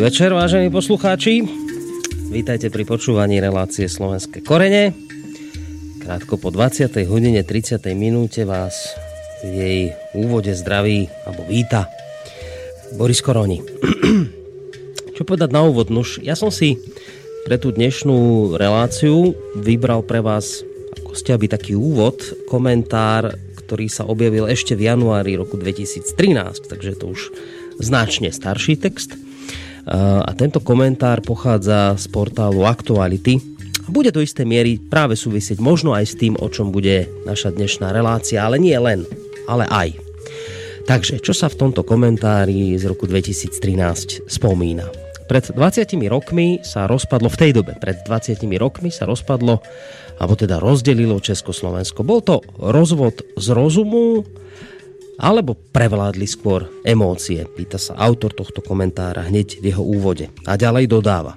Dobrý večer, vážení poslucháči. Vítajte pri počúvaní relácie Slovenské korene. Krátko po 20. hodine 30. minúte vás v jej úvode zdraví alebo víta Boris Koroni. Čo povedať na úvod? Nuž, ja som si pre tú dnešnú reláciu vybral pre vás ako ste aby taký úvod, komentár, ktorý sa objavil ešte v januári roku 2013, takže to už značne starší text. A tento komentár pochádza z portálu Aktuality. Bude do istej miery práve súvisieť možno aj s tým, o čom bude naša dnešná relácia, ale nie len, ale aj. Takže, čo sa v tomto komentári z roku 2013 spomína? Pred 20 rokmi sa rozpadlo, v tej dobe, pred 20 rokmi sa rozpadlo, alebo teda rozdelilo Československo. Bol to rozvod z rozumu, alebo prevládli skôr emócie, pýta sa autor tohto komentára hneď v jeho úvode. A ďalej dodáva.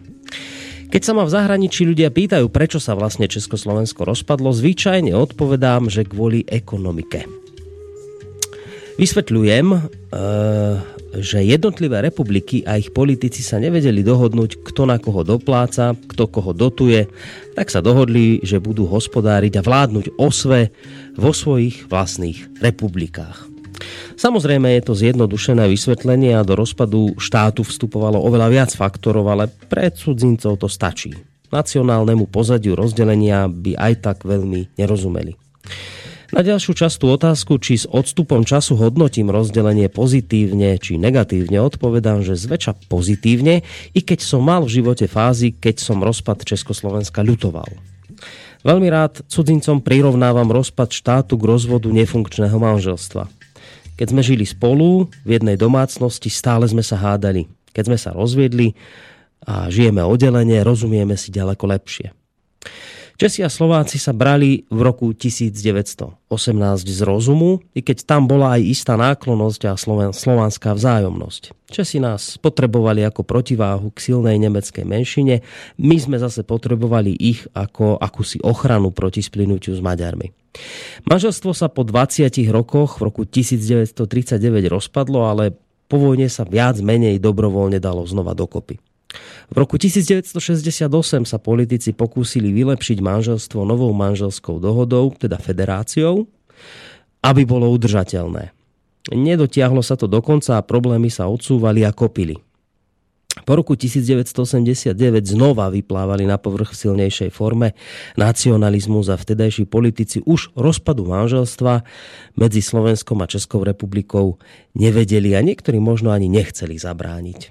Keď sa ma v zahraničí ľudia pýtajú, prečo sa vlastne Československo rozpadlo, zvyčajne odpovedám, že kvôli ekonomike. Vysvetľujem, e, že jednotlivé republiky a ich politici sa nevedeli dohodnúť, kto na koho dopláca, kto koho dotuje, tak sa dohodli, že budú hospodáriť a vládnuť osve vo svojich vlastných republikách. Samozrejme je to zjednodušené vysvetlenie a do rozpadu štátu vstupovalo oveľa viac faktorov, ale pre cudzincov to stačí. Nacionálnemu pozadiu rozdelenia by aj tak veľmi nerozumeli. Na ďalšiu častú otázku, či s odstupom času hodnotím rozdelenie pozitívne či negatívne, odpovedám, že zväčša pozitívne, i keď som mal v živote fázy, keď som rozpad Československa ľutoval. Veľmi rád cudzincom prirovnávam rozpad štátu k rozvodu nefunkčného manželstva. Keď sme žili spolu v jednej domácnosti, stále sme sa hádali. Keď sme sa rozviedli a žijeme oddelenie, rozumieme si ďaleko lepšie. Česi a Slováci sa brali v roku 1918 z rozumu, i keď tam bola aj istá náklonosť a slovanská vzájomnosť. Česi nás potrebovali ako protiváhu k silnej nemeckej menšine, my sme zase potrebovali ich ako akúsi ochranu proti splynutiu s Maďarmi. Manželstvo sa po 20 rokoch v roku 1939 rozpadlo, ale po vojne sa viac menej dobrovoľne dalo znova dokopy. V roku 1968 sa politici pokúsili vylepšiť manželstvo novou manželskou dohodou, teda federáciou, aby bolo udržateľné. Nedotiahlo sa to dokonca a problémy sa odsúvali a kopili. Po roku 1989 znova vyplávali na povrch v silnejšej forme nacionalizmus a vtedajší politici už rozpadu manželstva medzi Slovenskom a Českou republikou nevedeli a niektorí možno ani nechceli zabrániť.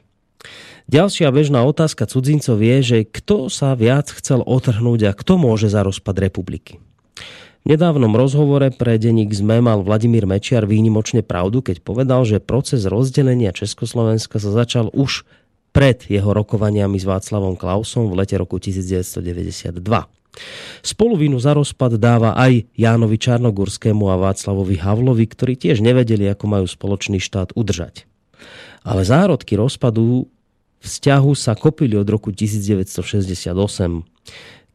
Ďalšia bežná otázka cudzincov je, že kto sa viac chcel otrhnúť a kto môže za rozpad republiky. V nedávnom rozhovore pre denník ZME mal Vladimír Mečiar výnimočne pravdu, keď povedal, že proces rozdelenia Československa sa začal už pred jeho rokovaniami s Václavom Klausom v lete roku 1992. Spoluvinu za rozpad dáva aj Jánovi Čarnogurskému a Václavovi Havlovi, ktorí tiež nevedeli, ako majú spoločný štát udržať. Ale zárodky rozpadu vzťahu sa kopili od roku 1968,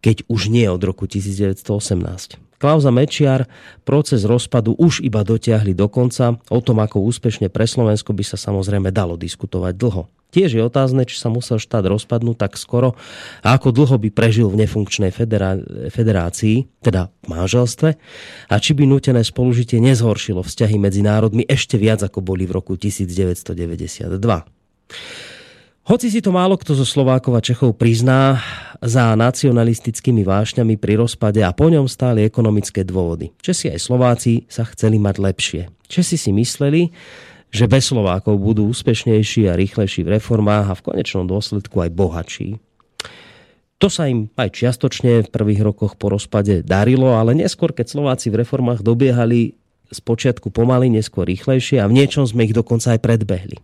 keď už nie od roku 1918. Klauza Mečiar proces rozpadu už iba dotiahli do konca. O tom, ako úspešne pre Slovensko by sa samozrejme dalo diskutovať dlho. Tiež je otázne, či sa musel štát rozpadnúť tak skoro a ako dlho by prežil v nefunkčnej federá- federácii, teda v manželstve, a či by nutené spolužitie nezhoršilo vzťahy medzi národmi ešte viac, ako boli v roku 1992. Hoci si to málo kto zo Slovákov a Čechov prizná, za nacionalistickými vášňami pri rozpade a po ňom stáli ekonomické dôvody. Česi aj Slováci sa chceli mať lepšie. Česi si mysleli, že bez Slovákov budú úspešnejší a rýchlejší v reformách a v konečnom dôsledku aj bohatší. To sa im aj čiastočne v prvých rokoch po rozpade darilo, ale neskôr, keď Slováci v reformách dobiehali z počiatku pomaly, neskôr rýchlejšie a v niečom sme ich dokonca aj predbehli.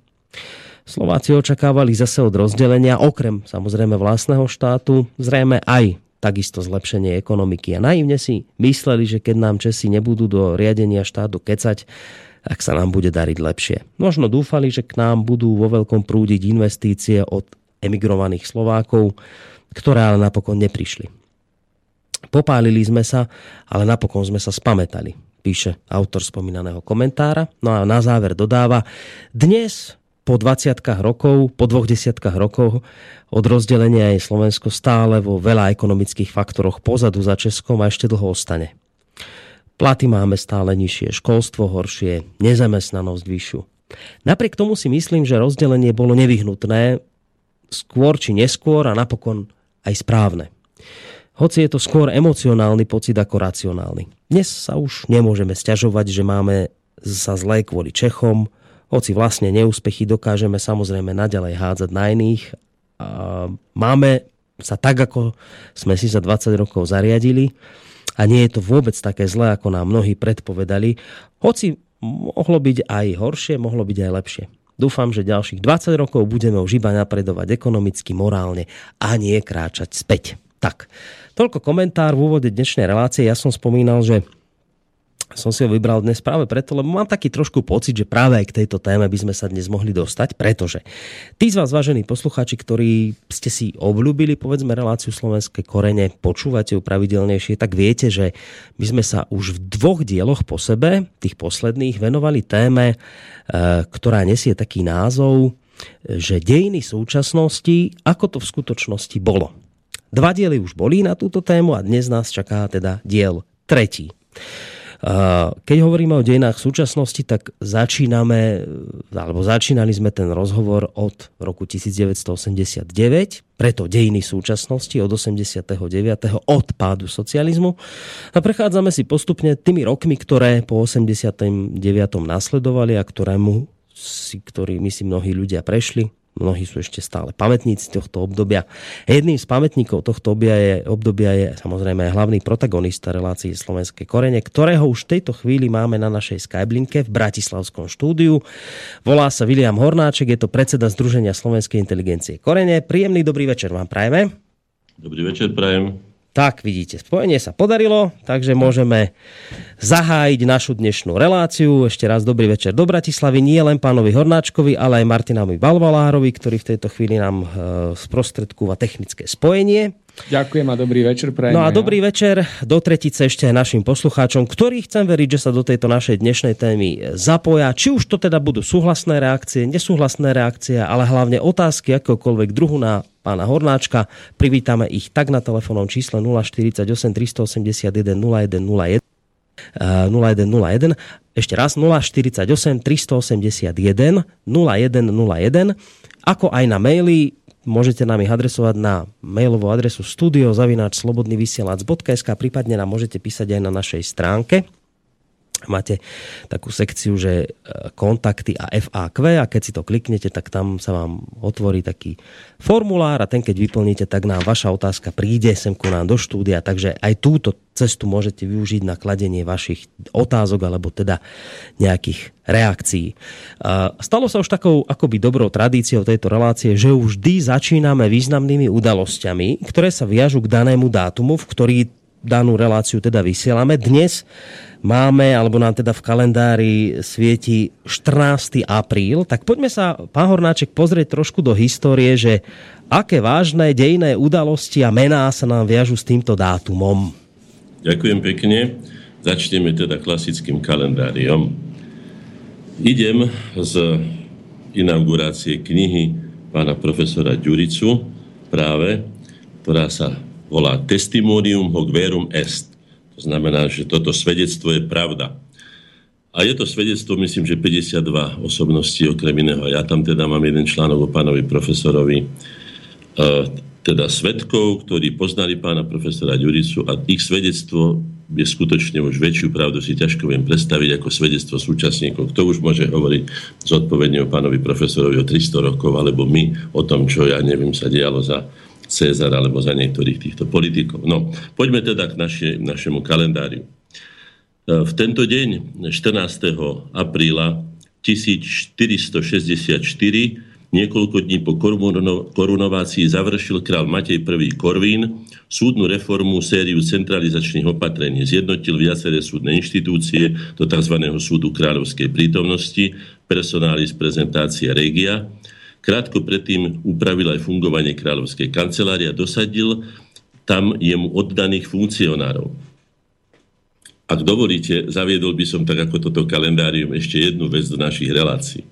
Slováci očakávali zase od rozdelenia, okrem samozrejme vlastného štátu, zrejme aj takisto zlepšenie ekonomiky. A naivne si mysleli, že keď nám Česi nebudú do riadenia štátu kecať, tak sa nám bude dariť lepšie. Možno dúfali, že k nám budú vo veľkom prúdiť investície od emigrovaných Slovákov, ktoré ale napokon neprišli. Popálili sme sa, ale napokon sme sa spametali, píše autor spomínaného komentára. No a na záver dodáva, dnes po 20 rokov, po dvoch desiatkách rokov od rozdelenia je Slovensko stále vo veľa ekonomických faktoroch pozadu za Českom a ešte dlho ostane. Platy máme stále nižšie, školstvo horšie, nezamestnanosť vyššiu. Napriek tomu si myslím, že rozdelenie bolo nevyhnutné skôr či neskôr a napokon aj správne. Hoci je to skôr emocionálny pocit ako racionálny. Dnes sa už nemôžeme sťažovať, že máme sa zlé kvôli Čechom, hoci vlastne neúspechy dokážeme samozrejme naďalej hádzať na iných. A máme sa tak, ako sme si za 20 rokov zariadili a nie je to vôbec také zlé, ako nám mnohí predpovedali, hoci mohlo byť aj horšie, mohlo byť aj lepšie. Dúfam, že ďalších 20 rokov budeme už iba napredovať ekonomicky, morálne a nie kráčať späť. Tak, toľko komentár v úvode dnešnej relácie. Ja som spomínal, že som si ho vybral dnes práve preto, lebo mám taký trošku pocit, že práve aj k tejto téme by sme sa dnes mohli dostať, pretože tí z vás, vážení poslucháči, ktorí ste si obľúbili, povedzme, reláciu Slovenské korene, počúvate ju pravidelnejšie, tak viete, že my sme sa už v dvoch dieloch po sebe, tých posledných, venovali téme, e, ktorá nesie taký názov, že dejiny súčasnosti, ako to v skutočnosti bolo. Dva diely už boli na túto tému a dnes nás čaká teda diel tretí. Keď hovoríme o dejinách súčasnosti, tak začíname, alebo začínali sme ten rozhovor od roku 1989, preto dejiny súčasnosti od 89. od pádu socializmu. A prechádzame si postupne tými rokmi, ktoré po 89. nasledovali a ktorému si, ktorými si mnohí ľudia prešli mnohí sú ešte stále pamätníci tohto obdobia. Jedným z pamätníkov tohto obdobia je, obdobia je samozrejme hlavný protagonista relácie Slovenskej korene, ktorého už v tejto chvíli máme na našej Skyblinke v Bratislavskom štúdiu. Volá sa William Hornáček, je to predseda Združenia Slovenskej inteligencie Korene. Príjemný dobrý večer vám prajeme. Dobrý večer, prajem. Tak vidíte, spojenie sa podarilo, takže môžeme zahájiť našu dnešnú reláciu. Ešte raz dobrý večer do Bratislavy, nie len pánovi Hornáčkovi, ale aj Martinovi Balvalárovi, ktorý v tejto chvíli nám e, sprostredkúva technické spojenie. Ďakujem a dobrý večer prajem. No a dobrý večer do tretice ešte aj našim poslucháčom, ktorí chcem veriť, že sa do tejto našej dnešnej témy zapoja. Či už to teda budú súhlasné reakcie, nesúhlasné reakcie, ale hlavne otázky akokoľvek druhu na pána Hornáčka. Privítame ich tak na telefónnom čísle 048 381 0101 0101. Ešte raz 048 381 0101 ako aj na maily Môžete nám ich adresovať na mailovú adresu studiozavináčslobodnyvysielac.sk prípadne nám môžete písať aj na našej stránke máte takú sekciu, že e, kontakty a FAQ a keď si to kliknete, tak tam sa vám otvorí taký formulár a ten keď vyplníte, tak nám vaša otázka príde sem ku nám do štúdia, takže aj túto cestu môžete využiť na kladenie vašich otázok alebo teda nejakých reakcií. Stalo sa už takou akoby dobrou tradíciou tejto relácie, že už vždy začíname významnými udalosťami, ktoré sa viažu k danému dátumu, v ktorý danú reláciu teda vysielame. Dnes máme, alebo nám teda v kalendári svieti 14. apríl, tak poďme sa, pán Hornáček, pozrieť trošku do histórie, že aké vážne dejné udalosti a mená sa nám viažu s týmto dátumom. Ďakujem pekne. Začneme teda klasickým kalendáriom. Idem z inaugurácie knihy pána profesora Ďuricu práve, ktorá sa volá Testimonium hoc verum est to znamená, že toto svedectvo je pravda. A je to svedectvo, myslím, že 52 osobností okrem iného. Ja tam teda mám jeden článok o pánovi profesorovi, e, teda svetkov, ktorí poznali pána profesora Ďuricu a ich svedectvo je skutočne už väčšiu pravdu si ťažko viem predstaviť ako svedectvo súčasníkov. Kto už môže hovoriť zodpovedne o pánovi profesorovi o 300 rokov, alebo my o tom, čo ja neviem sa dialo za Cezar alebo za niektorých týchto politikov. No, poďme teda k naši, našemu kalendáriu. E, v tento deň, 14. apríla 1464, niekoľko dní po korunovácii završil král Matej I. Korvín súdnu reformu sériu centralizačných opatrení. Zjednotil viaceré súdne inštitúcie do tzv. súdu kráľovskej prítomnosti, personális prezentácia regia, Krátko predtým upravil aj fungovanie kráľovskej kancelárie a dosadil tam jemu oddaných funkcionárov. Ak dovolíte, zaviedol by som tak ako toto kalendárium ešte jednu vec do našich relácií.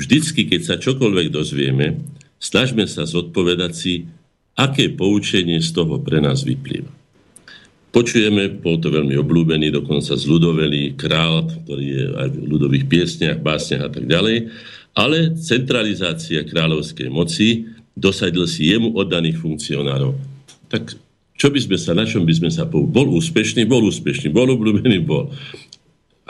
vždycky, keď sa čokoľvek dozvieme, snažme sa zodpovedať si, aké poučenie z toho pre nás vyplýva. Počujeme, bol to veľmi obľúbený, dokonca zľudovelý král, ktorý je aj v ľudových piesniach, básniach a tak ďalej, ale centralizácia kráľovskej moci dosadil si jemu oddaných funkcionárov. Tak čo by sme sa, na čom by sme sa povedali? Bol úspešný, bol úspešný, bol obľúbený, bol.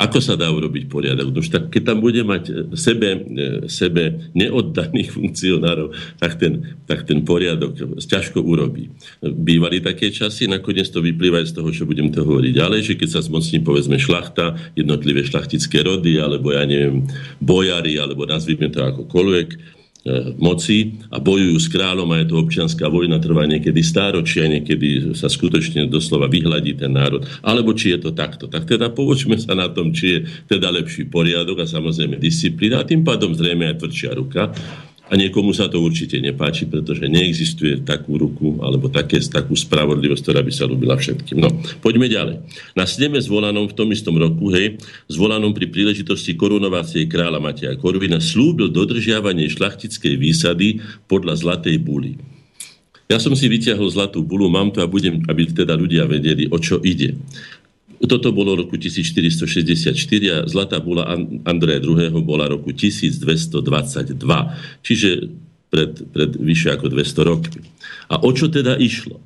Ako sa dá urobiť poriadok? No tak keď tam bude mať e, sebe, e, sebe neoddaných funkcionárov, tak ten, tak ten poriadok ťažko urobí. Bývali také časy, nakoniec to vyplýva aj z toho, čo budem to hovoriť ďalej, že keď sa zmocní povedzme šlachta, jednotlivé šlachtické rody, alebo ja neviem, bojary, alebo nazvime to akokoľvek, moci a bojujú s kráľom a je to občianská vojna, trvá niekedy stáročia, niekedy sa skutočne doslova vyhľadí ten národ. Alebo či je to takto. Tak teda povočme sa na tom, či je teda lepší poriadok a samozrejme disciplína a tým pádom zrejme aj tvrdšia ruka. A niekomu sa to určite nepáči, pretože neexistuje takú ruku alebo také, takú spravodlivosť, ktorá by sa ľúbila všetkým. No, poďme ďalej. Na sneme zvolanom v tom istom roku, hej, zvolanom pri príležitosti korunovácie kráľa Mateja Korvina, slúbil dodržiavanie šlachtickej výsady podľa Zlatej buly. Ja som si vyťahol zlatú bulu, mám to a budem, aby teda ľudia vedeli, o čo ide. Toto bolo roku 1464 a Zlatá bula Andreja II. bola roku 1222, čiže pred, pred vyššie ako 200 rokmi. A o čo teda išlo?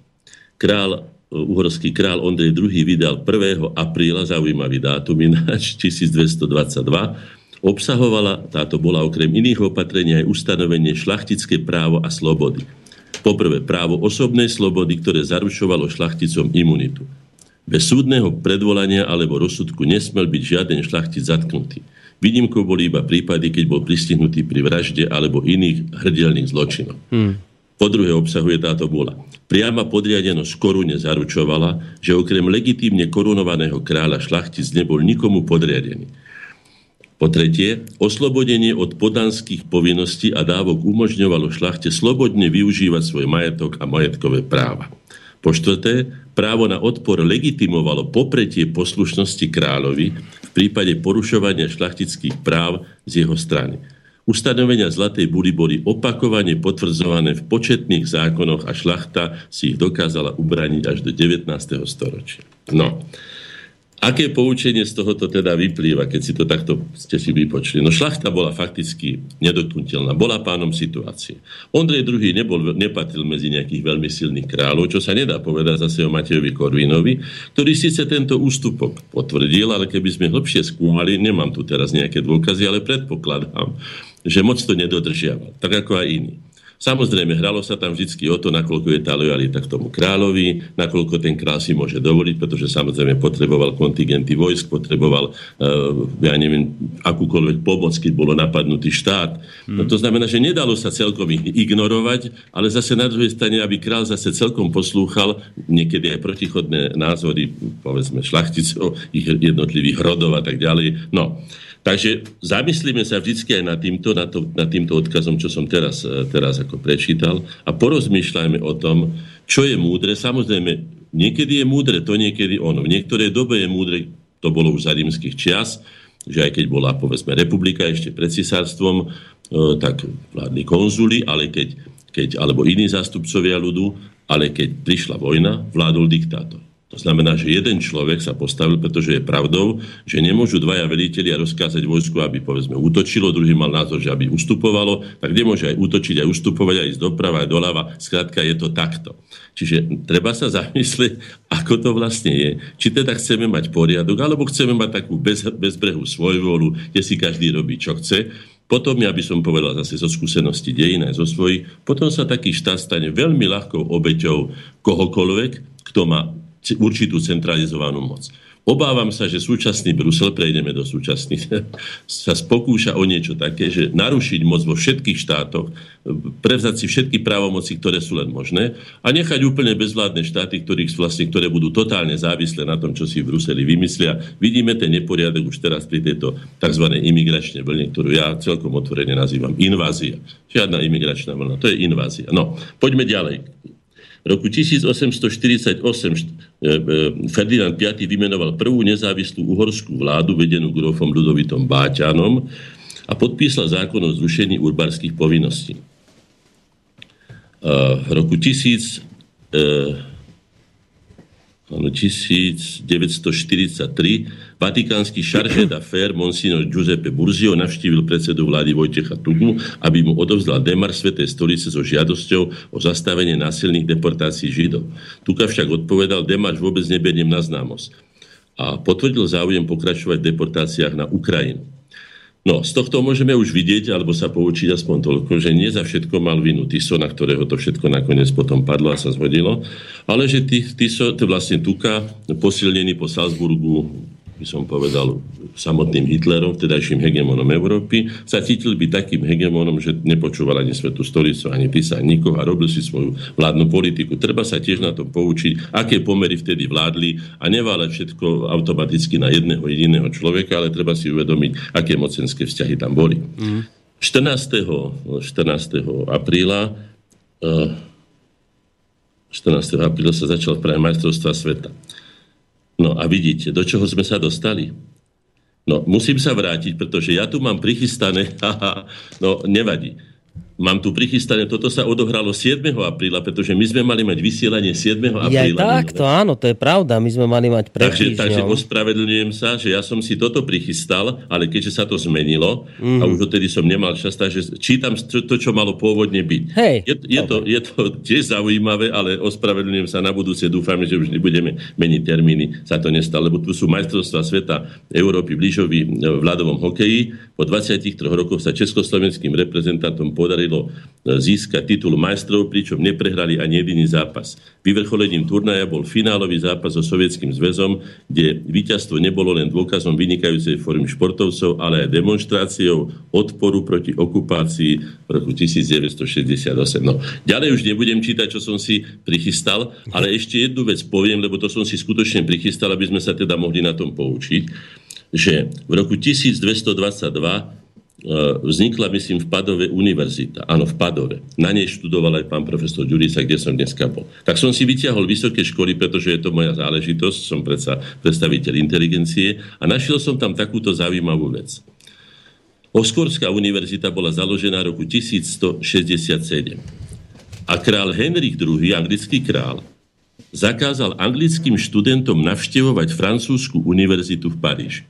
Král, uhorský král Ondrej II. vydal 1. apríla, zaujímavý dátum ináč, 1222, obsahovala, táto bola okrem iných opatrení aj ustanovenie šlachtické právo a slobody. Poprvé právo osobnej slobody, ktoré zaručovalo šlachticom imunitu. Bez súdneho predvolania alebo rozsudku nesmel byť žiaden šlachtic zatknutý. Výnimkou boli iba prípady, keď bol pristihnutý pri vražde alebo iných hrdelných zločinov. Hmm. Po druhé obsahuje táto bola. Priama podriadenosť korune zaručovala, že okrem legitímne korunovaného kráľa šlachtic nebol nikomu podriadený. Po tretie, oslobodenie od podanských povinností a dávok umožňovalo šlachte slobodne využívať svoj majetok a majetkové práva. Po štvrté, právo na odpor legitimovalo popretie poslušnosti kráľovi v prípade porušovania šlachtických práv z jeho strany. Ustanovenia Zlatej budy boli opakovane potvrdzované v početných zákonoch a šlachta si ich dokázala ubraniť až do 19. storočia. No, Aké poučenie z tohoto teda vyplýva, keď si to takto ste si vypočuli? No šlachta bola fakticky nedotknutelná, bola pánom situácie. Ondrej II. Nebol, nepatril medzi nejakých veľmi silných kráľov, čo sa nedá povedať zase o Matejovi Korvinovi, ktorý síce tento ústupok potvrdil, ale keby sme hlbšie skúmali, nemám tu teraz nejaké dôkazy, ale predpokladám, že moc to nedodržiaval, tak ako aj iní. Samozrejme, hralo sa tam vždy o to, nakoľko je tá lojalita k tomu kráľovi, nakoľko ten král si môže dovoliť, pretože samozrejme potreboval kontingenty vojsk, potreboval, uh, ja neviem, akúkoľvek pomoc, keď bolo napadnutý štát. Hmm. No to znamená, že nedalo sa celkom ich ignorovať, ale zase na druhej strane, aby král zase celkom poslúchal niekedy aj protichodné názory, povedzme, šlachticov, ich jednotlivých rodov a tak ďalej. No, Takže zamyslíme sa vždy aj nad týmto, nad, to, nad týmto odkazom, čo som teraz, e, teraz ako prečítal a porozmýšľajme o tom, čo je múdre. Samozrejme, niekedy je múdre, to niekedy ono. V niektorej dobe je múdre, to bolo už za rímskych čias, že aj keď bola, povedzme, republika ešte pred cisárstvom, e, tak vládli konzuli, ale keď, keď, alebo iní zástupcovia ľudu, ale keď prišla vojna, vládol diktátor. To znamená, že jeden človek sa postavil, pretože je pravdou, že nemôžu dvaja veliteľia rozkázať vojsku, aby povedzme útočilo, druhý mal názor, že aby ustupovalo, tak nemôže aj útočiť, aj ustupovať, aj ísť doprava, aj doľava. Skrátka je to takto. Čiže treba sa zamyslieť, ako to vlastne je. Či teda chceme mať poriadok, alebo chceme mať takú bez, bezbrehu svojvolu, kde si každý robí, čo chce. Potom, ja by som povedal zase zo skúsenosti dejín aj zo svojich, potom sa taký štát stane veľmi ľahkou obeťou kohokoľvek, kto má určitú centralizovanú moc. Obávam sa, že súčasný Brusel, prejdeme do súčasných, sa spokúša o niečo také, že narušiť moc vo všetkých štátoch, prevzať si všetky právomoci, ktoré sú len možné a nechať úplne bezvládne štáty, ktorých vlastne, ktoré budú totálne závislé na tom, čo si v Bruseli vymyslia. Vidíme ten neporiadok už teraz pri tejto tzv. imigračnej vlne, ktorú ja celkom otvorene nazývam invázia. Žiadna imigračná vlna, to je invázia. No, poďme ďalej roku 1848 e, e, Ferdinand V. vymenoval prvú nezávislú uhorskú vládu vedenú grofom Ludovitom Báťanom. a podpísal zákon o zrušení urbárských povinností. V roku 1000, 1943 vatikánsky šarže d'affaires monsignor Giuseppe Burzio navštívil predsedu vlády Vojtecha Tudmu, aby mu odovzdal demar Svetej stolice so žiadosťou o zastavenie násilných deportácií Židov. Tuka však odpovedal, demar vôbec neberiem na známosť a potvrdil záujem pokračovať v deportáciách na Ukrajinu. No, z tohto môžeme už vidieť, alebo sa poučiť aspoň toľko, že nie za všetko mal vinu Tiso, na ktorého to všetko nakoniec potom padlo a sa zhodilo, ale že Tiso, to vlastne Tuka, posilnený po Salzburgu, by som povedal, samotným Hitlerom, vtedajším hegemonom Európy, sa cítil byť takým hegemonom, že nepočúval ani Svetú stolicu, ani písa, nikoho a robil si svoju vládnu politiku. Treba sa tiež na tom poučiť, aké pomery vtedy vládli a neváľať všetko automaticky na jedného jediného človeka, ale treba si uvedomiť, aké mocenské vzťahy tam boli. Mm. 14. 14. apríla 14. Eh, apríla sa začal práve majstrovstva sveta. No a vidíte, do čoho sme sa dostali? No, musím sa vrátiť, pretože ja tu mám prichystané, haha, no nevadí. Mám tu prichystané, toto sa odohralo 7. apríla, pretože my sme mali mať vysielanie 7. apríla. Ja tak, to áno, to je pravda, my sme mali mať pred takže, takže ospravedlňujem sa, že ja som si toto prichystal, ale keďže sa to zmenilo mm. a už odtedy som nemal čas, takže čítam to, to čo malo pôvodne byť. Hej, je, je, to, je to tiež zaujímavé, ale ospravedlňujem sa na budúce, dúfam, že už nebudeme meniť termíny, sa to nestalo, lebo tu sú majstrovstvá sveta Európy v lyžovi v ľadovom hokeji. Po 23 rokoch sa československým reprezentantom podarilo podarilo e, získať titul majstrov, pričom neprehrali ani jediný zápas. Vyvrcholením turnaja bol finálový zápas so Sovietským zväzom, kde víťazstvo nebolo len dôkazom vynikajúcej formy športovcov, ale aj demonstráciou odporu proti okupácii v roku 1968. No, ďalej už nebudem čítať, čo som si prichystal, ale ešte jednu vec poviem, lebo to som si skutočne prichystal, aby sme sa teda mohli na tom poučiť, že v roku 1222 E, vznikla, myslím, v Padove univerzita. Áno, v Padove. Na nej študoval aj pán profesor Ďurica, kde som dneska bol. Tak som si vyťahol vysoké školy, pretože je to moja záležitosť, som predsa predstaviteľ inteligencie a našiel som tam takúto zaujímavú vec. Oskorská univerzita bola založená roku 1167 a král Henrik II, anglický král, zakázal anglickým študentom navštevovať francúzsku univerzitu v Paríži.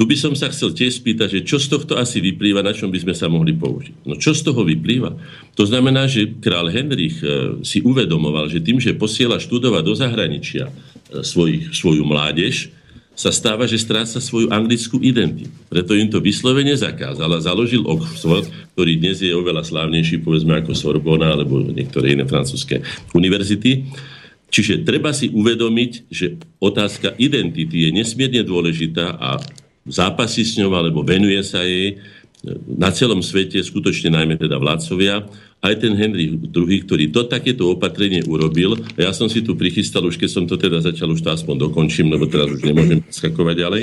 Tu by som sa chcel tiež spýtať, že čo z tohto asi vyplýva, na čom by sme sa mohli použiť. No čo z toho vyplýva? To znamená, že král Henrich e, si uvedomoval, že tým, že posiela študovať do zahraničia e, svojich, svoju mládež, sa stáva, že stráca svoju anglickú identitu. Preto im to vyslovene zakázal a založil Oxford, ktorý dnes je oveľa slávnejší, povedzme, ako Sorbona alebo niektoré iné francúzske univerzity. Čiže treba si uvedomiť, že otázka identity je nesmierne dôležitá a zápasí s ňou alebo venuje sa jej na celom svete, skutočne najmä teda vládcovia, aj ten Henry II, ktorý to takéto opatrenie urobil. A ja som si tu prichystal, už keď som to teda začal, už to aspoň dokončím, lebo teraz už nemôžem skakovať ďalej,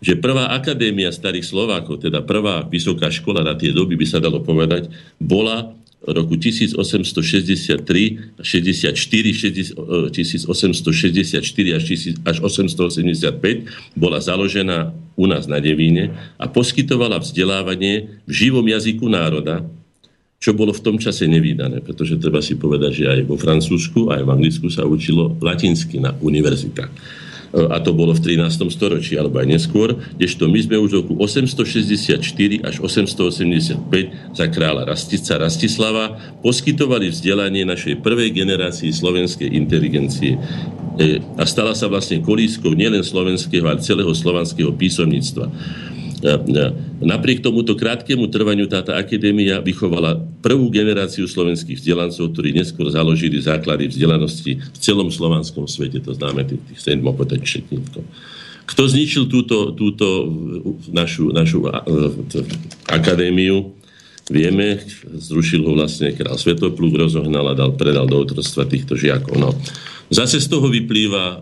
že prvá akadémia starých Slovákov, teda prvá vysoká škola na tie doby, by sa dalo povedať, bola roku 1863, 64, 1864 až, až 885 bola založená u nás na Devíne a poskytovala vzdelávanie v živom jazyku národa, čo bolo v tom čase nevýdané, pretože treba si povedať, že aj vo Francúzsku, aj v Anglicku sa učilo latinsky na univerzitách a to bolo v 13. storočí alebo aj neskôr, kdežto my sme už v roku 864 až 885 za kráľa Rastica Rastislava poskytovali vzdelanie našej prvej generácii slovenskej inteligencie e, a stala sa vlastne kolískou nielen slovenského, ale celého slovanského písomníctva. E, e, napriek tomuto krátkemu trvaniu táto akadémia vychovala prvú generáciu slovenských vzdelancov, ktorí neskôr založili základy vzdelanosti v celom slovanskom svete, to známe tých, tých sedmopotenčetníkov. Kto zničil túto, túto našu, našu akadémiu, vieme, zrušil ho vlastne král Svetopluk, rozohnal a dal, predal do otrstva týchto žiakov. No. Zase z toho vyplýva e,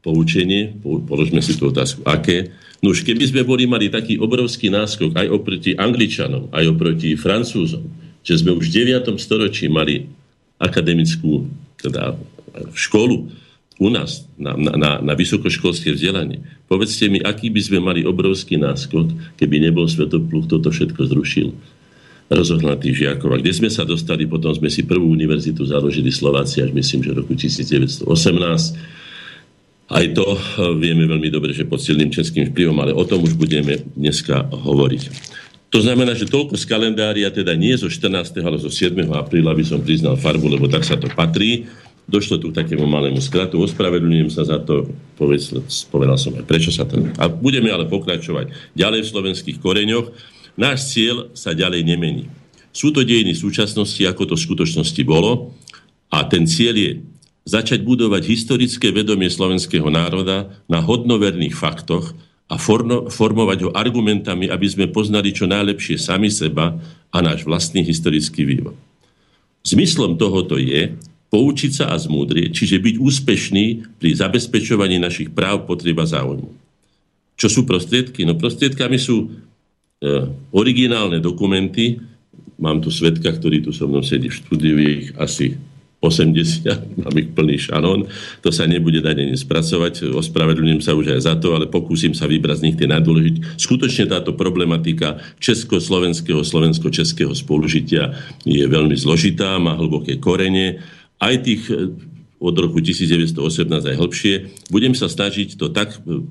poučenie, položme si tú otázku, aké, No keby sme boli mali taký obrovský náskok aj oproti Angličanom, aj oproti Francúzom, že sme už v 9. storočí mali akademickú teda školu u nás na, na, na vysokoškolské vzdelanie. Povedzte mi, aký by sme mali obrovský náskot, keby nebol Svetopluch toto všetko zrušil rozohnatých žiakov. A kde sme sa dostali, potom sme si prvú univerzitu založili Slováci až myslím, že v roku 1918. Aj to eh, vieme veľmi dobre, že pod silným českým vplyvom, ale o tom už budeme dneska hovoriť. To znamená, že toľko z kalendária, teda nie zo 14. ale zo 7. apríla by som priznal farbu, lebo tak sa to patrí. Došlo tu k takému malému skratu, ospravedlňujem sa za to, povedz, povedal som aj prečo sa to... A budeme ale pokračovať ďalej v slovenských koreňoch. Náš cieľ sa ďalej nemení. Sú to dejiny súčasnosti, ako to v skutočnosti bolo a ten cieľ je začať budovať historické vedomie slovenského národa na hodnoverných faktoch, a forno, formovať ho argumentami, aby sme poznali čo najlepšie sami seba a náš vlastný historický vývoj. Zmyslom tohoto je poučiť sa a zmúdrieť, čiže byť úspešný pri zabezpečovaní našich práv, potrieb a záujmu. Čo sú prostriedky? No prostriedkami sú e, originálne dokumenty. Mám tu svetka, ktorý tu so mnou sedí v štúdiu, je ich asi 80, mám ich plný šanón, to sa nebude dať ani spracovať, ospravedlňujem sa už aj za to, ale pokúsim sa vybrať z nich tie najdôležitejšie. Skutočne táto problematika československého, slovensko-českého spolužitia je veľmi zložitá, má hlboké korene, aj tých eh, od roku 1918 aj hĺbšie. Budem sa snažiť to tak eh,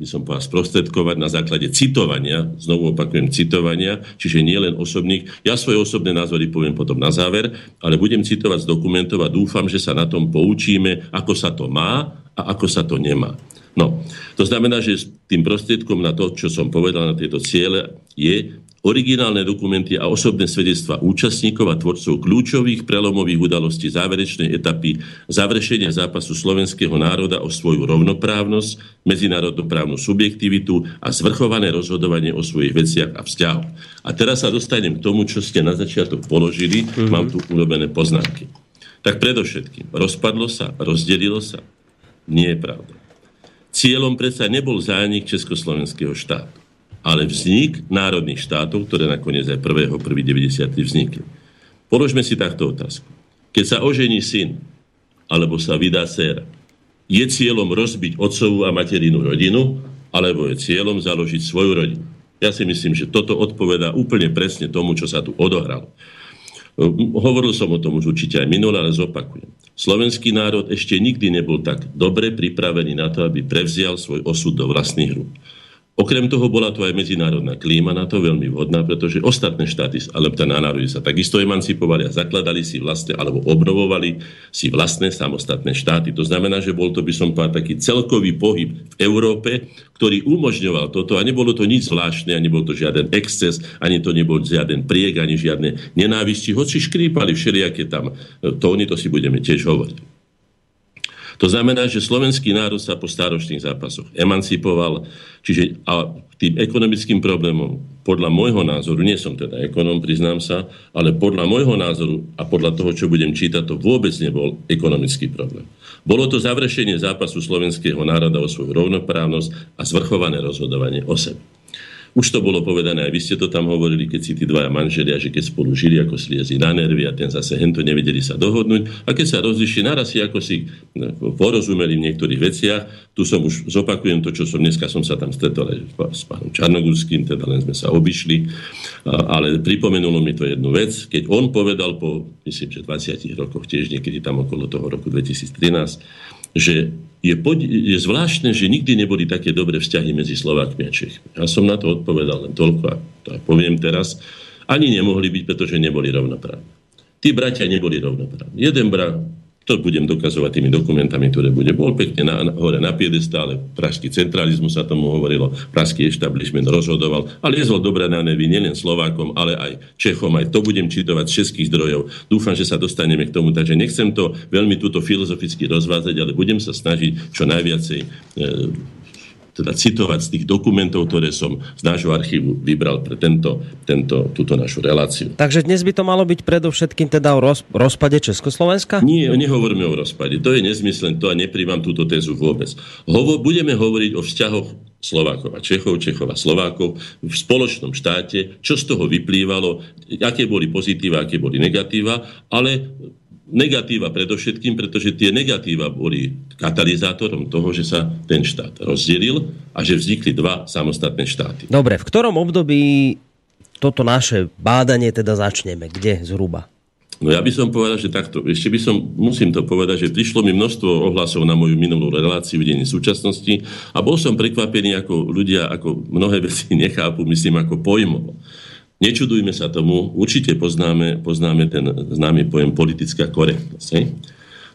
by som povedal, sprostredkovať na základe citovania, znovu opakujem, citovania, čiže nie len osobných. Ja svoje osobné názory poviem potom na záver, ale budem citovať z dokumentov a dúfam, že sa na tom poučíme, ako sa to má a ako sa to nemá. No, to znamená, že tým prostriedkom na to, čo som povedal na tieto ciele, je originálne dokumenty a osobné svedectva účastníkov a tvorcov kľúčových prelomových udalostí záverečnej etapy završenia zápasu slovenského národa o svoju rovnoprávnosť, medzinárodnoprávnu subjektivitu a zvrchované rozhodovanie o svojich veciach a vzťahoch. A teraz sa dostanem k tomu, čo ste na začiatok položili. Mm-hmm. Mám tu urobené poznámky. Tak predovšetkým, rozpadlo sa, rozdelilo sa. Nie je pravda. Cieľom predsa nebol zánik Československého štátu ale vznik národných štátov, ktoré nakoniec aj 1.1.90. vznikli. Položme si takto otázku. Keď sa ožení syn, alebo sa vydá dcera, je cieľom rozbiť otcovú a materinú rodinu, alebo je cieľom založiť svoju rodinu. Ja si myslím, že toto odpovedá úplne presne tomu, čo sa tu odohralo. Hovoril som o tom už určite aj minule, ale zopakujem. Slovenský národ ešte nikdy nebol tak dobre pripravený na to, aby prevzial svoj osud do vlastných rúk. Okrem toho bola tu aj medzinárodná klíma na to veľmi vhodná, pretože ostatné štáty, alebo tá národy sa takisto emancipovali a zakladali si vlastné, alebo obnovovali si vlastné samostatné štáty. To znamená, že bol to, by som povedal, taký celkový pohyb v Európe, ktorý umožňoval toto a nebolo to nič zvláštne, ani nebol to žiaden exces, ani to nebol žiaden priek, ani žiadne nenávisti, hoci škrípali všelijaké tam tóny, to si budeme tiež hovoriť. To znamená, že slovenský národ sa po stáročných zápasoch emancipoval, čiže a tým ekonomickým problémom, podľa môjho názoru, nie som teda ekonom, priznám sa, ale podľa môjho názoru a podľa toho, čo budem čítať, to vôbec nebol ekonomický problém. Bolo to završenie zápasu slovenského národa o svoju rovnoprávnosť a zvrchované rozhodovanie o sebe. Už to bolo povedané, aj vy ste to tam hovorili, keď si tí dvaja manželia, že keď spolu žili, ako sliezi na nervy a ten zase hento nevedeli sa dohodnúť. A keď sa rozlišili, naraz si ako si no, porozumeli v niektorých veciach. Tu som už zopakujem to, čo som dneska som sa tam stretol aj s pánom Čarnogurským, teda len sme sa obišli. Ale pripomenulo mi to jednu vec, keď on povedal po, myslím, že 20 rokoch, tiež niekedy tam okolo toho roku 2013, že je, pod, je zvláštne, že nikdy neboli také dobré vzťahy medzi Slovákmi a Čechmi. Ja som na to odpovedal len toľko a to poviem teraz. Ani nemohli byť, pretože neboli rovnoprávni. Tí bratia neboli rovnoprávni. Jeden brat to budem dokazovať tými dokumentami, ktoré bude. Bol pekne na, na, hore na piedestále, pražský centralizmus sa tomu hovorilo, pražský establishment rozhodoval, ale jezol dobré na nevy nielen Slovákom, ale aj Čechom, aj to budem čitovať z českých zdrojov. Dúfam, že sa dostaneme k tomu, takže nechcem to veľmi túto filozoficky rozvázať, ale budem sa snažiť čo najviacej e, teda citovať z tých dokumentov, ktoré som z nášho archívu vybral pre tento, tento, túto našu reláciu. Takže dnes by to malo byť predovšetkým teda o roz, rozpade Československa? Nie, nehovoríme o rozpade. To je nezmyslen, to a nepríjmam túto tézu vôbec. Hovo, budeme hovoriť o vzťahoch Slovákov a Čechov, Čechov a Slovákov v spoločnom štáte, čo z toho vyplývalo, aké boli pozitíva, aké boli negatíva, ale negatíva predovšetkým, pretože tie negatíva boli katalizátorom toho, že sa ten štát rozdelil a že vznikli dva samostatné štáty. Dobre, v ktorom období toto naše bádanie teda začneme? Kde zhruba? No ja by som povedal, že takto. Ešte by som, musím to povedať, že prišlo mi množstvo ohlasov na moju minulú reláciu v súčasnosti a bol som prekvapený, ako ľudia, ako mnohé veci nechápu, myslím, ako pojmov. Nečudujme sa tomu, určite poznáme, poznáme ten známy pojem politická korektnosť. Hej?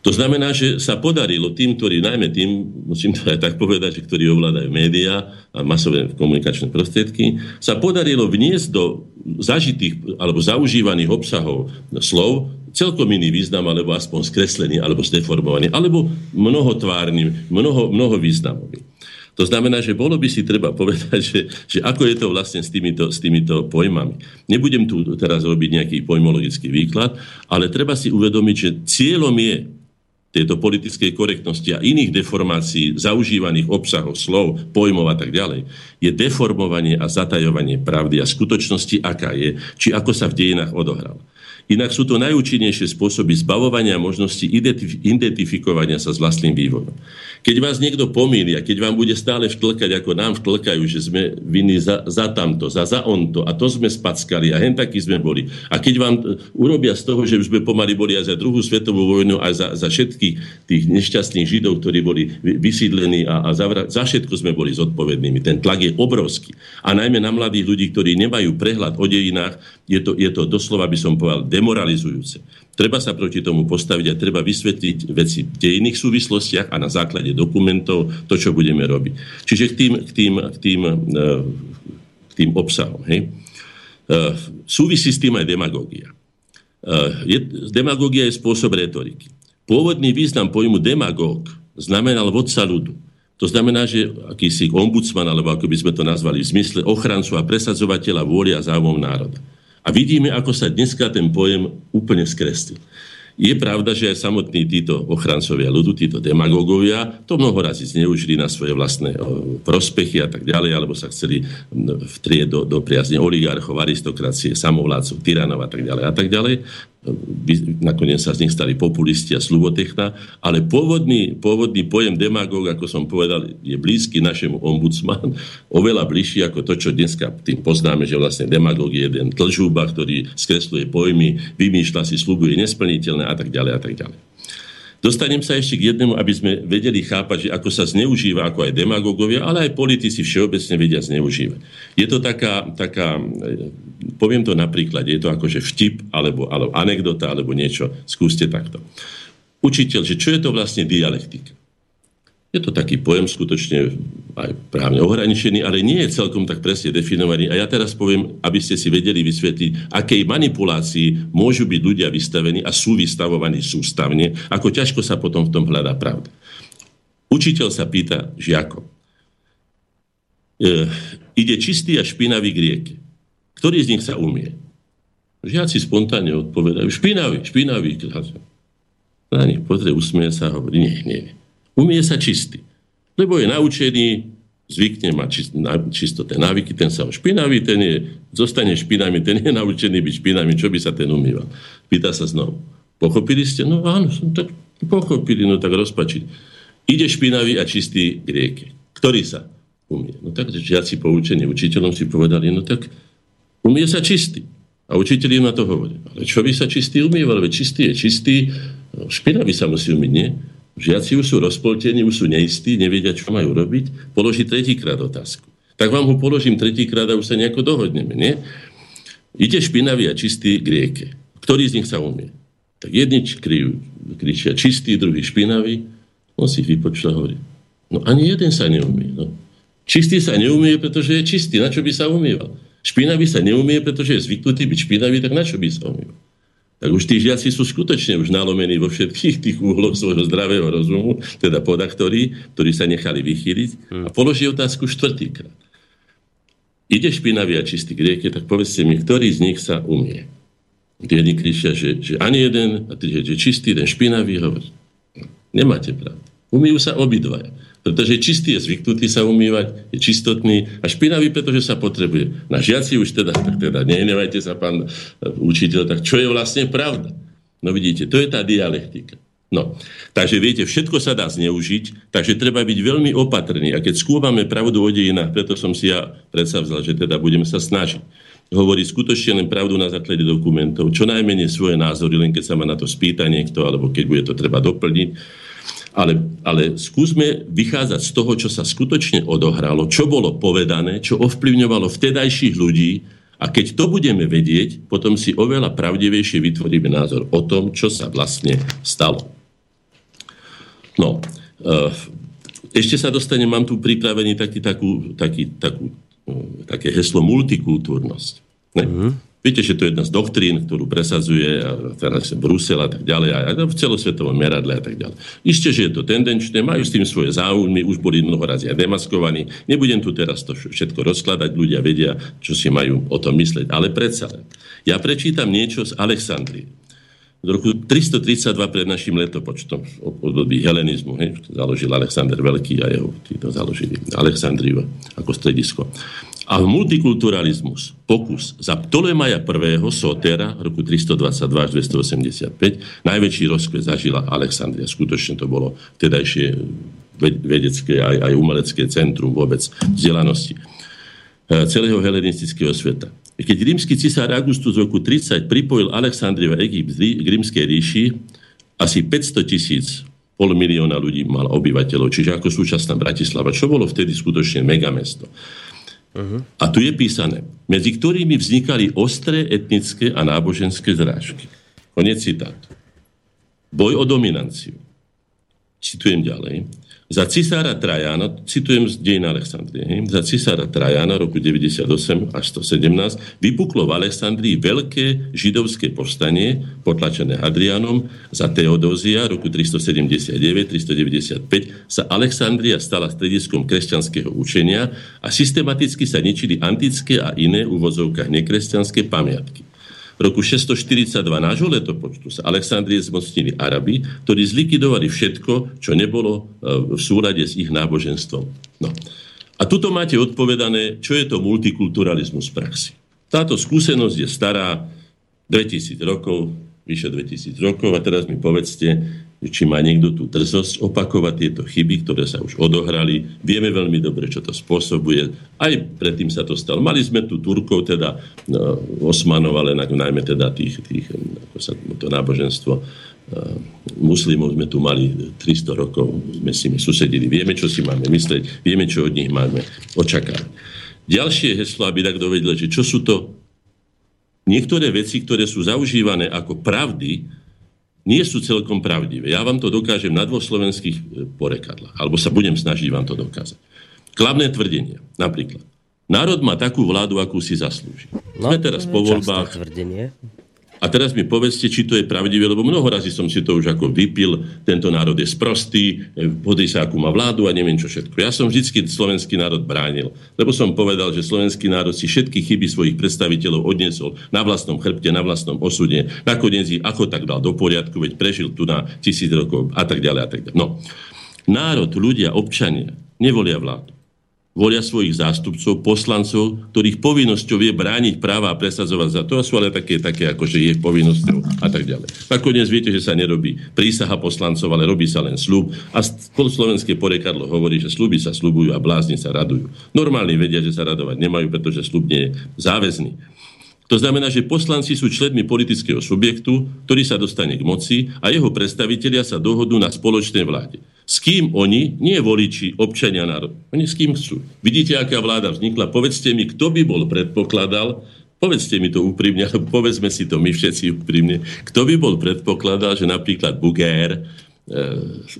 To znamená, že sa podarilo tým, ktorí, najmä tým, musím to aj tak povedať, že ktorí ovládajú médiá a masové komunikačné prostriedky, sa podarilo vniesť do zažitých alebo zaužívaných obsahov slov celkom iný význam, alebo aspoň skreslený, alebo zdeformovaný, alebo mnohotvárny, mnoho, mnoho významový. To znamená, že bolo by si treba povedať, že, že ako je to vlastne s týmito, s týmito pojmami. Nebudem tu teraz robiť nejaký pojmologický výklad, ale treba si uvedomiť, že cieľom je tejto politickej korektnosti a iných deformácií zaužívaných obsahov, slov, pojmov a tak ďalej, je deformovanie a zatajovanie pravdy a skutočnosti, aká je, či ako sa v dejinách odohrala. Inak sú to najúčinnejšie spôsoby zbavovania možnosti identifikovania sa s vlastným vývojom. Keď vás niekto pomýli a keď vám bude stále vtlkať, ako nám vtlkajú, že sme vinní za, za tamto, za, za onto a to sme spackali a hen takí sme boli. A keď vám e, urobia z toho, že sme pomaly boli aj za druhú svetovú vojnu, aj za, za všetkých tých nešťastných židov, ktorí boli vysídlení a, a za, za všetko sme boli zodpovednými. Ten tlak je obrovský. A najmä na mladých ľudí, ktorí nemajú prehľad o dejinách, je to, je to doslova, by som povedal, demoralizujúce. Treba sa proti tomu postaviť a treba vysvetliť veci v dejných súvislostiach a na základe dokumentov to, čo budeme robiť. Čiže k tým, k tým, k tým, e, k tým obsahom. Hej. E, súvisí s tým aj demagógia. E, demagógia je spôsob retoriky. Pôvodný význam pojmu demagóg znamenal vodca ľudu. To znamená, že akýsi ombudsman, alebo ako by sme to nazvali, v zmysle ochrancu a presadzovateľa vôli a záujmov národa. A vidíme, ako sa dneska ten pojem úplne skreslil. Je pravda, že aj samotní títo ochrancovia ľudu, títo demagógovia, to mnoho razy zneužili na svoje vlastné prospechy a tak ďalej, alebo sa chceli vtrieť do, do priazne oligarchov, aristokracie, samovládcov, tyranov a tak ďalej a tak ďalej nakoniec sa z nich stali populisti a slubotechna, ale pôvodný, pôvodný pojem demagóg, ako som povedal, je blízky našemu ombudsman, oveľa bližší ako to, čo dneska tým poznáme, že vlastne demagóg je jeden tlžúba, ktorý skresluje pojmy, vymýšľa si, slubuje nesplniteľné a tak ďalej a tak ďalej. Dostanem sa ešte k jednému, aby sme vedeli chápať, že ako sa zneužíva, ako aj demagógovia, ale aj politici všeobecne vedia zneužívať. Je to taká, taká poviem to napríklad, je to akože vtip, alebo, alebo anekdota, alebo niečo. Skúste takto. Učiteľ, že čo je to vlastne dialektika? Je to taký pojem skutočne aj právne ohraničený, ale nie je celkom tak presne definovaný. A ja teraz poviem, aby ste si vedeli vysvetliť, akej manipulácii môžu byť ľudia vystavení a sú vystavovaní sústavne, ako ťažko sa potom v tom hľadá pravda. Učiteľ sa pýta žiakov. E, ide čistý a špinavý k rieke. Ktorý z nich sa umie? Žiaci spontánne odpovedajú, špinavý, špinavý. Na nich pozrie, usmie sa a hovorí, nie, nie, nie umie sa čistý. Lebo je naučený, zvykne mať čistoté návyky, ten sa špinavý, ten je, zostane špinavý, ten je naučený byť špinavý, čo by sa ten umýval. Pýta sa znovu. Pochopili ste? No áno, som tak pochopili, no tak rozpačiť. Ide špinavý a čistý k rieke. Ktorý sa umie? No tak žiaci poučení učiteľom si povedali, no tak umie sa čistý. A učiteľ im na to hovorí. Ale čo by sa čistý umýval? Veď čistý je čistý, no, špinavý sa musí umyť, nie? Žiaci už sú rozpoltení, už sú neistí, nevedia, čo majú robiť, položí tretíkrát otázku. Tak vám ho položím tretíkrát a už sa nejako dohodneme, nie? Ide špinavý a čistý k rieke. Ktorý z nich sa umie? Tak jedni krijú, kričia čistý, druhý špinavý. On si vypočul a hovorí, no ani jeden sa neumie. No. Čistý sa neumie, pretože je čistý. Na čo by sa umýval? Špinavý sa neumie, pretože je zvyknutý byť špinavý, tak na čo by sa umýval? Tak už tí žiaci sú skutočne už nalomení vo všetkých tých úhloch svojho zdravého rozumu, teda podaktorí, ktorí sa nechali vychýliť a položí otázku štvrtýkrát. Ide špinavý a čistý k rieke, tak povedzte mi, ktorý z nich sa umie. Jedni kričia, že, že ani jeden, a tí, že čistý, ten špinavý, hovorí. Nemáte pravdu. Umýjú sa obidvaja. Pretože čistý je zvyknutý sa umývať, je čistotný a špinavý, pretože sa potrebuje. Na žiaci už teda, tak teda nehnevajte sa, pán e, učiteľ, tak čo je vlastne pravda? No vidíte, to je tá dialektika. No, takže viete, všetko sa dá zneužiť, takže treba byť veľmi opatrný. A keď skúmame pravdu o dejinách, preto som si ja predsavzal, že teda budeme sa snažiť hovoriť skutočne len pravdu na základe dokumentov, čo najmenej svoje názory, len keď sa ma na to spýta niekto, alebo keď bude to treba doplniť. Ale, ale skúsme vychádzať z toho, čo sa skutočne odohralo, čo bolo povedané, čo ovplyvňovalo vtedajších ľudí, a keď to budeme vedieť, potom si oveľa pravdivejšie vytvoríme názor o tom, čo sa vlastne stalo. No, eh, ešte sa dostanem, mám tu pripravený taký, takú, taký, takú, eh, také heslo multikultúrnosť. Ne? Mm-hmm. Viete, že to je jedna z doktrín, ktorú presadzuje a teraz Brusel a tak ďalej, a v celosvetovom meradle a tak ďalej. Isté, že je to tendenčné, majú s tým svoje záujmy, už boli mnoho razy demaskovaní. Nebudem tu teraz to všetko rozkladať, ľudia vedia, čo si majú o tom mysleť. Ale predsa len. Ja prečítam niečo z Alexandrie v roku 332 pred našim letopočtom, v období helenizmu, hej, založil Alexander Veľký a jeho títo založili Alexandriu ako stredisko. A multikulturalizmus, pokus za Ptolemaja I. Sotera roku 322 až 285, najväčší rozkvet zažila Alexandria. Skutočne to bolo vtedajšie vedecké aj, aj umelecké centrum vôbec vzdelanosti e, celého helenistického sveta. Keď rímsky cisár Augustus v roku 30 pripojil Alexandriu a Egypt k rímskej ríši, asi 500 tisíc pol milióna ľudí mal obyvateľov, čiže ako súčasná Bratislava, čo bolo vtedy skutočne megamesto. Uh-huh. A tu je písané, medzi ktorými vznikali ostré etnické a náboženské zrážky. Konec citátu. Boj o dominanciu. Citujem ďalej za cisára Trajana, citujem z dejina Alexandrie, za cisára Trajana roku 98 až 117 vypuklo v Alexandrii veľké židovské povstanie, potlačené Hadrianom, za Teodózia roku 379-395 sa Alexandria stala strediskom kresťanského učenia a systematicky sa ničili antické a iné uvozovkách nekresťanské pamiatky. V roku 642 nášho letopočtu sa Alexandrie zmocnili Arabi, ktorí zlikvidovali všetko, čo nebolo e, v súlade s ich náboženstvom. No. A tuto máte odpovedané, čo je to multikulturalizmus v praxi. Táto skúsenosť je stará 2000 rokov, vyše 2000 rokov a teraz mi povedzte, či má niekto tú drzosť opakovať tieto chyby, ktoré sa už odohrali. Vieme veľmi dobre, čo to spôsobuje. Aj predtým sa to stalo. Mali sme tu Turkov, teda no, Osmanov, ale najmä teda tých, tých ako sa to náboženstvo uh, muslimov sme tu mali 300 rokov, sme si my susedili. Vieme, čo si máme mysleť, vieme, čo od nich máme očakávať. Ďalšie heslo, aby tak dovedel, že čo sú to niektoré veci, ktoré sú zaužívané ako pravdy, nie sú celkom pravdivé. Ja vám to dokážem na dvoch slovenských e, porekadlách, alebo sa budem snažiť vám to dokázať. Klavné tvrdenia, napríklad. Národ má takú vládu, akú si zaslúži. No, Sme teraz po voľbách. Tvrdenie. A teraz mi povedzte, či to je pravdivé, lebo mnoho razy som si to už ako vypil, tento národ je sprostý, e, podej sa, akú má vládu a neviem čo všetko. Ja som vždycky slovenský národ bránil, lebo som povedal, že slovenský národ si všetky chyby svojich predstaviteľov odniesol na vlastnom chrbte, na vlastnom osude. Nakoniec ich ako tak dal do poriadku, veď prežil tu na tisíc rokov a tak ďalej a tak ďalej. No. Národ, ľudia, občania nevolia vládu volia svojich zástupcov, poslancov, ktorých povinnosťou je brániť práva a presadzovať za to. A sú ale také, také ako že je povinnosťou a tak ďalej. Nakoniec viete, že sa nerobí prísaha poslancov, ale robí sa len slub. A slovenské porekadlo hovorí, že sluby sa slubujú a blázni sa radujú. Normálni vedia, že sa radovať nemajú, pretože slub nie je záväzný. To znamená, že poslanci sú členmi politického subjektu, ktorý sa dostane k moci a jeho predstavitelia sa dohodnú na spoločnej vláde. S kým oni, nie voliči, občania národ, oni s kým chcú. Vidíte, aká vláda vznikla? Povedzte mi, kto by bol predpokladal, povedzte mi to úprimne, povedzme si to my všetci úprimne, kto by bol predpokladal, že napríklad Bugér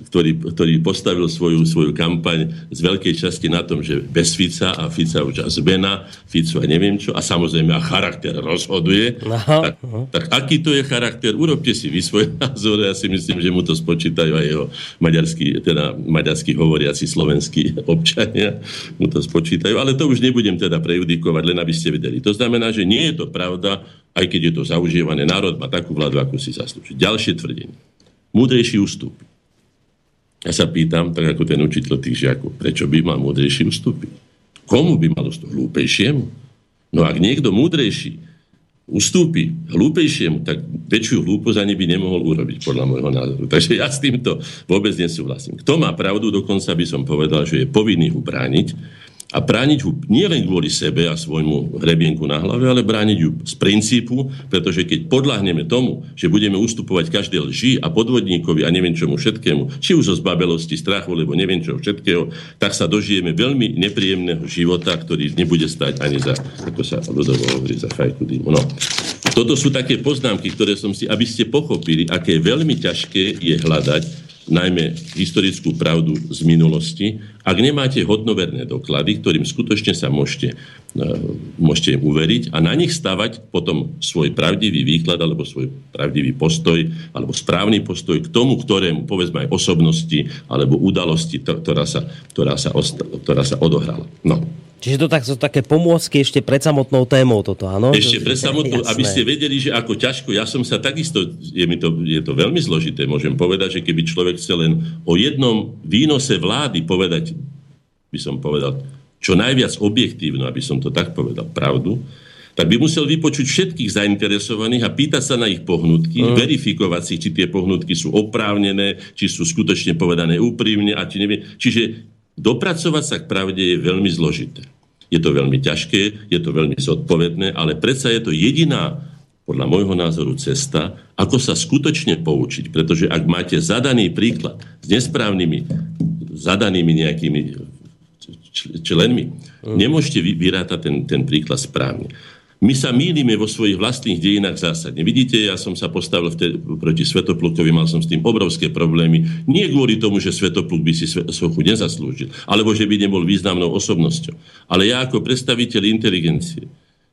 ktorý, ktorý postavil svoju, svoju kampaň z veľkej časti na tom, že bez Fica a Fica už a zmena, Fico a neviem čo, a samozrejme a charakter rozhoduje. Aha, tak, tak aký to je charakter? Urobte si vy svoj názor, ja si myslím, že mu to spočítajú aj jeho maďarský, teda maďarský hovoriaci slovenskí občania, mu to spočítajú, ale to už nebudem teda prejudikovať, len aby ste vedeli. To znamená, že nie je to pravda, aj keď je to zaužívané. Národ má takú vládu, ako si zaslúži. Ďalšie tvrdenie múdrejší ustúpi. Ja sa pýtam, tak ako ten učiteľ tých žiakov, prečo by mal múdrejší ustúpiť? Komu by mal ustúpiť? Hlúpejšiemu? No ak niekto múdrejší ustúpi hlúpejšiemu, tak väčšiu hlúposť ani by nemohol urobiť, podľa môjho názoru. Takže ja s týmto vôbec nesúhlasím. Kto má pravdu, dokonca by som povedal, že je povinný ho brániť, a brániť ju nielen kvôli sebe a svojmu hrebienku na hlave, ale brániť ju z princípu, pretože keď podľahneme tomu, že budeme ustupovať každé lži a podvodníkovi a neviem čomu všetkému, či už zo zbabelosti, strachu, lebo neviem čoho všetkého, tak sa dožijeme veľmi nepríjemného života, ktorý nebude stať ani za, ako sa ľudovo hovorí, za fajku dýmu. No. Toto sú také poznámky, ktoré som si, aby ste pochopili, aké veľmi ťažké je hľadať najmä historickú pravdu z minulosti, ak nemáte hodnoverné doklady, ktorým skutočne sa môžete, e, môžete uveriť a na nich stavať potom svoj pravdivý výklad alebo svoj pravdivý postoj alebo správny postoj k tomu, ktorému povedzme aj osobnosti alebo udalosti, ktorá sa, ktorá sa, ktorá sa odohrala. No. Čiže to tak, sú také pomôcky ešte pred samotnou témou toto, áno? Ešte pred samotnou, aby ste vedeli, že ako ťažko, ja som sa takisto, je, mi to, je to veľmi zložité, môžem povedať, že keby človek chce len o jednom výnose vlády povedať, by som povedal, čo najviac objektívno, aby som to tak povedal, pravdu, tak by musel vypočuť všetkých zainteresovaných a pýtať sa na ich pohnutky, mm. verifikovať si, či tie pohnutky sú oprávnené, či sú skutočne povedané úprimne a či neviem. Čiže Dopracovať sa k pravde je veľmi zložité. Je to veľmi ťažké, je to veľmi zodpovedné, ale predsa je to jediná, podľa môjho názoru, cesta, ako sa skutočne poučiť. Pretože ak máte zadaný príklad s nesprávnymi, zadanými nejakými členmi, mm. nemôžete vyrátať ten, ten príklad správne. My sa mýlime vo svojich vlastných dejinách zásadne. Vidíte, ja som sa postavil vtedy, proti Svetoplukovi, mal som s tým obrovské problémy. Nie kvôli tomu, že Svetopluk by si sochu nezaslúžil, alebo že by nebol významnou osobnosťou. Ale ja ako predstaviteľ inteligencie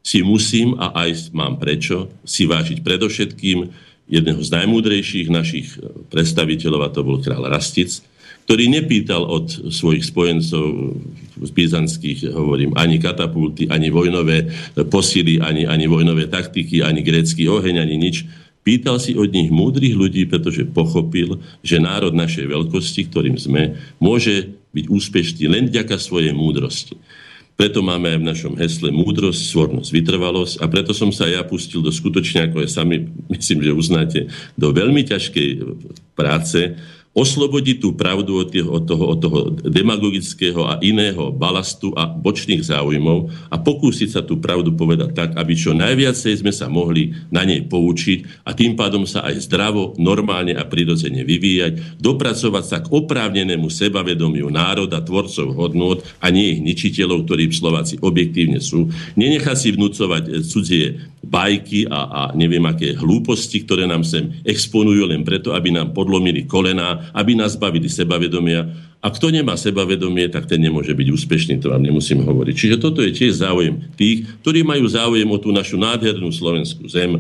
si musím, a aj mám prečo, si vážiť predovšetkým jedného z najmúdrejších našich predstaviteľov, a to bol král Rastic, ktorý nepýtal od svojich spojencov z byzantských, hovorím, ani katapulty, ani vojnové posily, ani, ani vojnové taktiky, ani grécky oheň, ani nič. Pýtal si od nich múdrych ľudí, pretože pochopil, že národ našej veľkosti, ktorým sme, môže byť úspešný len vďaka svojej múdrosti. Preto máme aj v našom hesle múdrosť, svornosť, vytrvalosť a preto som sa ja pustil do skutočne, ako je sami, myslím, že uznáte, do veľmi ťažkej práce, oslobodiť tú pravdu od, tých, od, toho, od toho demagogického a iného balastu a bočných záujmov a pokúsiť sa tú pravdu povedať tak, aby čo najviacej sme sa mohli na nej poučiť a tým pádom sa aj zdravo, normálne a prirodzene vyvíjať, dopracovať sa k oprávnenému sebavedomiu národa, tvorcov hodnôt a nie ich ničiteľov, ktorí Slováci objektívne sú. Nenechať si vnúcovať cudzie bajky a, a neviem aké hlúposti, ktoré nám sem exponujú len preto, aby nám podlomili kolená aby nás bavili sebavedomia. A kto nemá sebavedomie, tak ten nemôže byť úspešný, to vám nemusím hovoriť. Čiže toto je tiež záujem tých, ktorí majú záujem o tú našu nádhernú slovenskú zem,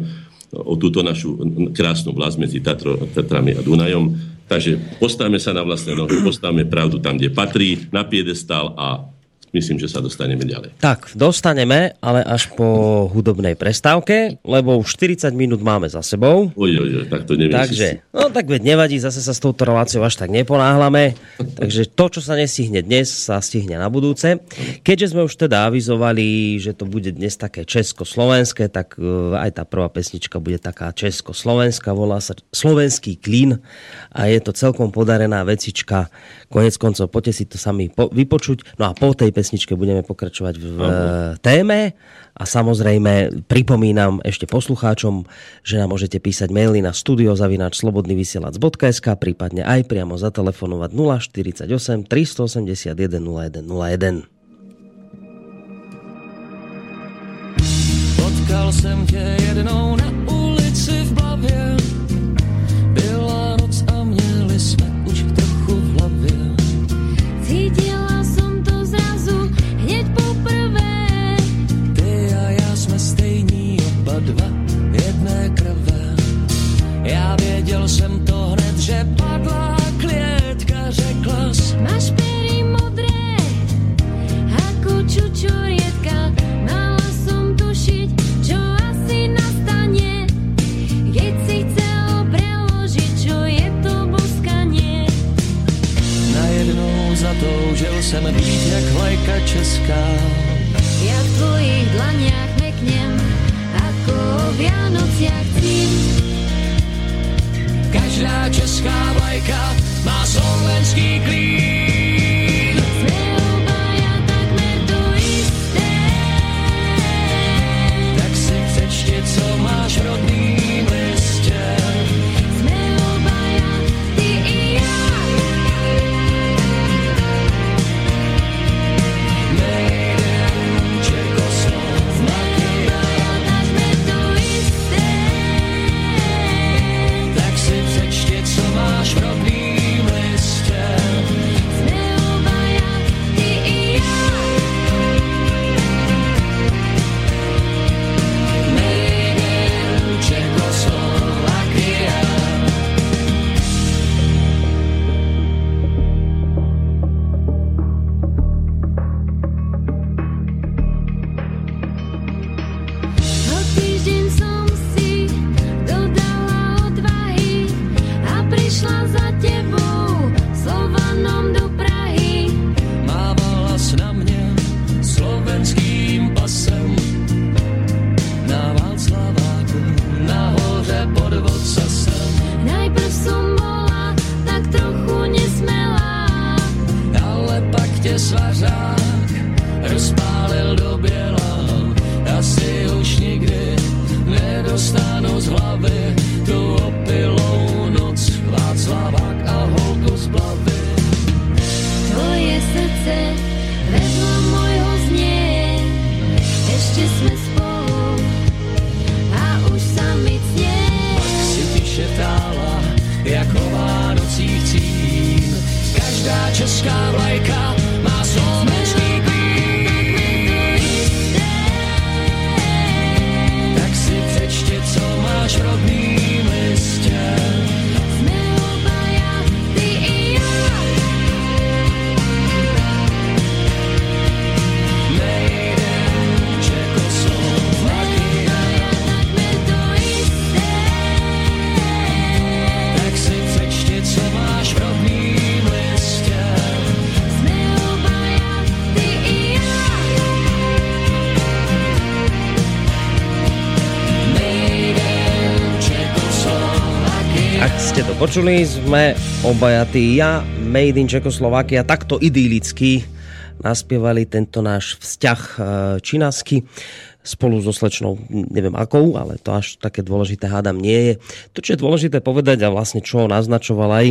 o túto našu krásnu vlast medzi Tatro, Tatrami a Dunajom. Takže postavme sa na vlastné nohy, postavme pravdu tam, kde patrí, na piedestal a myslím, že sa dostaneme ďalej. Tak, dostaneme, ale až po hudobnej prestávke, lebo už 40 minút máme za sebou. Oj, oj, oj, tak to neviem. Takže, si... no tak veď nevadí, zase sa s touto reláciou až tak neponáhlame. Takže to, čo sa nestihne dnes, sa stihne na budúce. Keďže sme už teda avizovali, že to bude dnes také československé, tak e, aj tá prvá pesnička bude taká československá, volá sa Slovenský klín a je to celkom podarená vecička. Konec koncov, poďte si to sami po- vypočuť. No a po tej pesničke budeme pokračovať v Aha. téme a samozrejme pripomínam ešte poslucháčom, že nám môžete písať maily na studiozavinač.slobodnyvysielac.sk prípadne aj priamo zatelefonovať 048 381 0101. Potkal jsem tě jednou na ulici v Blavě Já věděl jsem to hned, že padla klietka, řekla Máš pery modré, ako čučorietka, mala som tušiť, čo asi nastane, keď si chcel preložiť, čo je to boskanie. Najednou zatoužil jsem být jak vlajka česká, ja v tvojich dlaniach meknem, go. Vianociach Každá česká vlajka má slovenský klín. Počuli, sme obaja tí ja, Made in Czechoslovakia, takto idylicky naspievali tento náš vzťah e, činasky spolu so slečnou, neviem akou, ale to až také dôležité hádam nie je. To, čo je dôležité povedať a vlastne čo naznačoval aj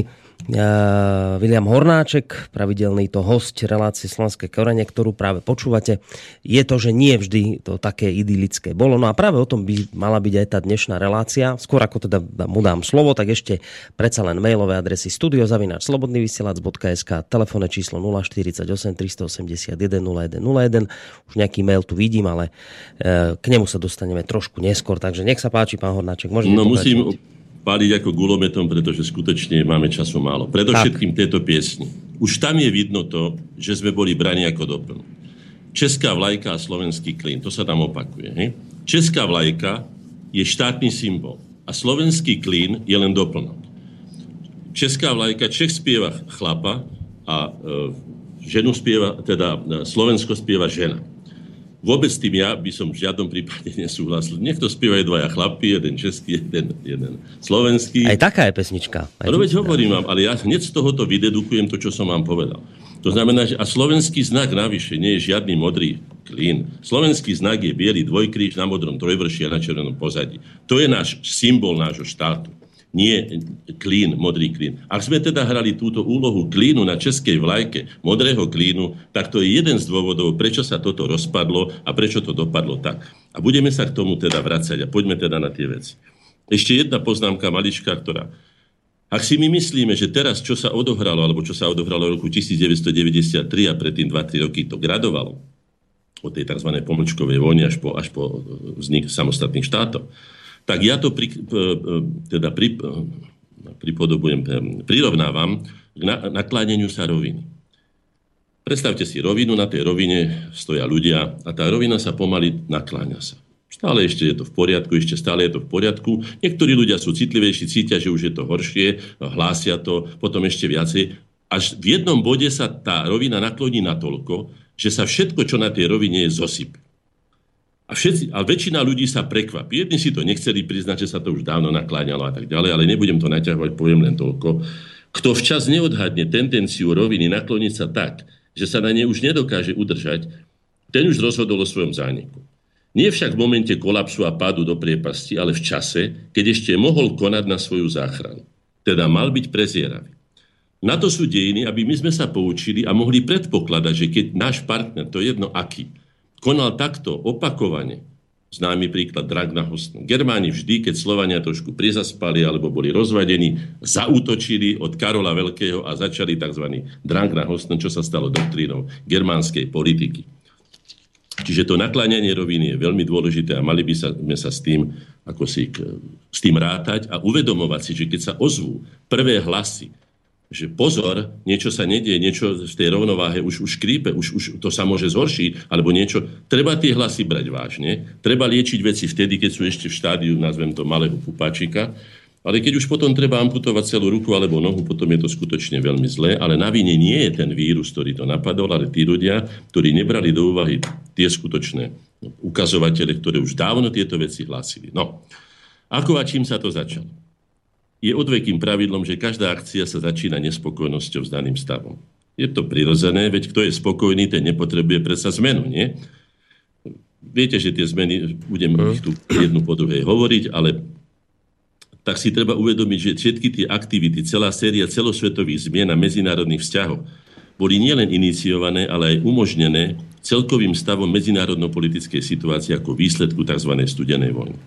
William Hornáček, pravidelný to host relácie Slovenské korene, ktorú práve počúvate, je to, že nie vždy to také idylické bolo. No a práve o tom by mala byť aj tá dnešná relácia. Skôr ako teda mu dám slovo, tak ešte predsa len mailové adresy studiozavináčslobodnyvysielac.sk telefónne číslo 048 381 0101 už nejaký mail tu vidím, ale e, k nemu sa dostaneme trošku neskôr, takže nech sa páči, pán Hornáček, môžete No musím páliť ako gulometom, pretože skutočne máme času málo. Predovšetkým tejto piesni. Už tam je vidno to, že sme boli braní ako doplnok. Česká vlajka a slovenský klín, to sa tam opakuje. Hej? Česká vlajka je štátny symbol a slovenský klín je len doplnok. Česká vlajka, Čech spieva chlapa a e, ženu spieva, teda e, Slovensko spieva žena. Vôbec s tým ja by som v žiadnom prípade nesúhlasil. Nech to spievajú dvaja chlapi, jeden český, jeden, jeden slovenský. Aj taká je pesnička. Aj No veď hovorím vám, ale ja hneď z tohoto vydedukujem to, čo som vám povedal. To znamená, že a slovenský znak navyše nie je žiadny modrý klín. Slovenský znak je biely dvojkríž na modrom trojvrši a na červenom pozadí. To je náš symbol nášho štátu. Nie klín, modrý klín. Ak sme teda hrali túto úlohu klínu na českej vlajke, modrého klínu, tak to je jeden z dôvodov, prečo sa toto rozpadlo a prečo to dopadlo tak. A budeme sa k tomu teda vracať a poďme teda na tie veci. Ešte jedna poznámka malička, ktorá ak si my myslíme, že teraz, čo sa odohralo, alebo čo sa odohralo v roku 1993 a predtým 2-3 roky to gradovalo, od tej tzv. pomlčkovej vojny až po, až po vznik samostatných štátov, tak ja to pri, teda pri, pripodobujem, prirovnávam k na, nakláneniu sa roviny. Predstavte si rovinu, na tej rovine stoja ľudia a tá rovina sa pomaly nakláňa sa. Stále ešte je to v poriadku, ešte stále je to v poriadku. Niektorí ľudia sú citlivejší, cítia, že už je to horšie, hlásia to, potom ešte viacej. Až v jednom bode sa tá rovina nakloní natoľko, že sa všetko, čo na tej rovine je, zosype. A všetci, a väčšina ľudí sa prekvapí. Jedni si to nechceli priznať, že sa to už dávno nakláňalo a tak ďalej, ale nebudem to naťahovať, poviem len toľko. Kto včas neodhadne tendenciu roviny nakloniť sa tak, že sa na ne už nedokáže udržať, ten už rozhodol o svojom zániku. Nie však v momente kolapsu a pádu do priepasti, ale v čase, keď ešte mohol konať na svoju záchranu. Teda mal byť prezieravý. Na to sú dejiny, aby my sme sa poučili a mohli predpokladať, že keď náš partner, to je jedno aký, konal takto opakovane, známy príklad Dragna Hostn. Germáni vždy, keď Slovania trošku prizaspali alebo boli rozvadení, zaútočili od Karola Veľkého a začali tzv. Dragna Hostn, čo sa stalo doktrínou germánskej politiky. Čiže to nakláňanie roviny je veľmi dôležité a mali by sme sa s tým, ako si, s tým rátať a uvedomovať si, že keď sa ozvú prvé hlasy že pozor, niečo sa nedie, niečo v tej rovnováhe už, už krípe, už, už to sa môže zhoršiť, alebo niečo. Treba tie hlasy brať vážne, treba liečiť veci vtedy, keď sú ešte v štádiu, nazvem to malého pupáčika, ale keď už potom treba amputovať celú ruku alebo nohu, potom je to skutočne veľmi zlé. Ale na vine nie je ten vírus, ktorý to napadol, ale tí ľudia, ktorí nebrali do úvahy tie skutočné ukazovatele, ktoré už dávno tieto veci hlásili. No, ako a čím sa to začalo? Je odvekým pravidlom, že každá akcia sa začína nespokojnosťou s daným stavom. Je to prirodzené, veď kto je spokojný, ten nepotrebuje predsa zmenu, nie? Viete, že tie zmeny, budem ich tu jednu po druhej hovoriť, ale tak si treba uvedomiť, že všetky tie aktivity, celá séria celosvetových zmien a medzinárodných vzťahov boli nielen iniciované, ale aj umožnené celkovým stavom medzinárodno-politickej situácie ako výsledku tzv. studenej vojny.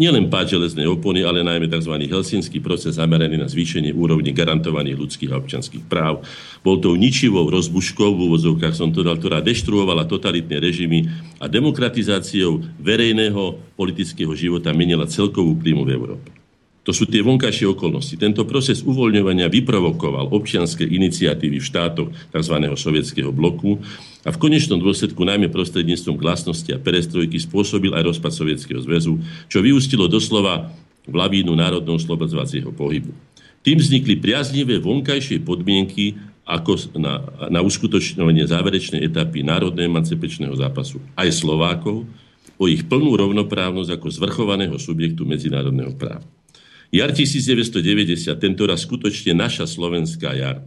Nielen pád železnej opony, ale najmä tzv. helsinský proces zameraný na zvýšenie úrovne garantovaných ľudských a občanských práv. Bol tou ničivou rozbuškou, v úvodzovkách som to dal, ktorá deštruovala totalitné režimy a demokratizáciou verejného politického života menila celkovú klímu v Európe. To sú tie vonkajšie okolnosti. Tento proces uvoľňovania vyprovokoval občianske iniciatívy v štátoch tzv. sovietského bloku a v konečnom dôsledku najmä prostredníctvom glasnosti a perestrojky spôsobil aj rozpad Sovietskeho zväzu, čo vyústilo doslova v lavínu národnou slobodzovacieho pohybu. Tým vznikli priaznivé vonkajšie podmienky ako na, na uskutočňovanie záverečnej etapy národného emancipačného zápasu aj Slovákov o ich plnú rovnoprávnosť ako zvrchovaného subjektu medzinárodného práva. Jar 1990, tento raz skutočne naša slovenská jar,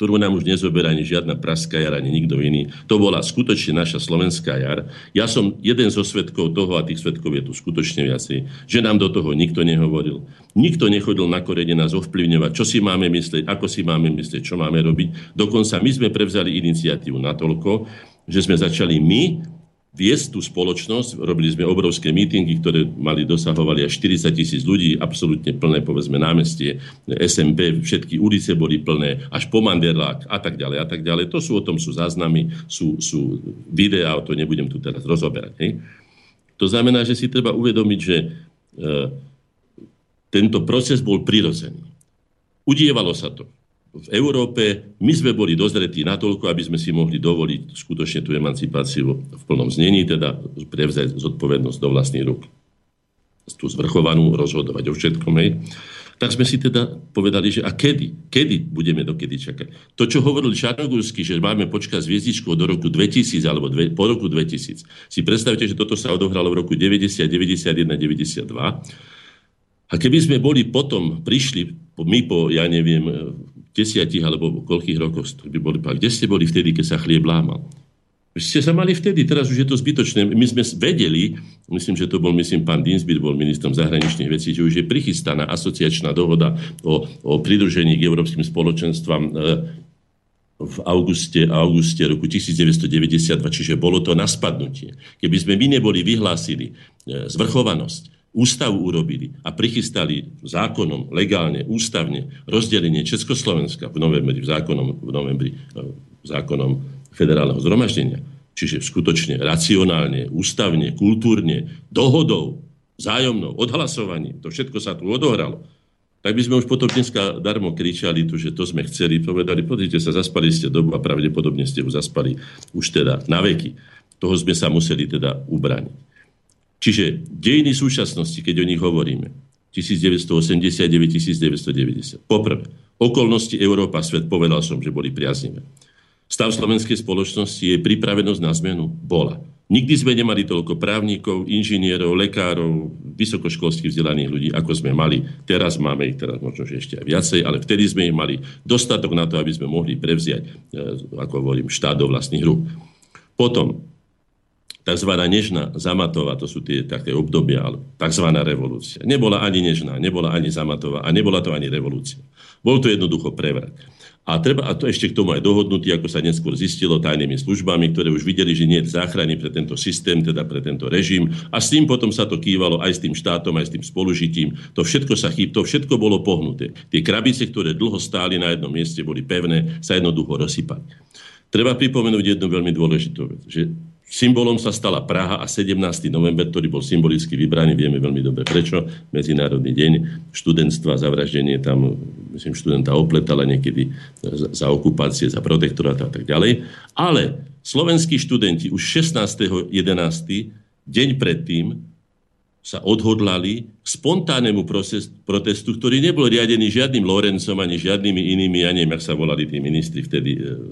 ktorú nám už nezoberá ani žiadna praská jar, ani nikto iný. To bola skutočne naša slovenská jar. Ja som jeden zo svetkov toho, a tých svetkov je tu skutočne viacej, že nám do toho nikto nehovoril. Nikto nechodil na korene nás ovplyvňovať, čo si máme myslieť, ako si máme myslieť, čo máme robiť. Dokonca my sme prevzali iniciatívu natoľko, že sme začali my viesť tú spoločnosť. Robili sme obrovské mítingy, ktoré mali, dosahovali až 40 tisíc ľudí, absolútne plné, povedzme, námestie, SMP, všetky ulice boli plné, až po Manderlák a tak ďalej a tak ďalej. To sú o tom sú záznamy, sú, sú videá, to nebudem tu teraz rozoberať. Hej. To znamená, že si treba uvedomiť, že e, tento proces bol prirodzený. Udievalo sa to v Európe my sme boli dozretí natoľko, aby sme si mohli dovoliť skutočne tú emancipáciu v plnom znení, teda prevzať zodpovednosť do vlastných rúk. Tú zvrchovanú rozhodovať o všetkom. Hej. Tak sme si teda povedali, že a kedy? Kedy budeme dokedy čakať? To, čo hovoril Čarnogórsky, že máme počkať s hviezdičkou do roku 2000 alebo dve, po roku 2000. Si predstavte, že toto sa odohralo v roku 90, 91, 92. A keby sme boli potom, prišli, my po, ja neviem, desiatich alebo koľkých rokoch by boli, kde ste boli vtedy, keď sa chlieb lámal? Ste sa mali vtedy, teraz už je to zbytočné. My sme vedeli, myslím, že to bol, myslím, pán Dinsbyt bol ministrom zahraničných vecí, že už je prichystaná asociačná dohoda o, o pridružení k európskym spoločenstvám e, v auguste, auguste roku 1992, čiže bolo to na spadnutie. Keby sme my neboli vyhlásili e, zvrchovanosť ústavu urobili a prichystali zákonom, legálne, ústavne rozdelenie Československa v novembri, v zákonom, v novembri, e, zákonom federálneho zhromaždenia, čiže skutočne racionálne, ústavne, kultúrne, dohodou, zájomnou, odhlasovaním, to všetko sa tu odohralo, tak by sme už potom dneska darmo kričali tu, že to sme chceli, povedali, pozrite sa, zaspali ste dobu a pravdepodobne ste ho zaspali už teda na veky. Toho sme sa museli teda ubraniť. Čiže dejiny súčasnosti, keď o nich hovoríme, 1989-1990. Poprvé, okolnosti Európa svet, povedal som, že boli priaznivé. Stav slovenskej spoločnosti je pripravenosť na zmenu? Bola. Nikdy sme nemali toľko právnikov, inžinierov, lekárov, vysokoškolských vzdelaných ľudí, ako sme mali. Teraz máme ich teraz možno že ešte aj viacej, ale vtedy sme ich mali dostatok na to, aby sme mohli prevziať, e, ako hovorím, štát do vlastných rúk. Potom, tzv. nežná zamatová, to sú tie také obdobia, ale tzv. revolúcia. Nebola ani nežná, nebola ani zamatová a nebola to ani revolúcia. Bol to jednoducho prevrat. A, treba, a to ešte k tomu aj dohodnutý, ako sa neskôr zistilo tajnými službami, ktoré už videli, že nie je záchrany pre tento systém, teda pre tento režim. A s tým potom sa to kývalo aj s tým štátom, aj s tým spolužitím. To všetko sa chýb, to všetko bolo pohnuté. Tie krabice, ktoré dlho stáli na jednom mieste, boli pevné, sa jednoducho rozsypali. Treba pripomenúť jednu veľmi dôležitú vec, že Symbolom sa stala Praha a 17. november, ktorý bol symbolicky vybraný, vieme veľmi dobre prečo, Medzinárodný deň študentstva, zavraždenie tam, myslím, študenta opletala niekedy za, okupácie, za protektorát a tak ďalej. Ale slovenskí študenti už 16.11. deň predtým sa odhodlali k spontánnemu protestu, ktorý nebol riadený žiadnym Lorencom ani žiadnymi inými, ja neviem, ak sa volali tí ministri vtedy e,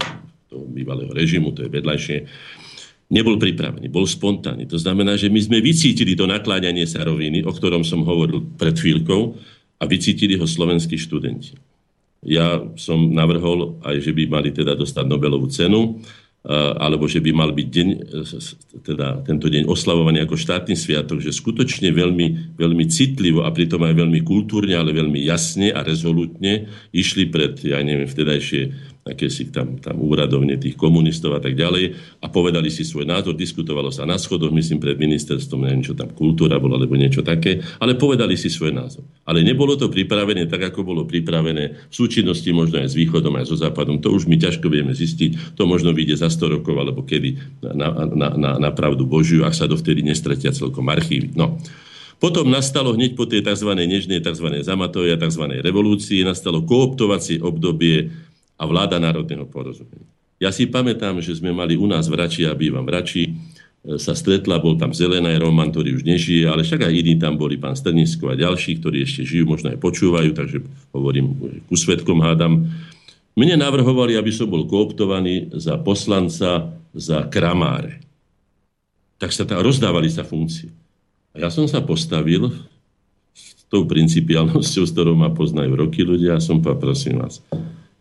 toho bývalého režimu, to je vedľajšie, nebol pripravený, bol spontánny. To znamená, že my sme vycítili to nakláňanie sa roviny, o ktorom som hovoril pred chvíľkou, a vycítili ho slovenskí študenti. Ja som navrhol aj, že by mali teda dostať Nobelovú cenu, alebo že by mal byť deň, teda tento deň oslavovaný ako štátny sviatok, že skutočne veľmi, veľmi citlivo a pritom aj veľmi kultúrne, ale veľmi jasne a rezolutne išli pred, ja neviem, vtedajšie aké si tam, tam úradovne tých komunistov a tak ďalej a povedali si svoj názor, diskutovalo sa na schodoch, myslím, pred ministerstvom, neviem, čo tam kultúra bola, alebo niečo také, ale povedali si svoj názor. Ale nebolo to pripravené tak, ako bolo pripravené v súčinnosti možno aj s východom, aj so západom. To už my ťažko vieme zistiť, to možno vyjde za 100 rokov, alebo kedy na, na, na, na pravdu Božiu, ak sa dovtedy nestretia celkom archívy. No. Potom nastalo hneď po tej tzv. nežnej, tzv. zamatovej a tzv. revolúcii, nastalo kooptovacie obdobie a vláda národného porozumenia. Ja si pamätám, že sme mali u nás v Rači, a bývam v Rači, e, sa stretla, bol tam Zelená Roman, ktorý už nežije, ale však aj iní tam boli, pán Strnisko a ďalší, ktorí ešte žijú, možno aj počúvajú, takže hovorím ku svetkom hádam. Mne navrhovali, aby som bol kooptovaný za poslanca za kramáre. Tak sa tam rozdávali sa funkcie. A ja som sa postavil s tou principiálnosťou, s ktorou ma poznajú roky ľudia, a som povedal, prosím vás,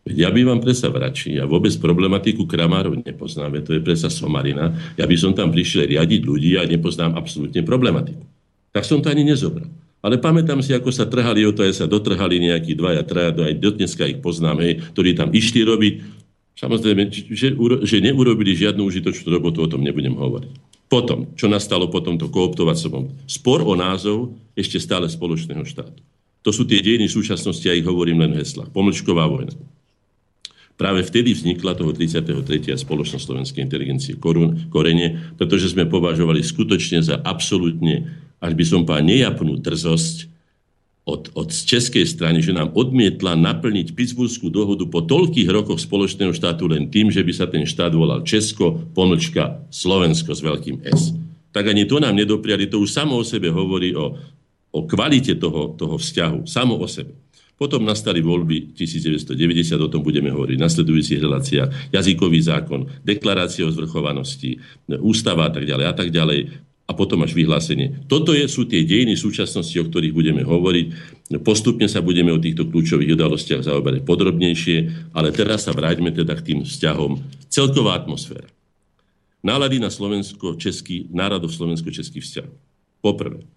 ja bývam presa v Rači a vôbec problematiku kramárov nepoznáme, to je presa Somarina. Ja by som tam prišiel riadiť ľudí a nepoznám absolútne problematiku. Tak som to ani nezobral. Ale pamätám si, ako sa trhali o to, aj sa dotrhali nejakí dvaja, traja, aj do dneska ich poznám, hej, ktorí tam išli robiť. Samozrejme, že, že neurobili žiadnu užitočnú robotu, o tom nebudem hovoriť. Potom, čo nastalo po tomto kooptovacom spor o názov ešte stále spoločného štátu. To sú tie dejiny súčasnosti, ja ich hovorím len v heslách. Pomlčková vojna. Práve vtedy vznikla toho 33. spoločnosť slovenskej inteligencie korene, pretože sme považovali skutočne za absolútne, až by som povedal, nejapnú drzosť od, od českej strany, že nám odmietla naplniť Pittsburghskú dohodu po toľkých rokoch spoločného štátu len tým, že by sa ten štát volal Česko, pomlčka Slovensko s veľkým S. Tak ani to nám nedopriali, to už samo o sebe hovorí o, o kvalite toho, toho vzťahu, samo o sebe. Potom nastali voľby 1990, o tom budeme hovoriť v nasledujúcich reláciách, jazykový zákon, deklarácia o zvrchovanosti, ústava a tak ďalej a tak ďalej a potom až vyhlásenie. Toto je, sú tie dejiny súčasnosti, o ktorých budeme hovoriť. Postupne sa budeme o týchto kľúčových udalostiach zaoberať podrobnejšie, ale teraz sa vráťme teda k tým vzťahom. Celková atmosféra. Nálady na slovensko-český, náradov slovensko-český vzťah. Poprvé,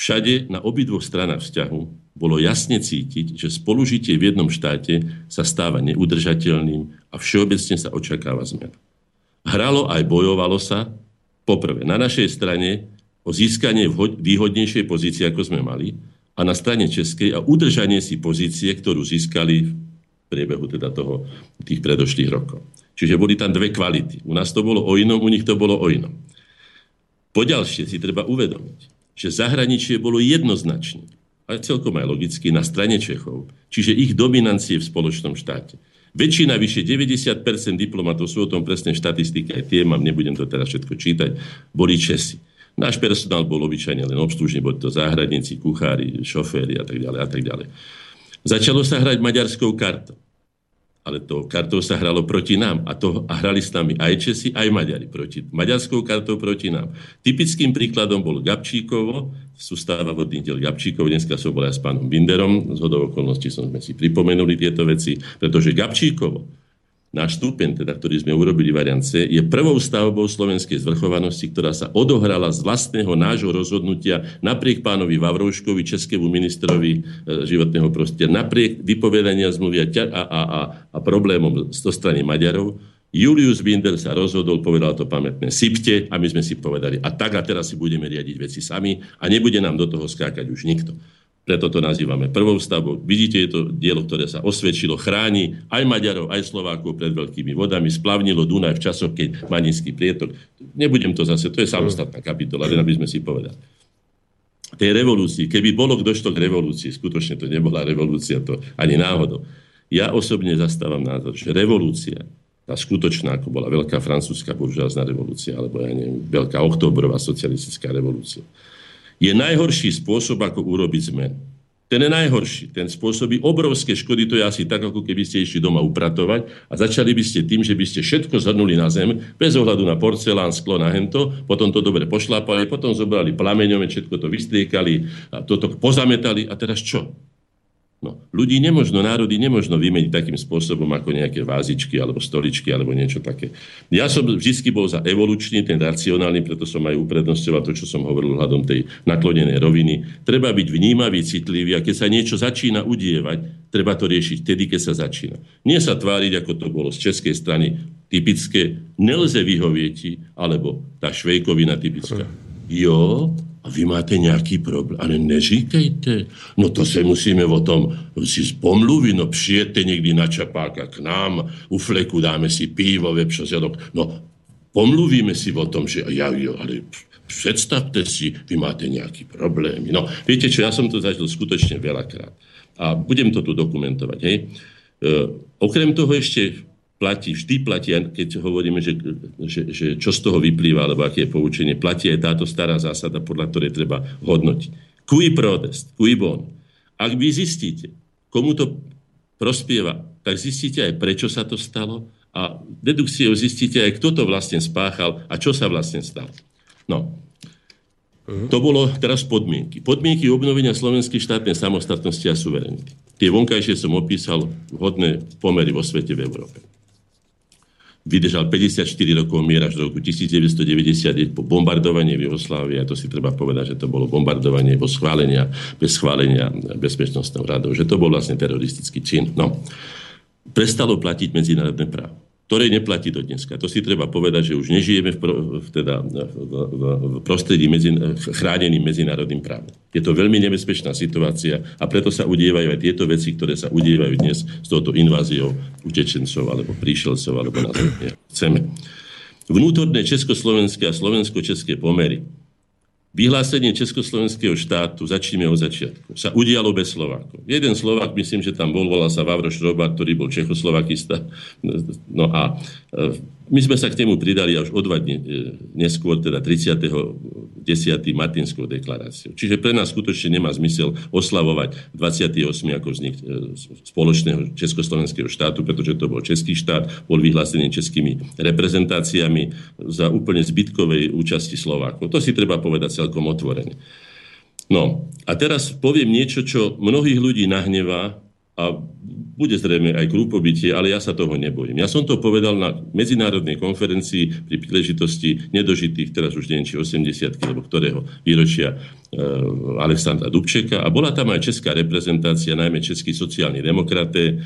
Všade na obidvoch stranách vzťahu bolo jasne cítiť, že spolužitie v jednom štáte sa stáva neudržateľným a všeobecne sa očakáva zmena. Hralo aj bojovalo sa, poprvé, na našej strane o získanie výhodnejšej pozície, ako sme mali, a na strane Českej a udržanie si pozície, ktorú získali v priebehu teda toho, tých predošlých rokov. Čiže boli tam dve kvality. U nás to bolo o inom, u nich to bolo o inom. Poďalšie si treba uvedomiť, že zahraničie bolo jednoznačne, ale celkom aj logicky, na strane Čechov, čiže ich dominancie v spoločnom štáte. Väčšina, vyše 90% diplomatov, sú o tom presné štatistiky, aj tie mám, nebudem to teraz všetko čítať, boli Česi. Náš personál bol obyčajne len obslužný, boli to záhradníci, kuchári, šoféry a tak ďalej a tak ďalej. Začalo sa hrať maďarskou kartou. Ale to kartou sa hralo proti nám a, to, a hrali s nami aj Česi, aj Maďari proti, maďarskou kartou proti nám. Typickým príkladom bol Gabčíkovo, sústava vodných diel Gabčíkov, dneska som bol aj s pánom Binderom, z hodov okolností som sme si pripomenuli tieto veci, pretože Gabčíkovo náš stupeň, teda, ktorý sme urobili variant C, je prvou stavbou slovenskej zvrchovanosti, ktorá sa odohrala z vlastného nášho rozhodnutia napriek pánovi Vavrouškovi, českému ministrovi e, životného prostredia, napriek vypovedania zmluvy a, a, a, a problémom zo strany Maďarov, Julius Binder sa rozhodol, povedal to pamätné, sypte a my sme si povedali, a tak a teraz si budeme riadiť veci sami a nebude nám do toho skákať už nikto. Preto to nazývame prvou stavbou. Vidíte, je to dielo, ktoré sa osvedčilo, chráni aj Maďarov, aj Slovákov pred veľkými vodami, splavnilo Dunaj v časoch, keď nízky prietok. Nebudem to zase, to je samostatná kapitola, len aby sme si povedali. Tej revolúcii, keby bolo došlo k revolúcii, skutočne to nebola revolúcia, to ani náhodou. Ja osobne zastávam názor, že revolúcia, tá skutočná, ako bola veľká francúzska buržázna revolúcia, alebo ja neviem, veľká oktobrová socialistická revolúcia, je najhorší spôsob, ako urobiť zmenu. Ten je najhorší. Ten spôsobí obrovské škody. To je asi tak, ako keby ste išli doma upratovať a začali by ste tým, že by ste všetko zhrnuli na zem, bez ohľadu na porcelán, sklo, na hento, potom to dobre pošlápali, potom zobrali plameňome, všetko to vystriekali, a toto pozametali a teraz čo? No, ľudí nemožno, národy nemožno vymeniť takým spôsobom ako nejaké vázičky alebo stoličky alebo niečo také. Ja som vždy bol za evolučný, ten racionálny, preto som aj uprednostoval to, čo som hovoril hľadom tej naklonenej roviny. Treba byť vnímavý, citlivý a keď sa niečo začína udievať, treba to riešiť vtedy, keď sa začína. Nie sa tváriť, ako to bolo z českej strany typické, nelze vyhovieť, alebo tá švejkovina typická. Jo, a vy máte nějaký problém. Ale neříkejte. No to se musíme o tom si pomluvit. No přijete někdy na Čapáka k nám, u fleku dáme si pivo, vepřozadok. No pomluvíme si o tom, že ja, jo, ale představte si, vy máte nejaký problém. No, viete čo, ja som to zažil skutočne veľakrát. A budem to tu dokumentovať. Hej. E, okrem toho ešte platí, vždy platí, keď hovoríme, že, že, že čo z toho vyplýva, alebo aké je poučenie, platí aj táto stará zásada, podľa ktorej treba hodnotiť. Cui prodest, cui bon. Ak vy zistíte, komu to prospieva, tak zistíte aj, prečo sa to stalo a dedukciou zistíte aj, kto to vlastne spáchal a čo sa vlastne stalo. No, to bolo teraz podmienky. Podmienky obnovenia slovenskej štátnej samostatnosti a suverenity. Tie vonkajšie som opísal vhodné pomery vo svete v Európe vydržal 54 rokov mier až do roku 1990 po bombardovaní v Jugoslávii, a to si treba povedať, že to bolo bombardovanie bez schválenia, bez schválenia bezpečnostného radu, že to bol vlastne teroristický čin. No, prestalo platiť medzinárodné právo ktoré neplatí do dneska. To si treba povedať, že už nežijeme v, pro, v, teda, v, v, v prostredí medzi, chráneným medzinárodným právom. Je to veľmi nebezpečná situácia a preto sa udievajú aj tieto veci, ktoré sa udievajú dnes s touto inváziou utečencov alebo príšelcov alebo na chceme. Vnútorné československé a slovensko-české pomery Vyhlásenie Československého štátu, začneme od začiatku, sa udialo bez Slovákov. Jeden Slovák, myslím, že tam bol, volal sa Vavroš Roba, ktorý bol Čechoslovakista. No a e, my sme sa k nemu pridali až o dva dní e, neskôr, teda 30. 10. Martinskou deklaráciou. Čiže pre nás skutočne nemá zmysel oslavovať 28. ako vznik e, spoločného Československého štátu, pretože to bol Český štát, bol vyhlásený českými reprezentáciami za úplne zbytkovej účasti Slovákov. To si treba povedať celkom otvorene. No a teraz poviem niečo, čo mnohých ľudí nahnevá, a bude zrejme aj krúpobytie, ale ja sa toho nebojím. Ja som to povedal na medzinárodnej konferencii pri príležitosti nedožitých, teraz už neviem, či 80 alebo ktorého výročia e, Alexandra Dubčeka a bola tam aj česká reprezentácia, najmä českí sociálni demokraté,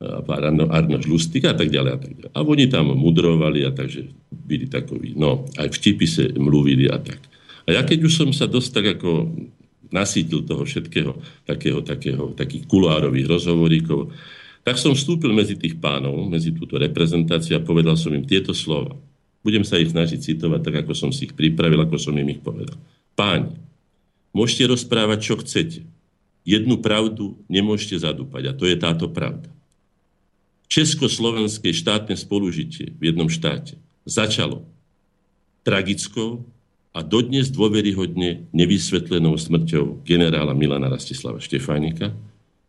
Arno, Arnoš Lustig a tak ďalej a tak ďalej. A oni tam mudrovali a takže byli takoví, no, aj vtipy sa mluvili a tak. A ja keď už som sa dosť tak ako nasítil toho všetkého, takého, takého, takých kulárových rozhovoríkov, tak som vstúpil medzi tých pánov, medzi túto reprezentáciu a povedal som im tieto slova. Budem sa ich snažiť citovať tak, ako som si ich pripravil, ako som im ich povedal. Páni, môžete rozprávať, čo chcete. Jednu pravdu nemôžete zadúpať a to je táto pravda. Československé štátne spolužitie v jednom štáte začalo tragickou, a dodnes dôveryhodne nevysvetlenou smrťou generála Milana Rastislava Štefánika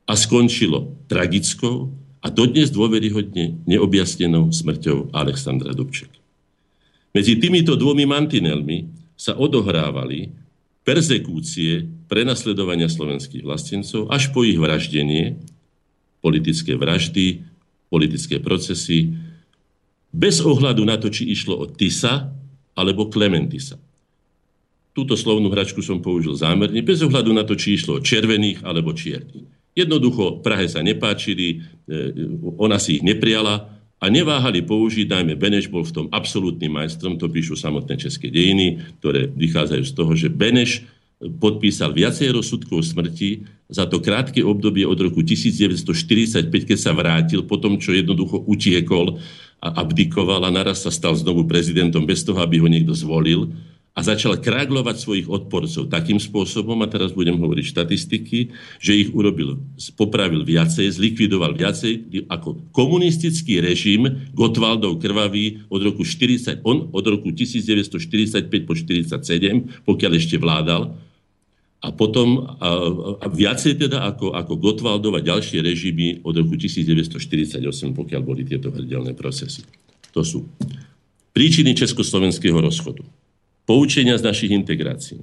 a skončilo tragickou a dodnes dôveryhodne neobjasnenou smrťou Alexandra Dubček. Medzi týmito dvomi mantinelmi sa odohrávali persekúcie, prenasledovania slovenských vlastencov až po ich vraždenie, politické vraždy, politické procesy, bez ohľadu na to, či išlo o Tisa alebo Klementisa. Túto slovnú hračku som použil zámerne, bez ohľadu na to, či išlo červených alebo čiernych. Jednoducho Prahe sa nepáčili, e, ona si ich neprijala a neváhali použiť, najmä Beneš bol v tom absolútnym majstrom, to píšu samotné české dejiny, ktoré vychádzajú z toho, že Beneš podpísal viacej rozsudkov smrti za to krátke obdobie od roku 1945, keď sa vrátil po tom, čo jednoducho utiekol a abdikoval a naraz sa stal znovu prezidentom bez toho, aby ho niekto zvolil a začal kráglovať svojich odporcov takým spôsobom, a teraz budem hovoriť štatistiky, že ich urobil, popravil viacej, zlikvidoval viacej ako komunistický režim Gotwaldov krvavý od roku 40, on od roku 1945 po 47, pokiaľ ešte vládal, a potom a, a viacej teda ako, ako Gotwaldov a ďalšie režimy od roku 1948, pokiaľ boli tieto hrdelné procesy. To sú príčiny československého rozchodu poučenia z našich integrácií.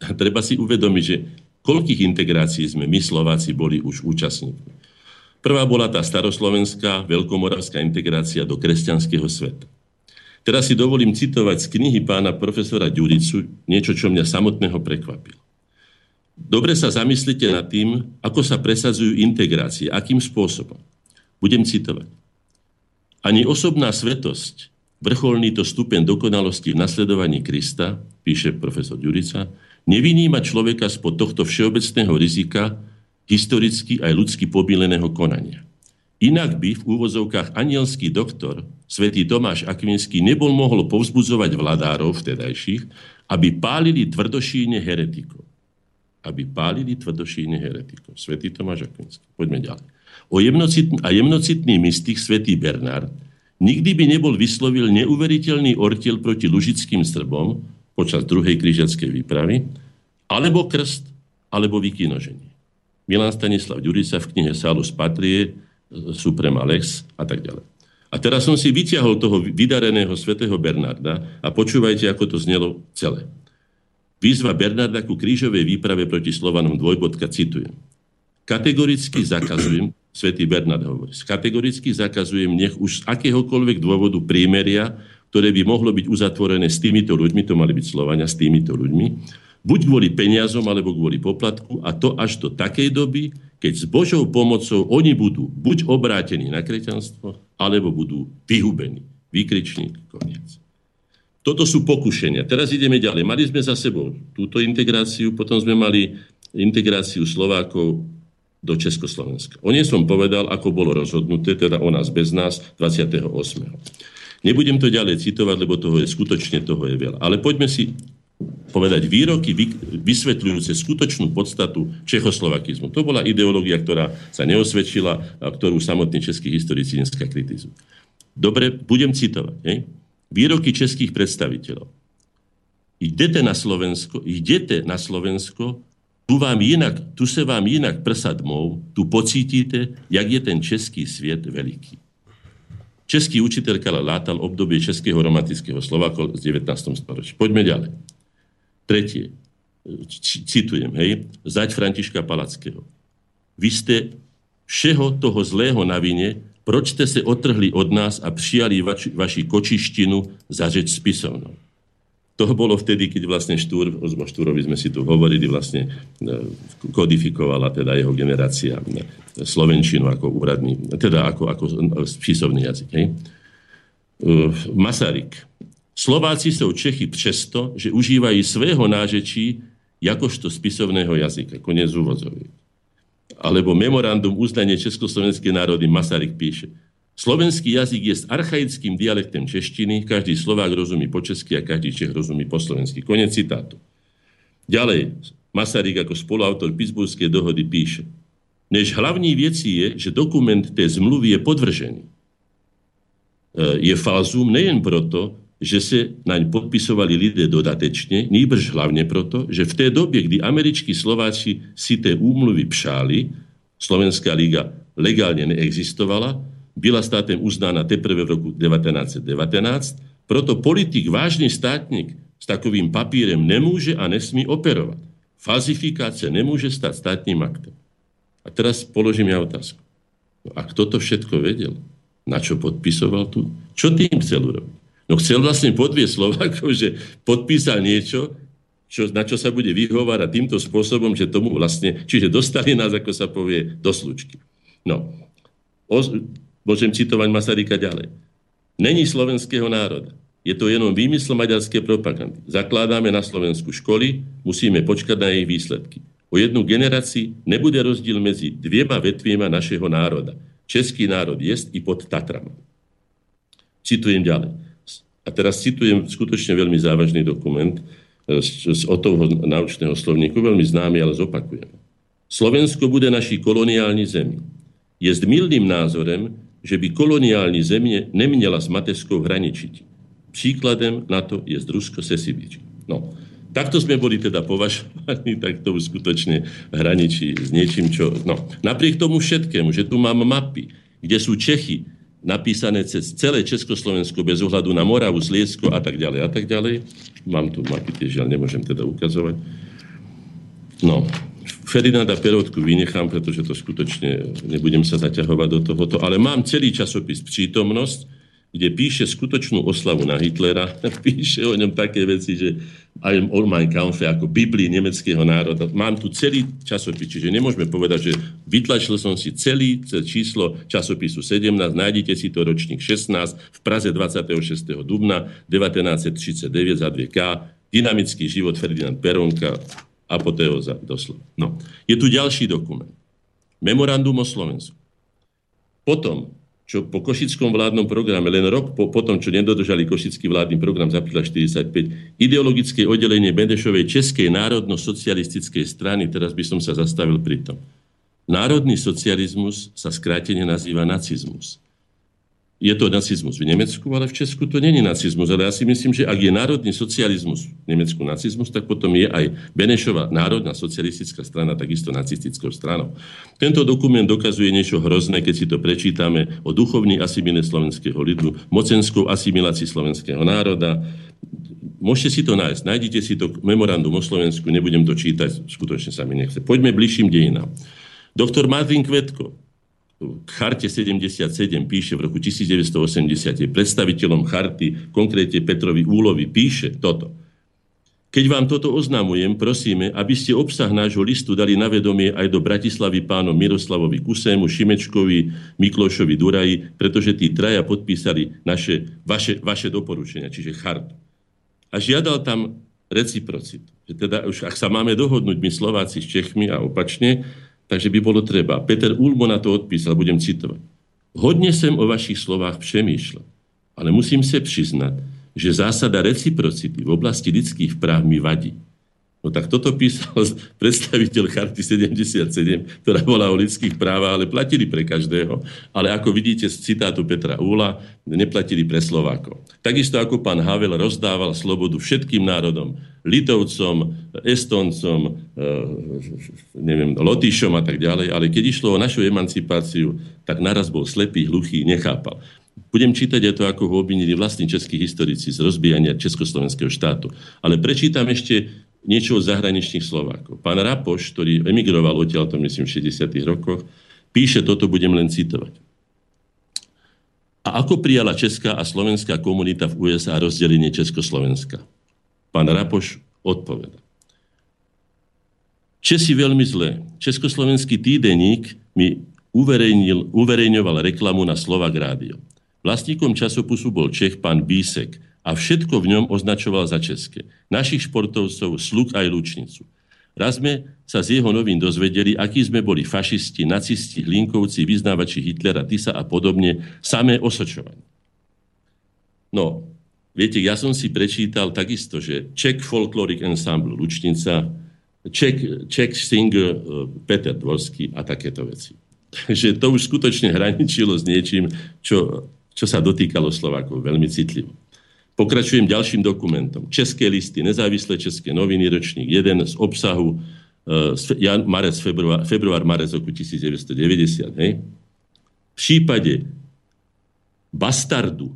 A treba si uvedomiť, že koľkých integrácií sme my Slováci boli už účastníkmi. Prvá bola tá staroslovenská, veľkomoravská integrácia do kresťanského sveta. Teraz si dovolím citovať z knihy pána profesora Ďuricu niečo, čo mňa samotného prekvapilo. Dobre sa zamyslite nad tým, ako sa presadzujú integrácie, akým spôsobom. Budem citovať. Ani osobná svetosť Vrcholný to stupeň dokonalosti v nasledovaní Krista, píše profesor Ďurica, nevyníma človeka spod tohto všeobecného rizika historicky aj ľudsky pobileného konania. Inak by v úvozovkách anielský doktor, svätý Tomáš Akvinský, nebol mohol povzbudzovať vladárov vtedajších, aby pálili tvrdošíne heretikov. Aby pálili tvrdošíne heretikov. Svetý Tomáš Akvinský. Poďme ďalej. O jemnocitný, a jemnocitný mystik svätý Bernard nikdy by nebol vyslovil neuveriteľný ortiel proti lužickým Srbom počas druhej križiackej výpravy, alebo krst, alebo vykinoženie. Milan Stanislav Ďurica v knihe Salus Patrie, Suprema Lex a tak ďalej. A teraz som si vyťahol toho vydareného svätého Bernarda a počúvajte, ako to znelo celé. Výzva Bernarda ku krížovej výprave proti Slovanom dvojbodka, citujem. Kategoricky zakazujem, svätý Bernard hovorí, kategoricky zakazujem, nech už z akéhokoľvek dôvodu prímeria, ktoré by mohlo byť uzatvorené s týmito ľuďmi, to mali byť Slovania s týmito ľuďmi, buď kvôli peniazom, alebo kvôli poplatku, a to až do takej doby, keď s Božou pomocou oni budú buď obrátení na kreťanstvo, alebo budú vyhubení. Výkričník, koniec. Toto sú pokušenia. Teraz ideme ďalej. Mali sme za sebou túto integráciu, potom sme mali integráciu Slovákov do Československa. O nej som povedal, ako bolo rozhodnuté, teda o nás bez nás, 28. Nebudem to ďalej citovať, lebo toho je skutočne toho je veľa. Ale poďme si povedať výroky vysvetľujúce skutočnú podstatu čechoslovakizmu. To bola ideológia, ktorá sa neosvedčila a ktorú samotní českí historici dneska kritizujú. Dobre, budem citovať. Ne? Výroky českých predstaviteľov. Idete na Slovensko, idete na Slovensko tu, vám jinak, tu se vám jinak prsa dmou, tu pocítíte, jak je ten český svět veliký. Český učitel Karel Látal obdobie českého romantického slova z 19. storočí. Poďme ďalej. Tretie. Citujem, hej, zať Františka Palackého. Vy ste všeho toho zlého na vine, proč ste sa otrhli od nás a přijali vaši, vaši kočištinu za řeč spisovnou. To bolo vtedy, keď vlastne Štúr, o Štúrovi sme si tu hovorili, vlastne e, kodifikovala teda jeho generácia e, Slovenčinu ako úradný, teda ako, ako spisovný jazyk. Hej. E, Masaryk. Slováci sú Čechy přesto, že užívajú svého nážečí jakožto spisovného jazyka. Konec úvodzový. Alebo memorandum uznanie Československej národy Masaryk píše. Slovenský jazyk je s archaickým dialektem češtiny, každý Slovák rozumí po česky a každý Čech rozumí po slovensky. Konec citátu. Ďalej, Masaryk ako spoluautor Pittsburghskej dohody píše, než hlavní věcí je, že dokument té zmluvy je podvržený. E, je falzum nejen proto, že sa naň podpisovali lidé dodatečne, nýbrž hlavne proto, že v tej dobie, kdy američkí Slováci si tie úmluvy pšáli, Slovenská liga legálne neexistovala, byla státem uznána teprve v roku 1919, proto politik, vážny státnik s takovým papírem nemôže a nesmí operovať. Falzifikácia nemôže stať státnym aktom. A teraz položím ja otázku. No a kto to všetko vedel? Na čo podpisoval tu? Čo tým chcel urobiť? No chcel vlastne podvieť Slovákov, že podpísal niečo, čo, na čo sa bude vyhovárať týmto spôsobom, že tomu vlastne, čiže dostali nás, ako sa povie, do slučky. No, o, môžem citovať Masaryka ďalej. Není slovenského národa. Je to jenom výmysl maďarskej propagandy. Zakladáme na Slovensku školy, musíme počkať na jej výsledky. O jednu generácii nebude rozdiel medzi dviema vetviema našeho národa. Český národ jest i pod Tatrama. Citujem ďalej. A teraz citujem skutočne veľmi závažný dokument, z, z Otovho naučného slovníku, veľmi známy, ale zopakujem. Slovensko bude naší koloniální zemi. Je s milným názorem, že by koloniální země neměla s mateřskou hraničiť. Příkladem na to je Rusko se Sibič. No, takto sme boli teda považovaní, tak to skutočne hraničí s niečím, čo... No, napriek tomu všetkému, že tu mám mapy, kde sú Čechy, napísané cez celé Československo bez ohľadu na Moravu, Sliesko a tak ďalej a tak ďalej. Mám tu mapy, tiež žiaľ nemôžem teda ukazovať. No, Ferdinanda Perotku vynechám, pretože to skutočne nebudem sa zaťahovať do tohoto, ale mám celý časopis Prítomnosť, kde píše skutočnú oslavu na Hitlera, píše o ňom také veci, že aj o Mein Kampfe ako Biblii nemeckého národa. Mám tu celý časopis, čiže nemôžeme povedať, že vytlačil som si celý číslo časopisu 17, nájdete si to ročník 16 v Praze 26. dubna 1939 za 2K, dynamický život Ferdinand Peronka, apoteóza doslova. No. Je tu ďalší dokument. Memorandum o Slovensku. Potom čo po košickom vládnom programe, len rok po, po tom, čo nedodržali košický vládny program z apríla 45, ideologické oddelenie Benešovej Českej národno-socialistickej strany, teraz by som sa zastavil pri tom. Národný socializmus sa skrátene nazýva nacizmus je to nacizmus v Nemecku, ale v Česku to není nacizmus. Ale ja si myslím, že ak je národný socializmus v Nemecku nacizmus, tak potom je aj Benešová národná socialistická strana takisto nacistickou stranou. Tento dokument dokazuje niečo hrozné, keď si to prečítame o duchovní asimile slovenského lidu, mocenskou asimilácii slovenského národa. Môžete si to nájsť. Nájdite si to memorandum o Slovensku, nebudem to čítať, skutočne sa mi nechce. Poďme bližším dejinám. Doktor Martin Kvetko, k charte 77 píše v roku 1980, je predstaviteľom charty, konkrétne Petrovi Úlovi, píše toto. Keď vám toto oznamujem, prosíme, aby ste obsah nášho listu dali na vedomie aj do Bratislavy pánom Miroslavovi Kusému, Šimečkovi, Miklošovi Duraji, pretože tí traja podpísali naše, vaše, vaše doporučenia, čiže chartu. A žiadal tam reciprocitu. Teda už ak sa máme dohodnúť my Slováci s Čechmi a opačne, Takže by bolo treba. Peter Ulmo na to odpísal, budem citovať. Hodne sem o vašich slovách přemýšľal, ale musím sa přiznať, že zásada reciprocity v oblasti lidských práv mi vadí. No tak toto písal predstaviteľ Charty 77, ktorá bola o lidských právach, ale platili pre každého. Ale ako vidíte z citátu Petra Úla, neplatili pre Slovákov. Takisto ako pán Havel rozdával slobodu všetkým národom, Litovcom, Estoncom, e, neviem, Lotyšom a tak ďalej, ale keď išlo o našu emancipáciu, tak naraz bol slepý, hluchý, nechápal. Budem čítať aj to, ako ho obvinili vlastní českí historici z rozbijania Československého štátu. Ale prečítam ešte niečo od zahraničných Slovákov. Pán Rapoš, ktorý emigroval odtiaľ, to myslím, v 60. rokoch, píše, toto budem len citovať. A ako prijala česká a slovenská komunita v USA rozdelenie Československa? Pán Rapoš odpoveda. Česi veľmi zle. Československý týdeník mi uverejňoval reklamu na Slovak rádio. Vlastníkom časopisu bol Čech pán Bísek, a všetko v ňom označoval za české. Našich športovcov, sluk aj lučnicu. Raz sme sa z jeho novín dozvedeli, akí sme boli fašisti, nacisti, hlinkovci, vyznávači Hitlera, Tisa a podobne, samé osočovanie. No, viete, ja som si prečítal takisto, že Czech Folkloric Ensemble Lučnica, Czech, Czech Singer eh, Peter Dvorský a takéto veci. Takže to už skutočne hraničilo s niečím, čo, čo sa dotýkalo Slovákov veľmi citlivo. Pokračujem ďalším dokumentom. České listy, nezávislé české noviny, ročník 1 z obsahu e, marec, február, február, marec roku 1990. Hej? V prípade bastardu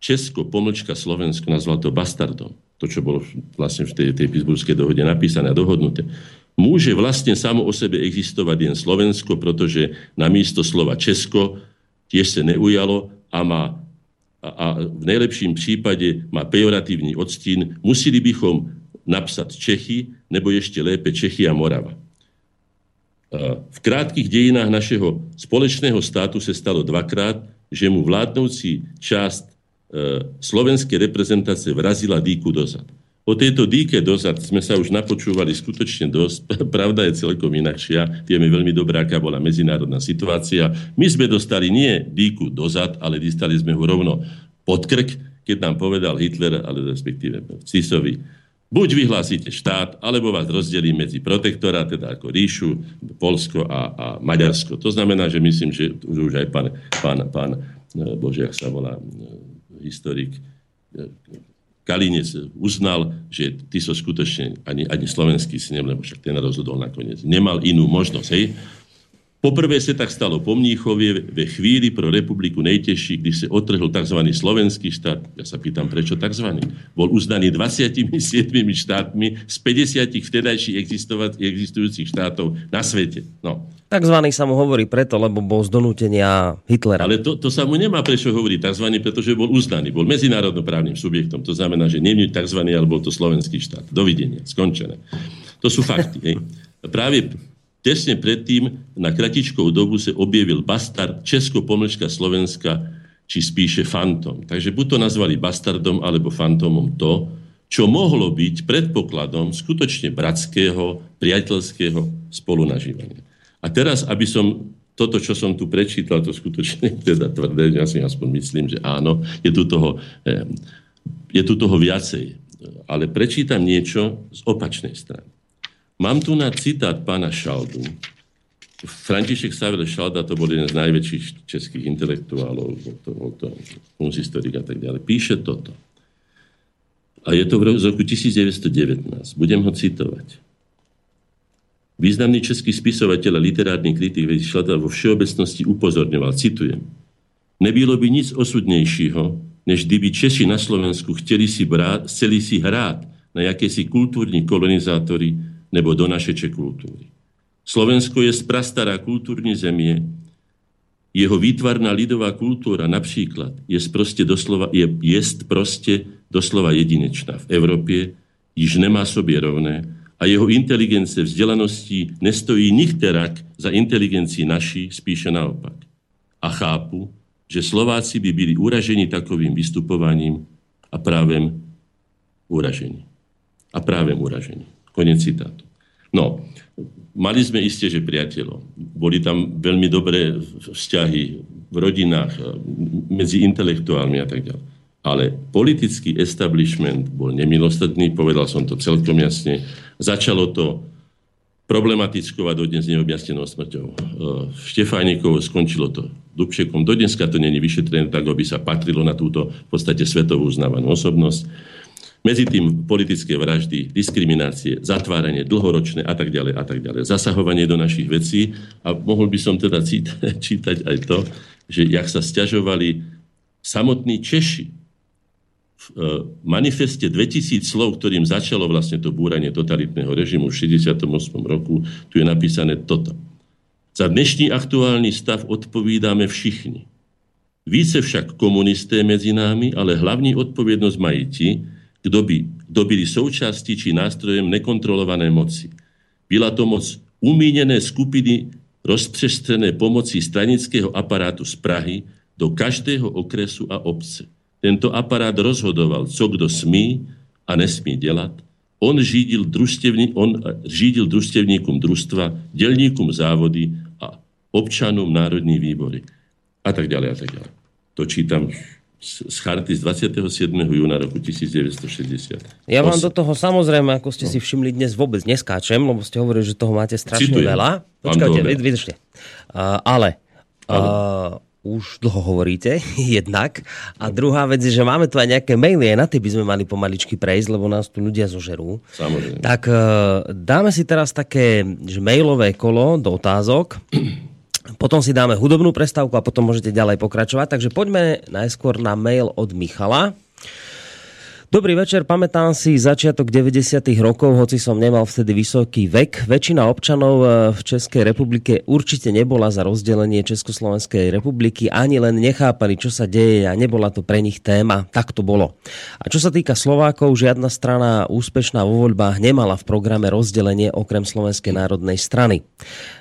Česko, pomlčka Slovensko, nazval to bastardom. To, čo bolo vlastne v tej, tej Pittsburghskej dohode napísané a dohodnuté. Môže vlastne samo o sebe existovať jen Slovensko, pretože na místo slova Česko tiež sa neujalo a má a, a v najlepším prípade má pejoratívny odstín. Museli bychom napsať Čechy, nebo ešte lépe Čechy a Morava. V krátkých dejinách našeho spoločného státu sa stalo dvakrát, že mu vládnoucí časť E, slovenskej reprezentácie vrazila dýku dozad. O tejto dýke dozad sme sa už napočúvali skutočne dosť. Pravda je celkom inakšia. Vieme veľmi dobrá, aká bola medzinárodná situácia. My sme dostali nie dýku dozad, ale dostali sme ho rovno pod krk, keď nám povedal Hitler, ale respektíve Cisovi, buď vyhlásite štát, alebo vás rozdelí medzi protektora, teda ako ríšu, Polsko a, a Maďarsko. To znamená, že myslím, že už aj pán, pán, pán e, Bože, ak sa volá, historik e, Kalinec uznal, že ty so skutočne ani, ani slovenský si lebo však ten rozhodol nakoniec. Nemal inú možnosť. Hej? Poprvé sa tak stalo po Mníchovie ve chvíli pro republiku nejtežší, kdy sa otrhol tzv. slovenský štát. Ja sa pýtam, prečo tzv. Bol uznaný 27 štátmi z 50 vtedajších existujúcich štátov na svete. No. Takzvaný sa mu hovorí preto, lebo bol z donútenia Hitlera. Ale to, to sa mu nemá prečo hovoriť tzv. pretože bol uznaný. Bol medzinárodnoprávnym subjektom. To znamená, že nie tzv. ale bol to slovenský štát. Dovidenia. Skončené. To sú fakty. Hej. Práve Tesne predtým na kratičkou dobu sa objavil bastard Česko-Pomlčka Slovenska, či spíše fantom. Takže buď to nazvali bastardom alebo fantomom to, čo mohlo byť predpokladom skutočne bratského, priateľského spolunažívania. A teraz, aby som toto, čo som tu prečítal, to skutočne teda tvrdé, ja si aspoň myslím, že áno, je tu toho, eh, je tu toho viacej. Ale prečítam niečo z opačnej strany. Mám tu na citát pána Šaldu. František Savel Šalda to bol jeden z najväčších českých intelektuálov, bol to, bol a tak ďalej. Píše toto. A je to v roku 1919. Budem ho citovať. Významný český spisovateľ a literárny kritik Šalda vo všeobecnosti upozorňoval, citujem, Nebylo by nic osudnejšího, než kdyby Češi na Slovensku chceli si, brát, chceli si hrát na jakési kultúrni kolonizátory nebo do našeče kultúry. Slovensko je sprastará kultúrne zemie. Jeho výtvarná lidová kultúra napríklad je proste doslova, je, jest proste doslova jedinečná. V Európe již nemá sobě rovné a jeho inteligence vzdelanosti nestojí nikterak za inteligencií naší, spíše naopak. A chápu, že Slováci by byli uražení takovým vystupovaním a právem uražení. A právem uražení. Konec citátu. No, mali sme isté, že priateľov. Boli tam veľmi dobré vzťahy v rodinách, medzi intelektuálmi a tak ďalej. Ale politický establishment bol nemilostredný, povedal som to celkom jasne. Začalo to problematickou a dodnes neobjasnenou smrťou. Štefánikov skončilo to Dubšekom. Dodneska to není vyšetrené tak, aby sa patrilo na túto v podstate svetovú uznávanú osobnosť. Medzi tým politické vraždy, diskriminácie, zatváranie dlhoročné a tak ďalej a tak ďalej. Zasahovanie do našich vecí a mohol by som teda čítať aj to, že jak sa stiažovali samotní Češi v e, manifeste 2000 slov, ktorým začalo vlastne to búranie totalitného režimu v 68. roku, tu je napísané toto. Za dnešní aktuálny stav odpovídáme všichni. Více však komunisté medzi námi, ale hlavní odpovednosť mají ti, kto, by, kto byli součástí či nástrojem nekontrolované moci. Byla to moc umínené skupiny rozpřestrené pomocí stranického aparátu z Prahy do každého okresu a obce. Tento aparát rozhodoval, co kdo smí a nesmí dělat. On řídil, družstevní, on řídil družstevníkom družstva, delníkom závody a občanom národní výbory. A tak ďalej, a tak ďalej. To čítam z charty z 27. júna roku 1960. Ja vám do toho samozrejme, ako ste no. si všimli, dnes vôbec neskáčem, lebo ste hovorili, že toho máte strašne Citujem. veľa. Počkajte, vydržte. Uh, ale uh, už dlho hovoríte, jednak. A druhá vec je, že máme tu aj nejaké maily, aj na tie by sme mali pomaličky prejsť, lebo nás tu ľudia zožerú. Samozrejme. Tak e, dáme si teraz také že mailové kolo do otázok. Potom si dáme hudobnú prestávku a potom môžete ďalej pokračovať. Takže poďme najskôr na mail od Michala. Dobrý večer, pamätám si začiatok 90. rokov, hoci som nemal vtedy vysoký vek. Väčšina občanov e, v Českej republike určite nebola za rozdelenie Československej republiky, ani len nechápali, čo sa deje a nebola to pre nich téma. Tak to bolo. A čo sa týka Slovákov, žiadna strana úspešná vo voľbách nemala v programe rozdelenie okrem Slovenskej národnej strany.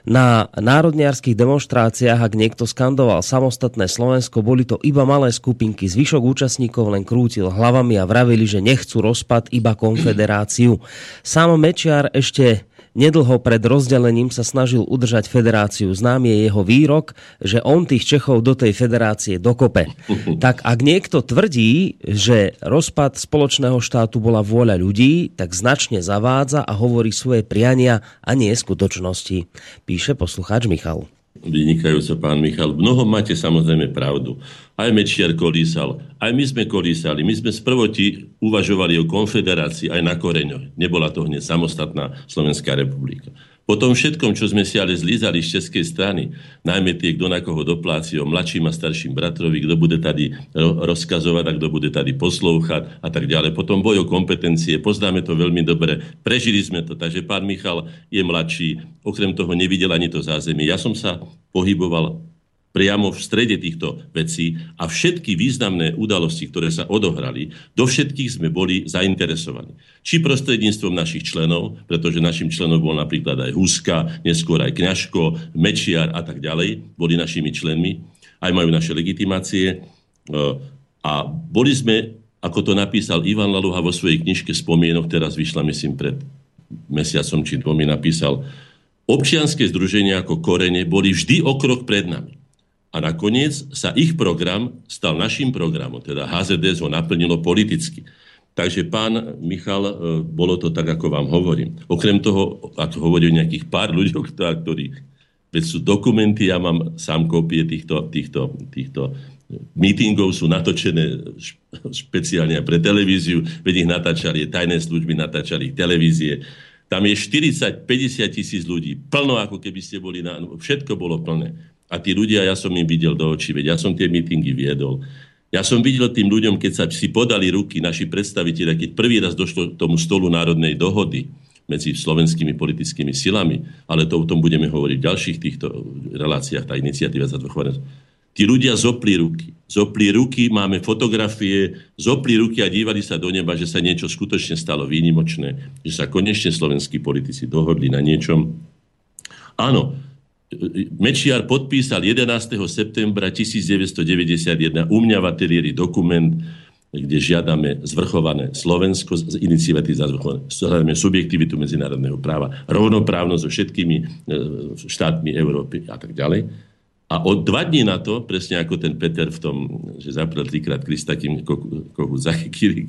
Na národniarských demonstráciách, ak niekto skandoval samostatné Slovensko, boli to iba malé skupinky. Zvyšok účastníkov len krútil hlavami a vravili, že nechcú rozpad, iba konfederáciu. Sám Mečiar ešte nedlho pred rozdelením sa snažil udržať federáciu. Znám je jeho výrok, že on tých Čechov do tej federácie dokope. Tak ak niekto tvrdí, že rozpad spoločného štátu bola vôľa ľudí, tak značne zavádza a hovorí svoje priania a nie skutočnosti. Píše poslucháč Michal vynikajúco pán Michal. V mnohom máte samozrejme pravdu. Aj Mečiar kolísal, aj my sme kolísali. My sme z prvoti uvažovali o konfederácii aj na koreňoch. Nebola to hneď samostatná Slovenská republika. Po tom všetkom, čo sme si ale zlízali z českej strany, najmä tie, kto na koho dopláci, o mladším a starším bratrovi, kto bude tady rozkazovať a kto bude tady poslúchať a tak ďalej. Potom boj o kompetencie, poznáme to veľmi dobre, prežili sme to, takže pán Michal je mladší, okrem toho nevidel ani to zázemie. Ja som sa pohyboval priamo v strede týchto vecí a všetky významné udalosti, ktoré sa odohrali, do všetkých sme boli zainteresovaní. Či prostredníctvom našich členov, pretože našim členom bol napríklad aj Huska, neskôr aj Kňažko, Mečiar a tak ďalej, boli našimi členmi, aj majú naše legitimácie. E, a boli sme, ako to napísal Ivan Laluha vo svojej knižke Spomienok, teraz vyšla myslím pred mesiacom či dvomi, napísal, občianské združenia ako korene boli vždy o krok pred nami. A nakoniec sa ich program stal našim programom, teda HZDS ho naplnilo politicky. Takže pán Michal, e, bolo to tak, ako vám hovorím. Okrem toho, ak hovorím nejakých pár ľudí, ktorí, veď sú dokumenty, ja mám sám kópie týchto, týchto, týchto meetingov sú natočené špeciálne pre televíziu, veď ich natáčali, tajné služby natáčali televízie. Tam je 40-50 tisíc ľudí. Plno, ako keby ste boli na... Všetko bolo plné. A tí ľudia, ja som im videl do očí, veď ja som tie mítingy viedol. Ja som videl tým ľuďom, keď sa si podali ruky, naši predstaviteľe, keď prvý raz došlo k tomu stolu národnej dohody medzi slovenskými politickými silami, ale to o tom budeme hovoriť v ďalších týchto reláciách, tá iniciatíva za dôchodnosť. Tí ľudia zopli ruky. Zopli ruky, máme fotografie, zopli ruky a dívali sa do neba, že sa niečo skutočne stalo výnimočné, že sa konečne slovenskí politici dohodli na niečom. Áno, Mečiar podpísal 11. septembra 1991 u mňa v ateliéri dokument, kde žiadame zvrchované Slovensko z iniciatívy za zvrchované subjektivitu medzinárodného práva, rovnoprávnosť so všetkými e, štátmi Európy a tak ďalej. A od dva dní na to, presne ako ten Peter v tom, že zaprel trikrát Krista, kým kohu zachytil,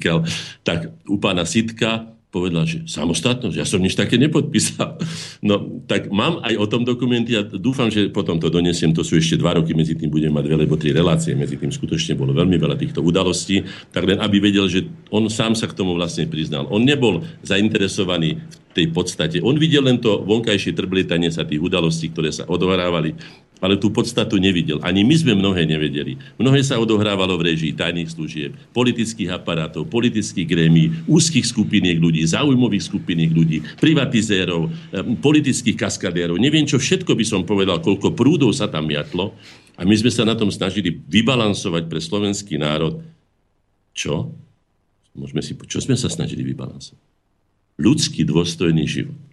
tak u pána Sitka povedal, že samostatnosť, ja som nič také nepodpísal. No, tak mám aj o tom dokumenty a dúfam, že potom to donesiem, to sú ešte dva roky, medzi tým budem mať dve, lebo tri relácie, medzi tým skutočne bolo veľmi veľa týchto udalostí, tak len aby vedel, že on sám sa k tomu vlastne priznal. On nebol zainteresovaný v tej podstate. On videl len to vonkajšie trblietanie sa tých udalostí, ktoré sa odohrávali ale tú podstatu nevidel. Ani my sme mnohé nevedeli. Mnohé sa odohrávalo v režii tajných služieb, politických aparátov, politických grémí, úzkých skupiniek ľudí, zaujímavých skupiniek ľudí, privatizérov, politických kaskadérov. Neviem, čo všetko by som povedal, koľko prúdov sa tam jatlo. A my sme sa na tom snažili vybalansovať pre slovenský národ. Čo? Môžeme si, čo sme sa snažili vybalansovať? Ľudský dôstojný život.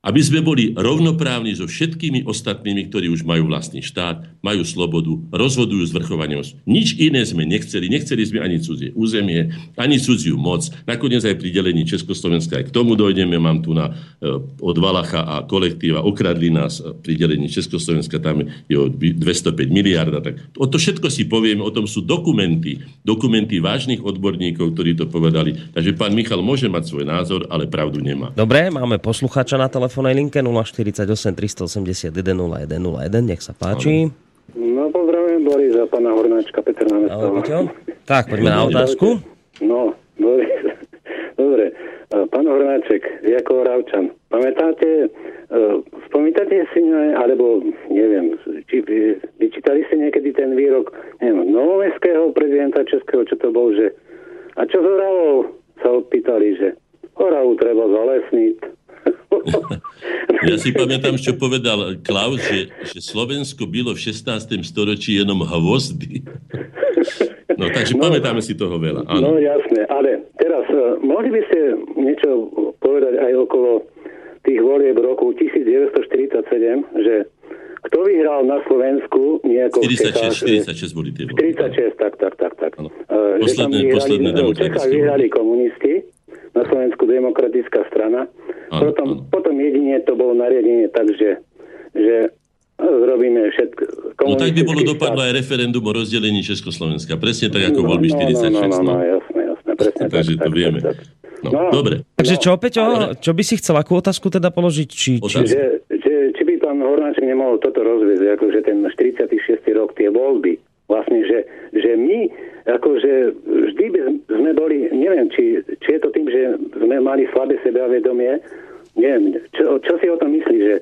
Aby sme boli rovnoprávni so všetkými ostatnými, ktorí už majú vlastný štát, majú slobodu, rozhodujú zvrchovanosť. Nič iné sme nechceli. Nechceli sme ani cudzie územie, ani cudziu moc. Nakoniec aj pri delení Československa aj k tomu dojdeme. Mám tu na, e, od Valacha a kolektíva okradli nás pri delení Československa. Tam je o 205 miliarda. Tak o to všetko si povieme. O tom sú dokumenty. Dokumenty vážnych odborníkov, ktorí to povedali. Takže pán Michal môže mať svoj názor, ale pravdu nemá. Dobre, máme posluchača na telefóne telefónnej linke 048 381 0101. Nech sa páči. No pozdravujem Boris a pána Hornáčka, Peter Ahoj, Námestov. Peťo. Tak, poďme na otázku. No, Boris. Dobre. E, Pán Hornáček, ako Ravčan, pamätáte, e, spomínate si, alebo neviem, či vy- vyčítali ste niekedy ten výrok, neviem, novomestského prezidenta Českého, čo to bol, že a čo z Oravou? Sa opýtali, že Oravu treba zalesniť. Ja si pamätám, čo povedal Klaus, že, že Slovensko bylo v 16. storočí jenom hvozdy. No, takže no, pamätáme si toho veľa. No Áno. jasné, ale teraz uh, mohli by ste niečo povedať aj okolo tých volieb roku 1947, že kto vyhral na Slovensku, nie ako v Čechách, 46, že- 46 boli tie voľby. 46, tak, tak, tak, tak. Tam Posledné- vyhrali, posledné no, v demokratické vyhrali komunisti, na Slovensku demokratická strana. Áno, potom, áno. potom jedine to bolo nariadenie tak, že, že zrobíme všetko. No tak by bolo dopadlo aj referendum o rozdelení Československa. Presne tak, ako voľby no, 46. No, no, no, no. no, jasné, jasné, presne tak. Takže to tak, vieme. Tak, tak. No, No. dobre. Takže čo, Peťo, čo by si chcel, akú otázku teda položiť? Či, či... Že, že, či by pán Hornáček nemohol toto rozviesť, akože ten 46. rok, tie voľby, vlastne, že, že my, akože vždy by sme boli, neviem, či, či je to tým, že sme mali slabé sebavedomie, neviem, čo, čo si o tom myslí, že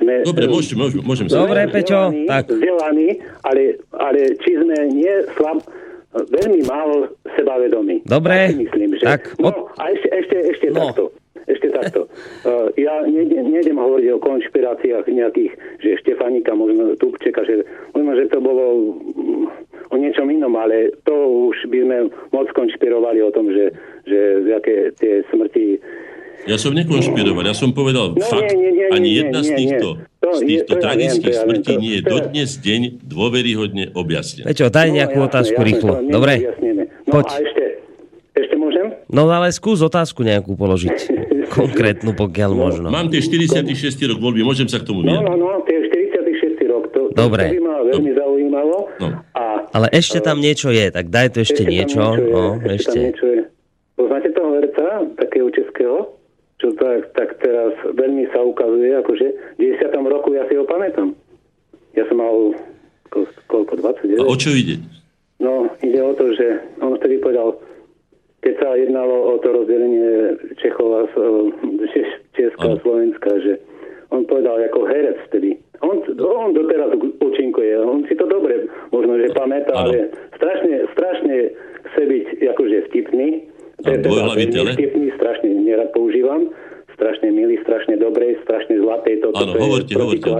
sme... Dobre, môžem, môžem, môžem sa... Dobre, Peťo, vzdelaní, tak. Vzdelaní, ale, ale či sme nie slab, veľmi málo sebavedomí. Dobre, Tak si myslím, že... tak no, a ešte, ešte, ešte No. takto. Ešte takto. Uh, ja nejdem, nejdem hovoriť o konšpiráciách nejakých, že Štefanika, možno Tupčeka, že možno, že to bolo mm, o niečom inom, ale to už by sme moc konšpirovali o tom, že, že aké tie smrti Ja som nekonšpiroval, ja som povedal No, fakt. nie, nie, nie, Ani nie, jedna nie, z nie. týchto, To z je- týchto to ja viem, tragických to ja viem, smrtí to- nie je to dodnes deň dôveryhodne objasnený. Peťo, daj No, nejakú jasné, otázku jasné, rýchlo. to nie Dobre? No Poď. a ešte, ešte môžem? No ale skús otázku nejakú položiť. Konkrétnu, pokiaľ možno. Mám tie 46. rok voľby, môžem sa k tomu No, vyjadriť. no, no, tie 46. rok, to, Dobre. to by ma veľmi zaujímalo. No. A, Ale ešte tam niečo je, tak daj to ešte tam niečo. je, No, ešte. Tam ešte. niečo je. Poznáte toho herca, takého českého? Čo tak, tak teraz veľmi sa ukazuje, akože v 10. roku ja si ho pamätám. Ja som mal ko- koľko, 29? A o čo ide? No, ide o to, že on vtedy povedal, keď sa jednalo o to rozdelenie Čechova, Čes- Česka a. Slovenska, že on povedal ako herec vtedy. On, on doteraz účinkuje, on si to dobre možno, že pamätá, ale strašne, strašne chce byť akože vtipný. Teda dvojhlavý tele? vtipný, strašne nerad používam. Strašne milý, strašne dobrej, strašne zlatej. Toto Áno, to hovorte, hovorte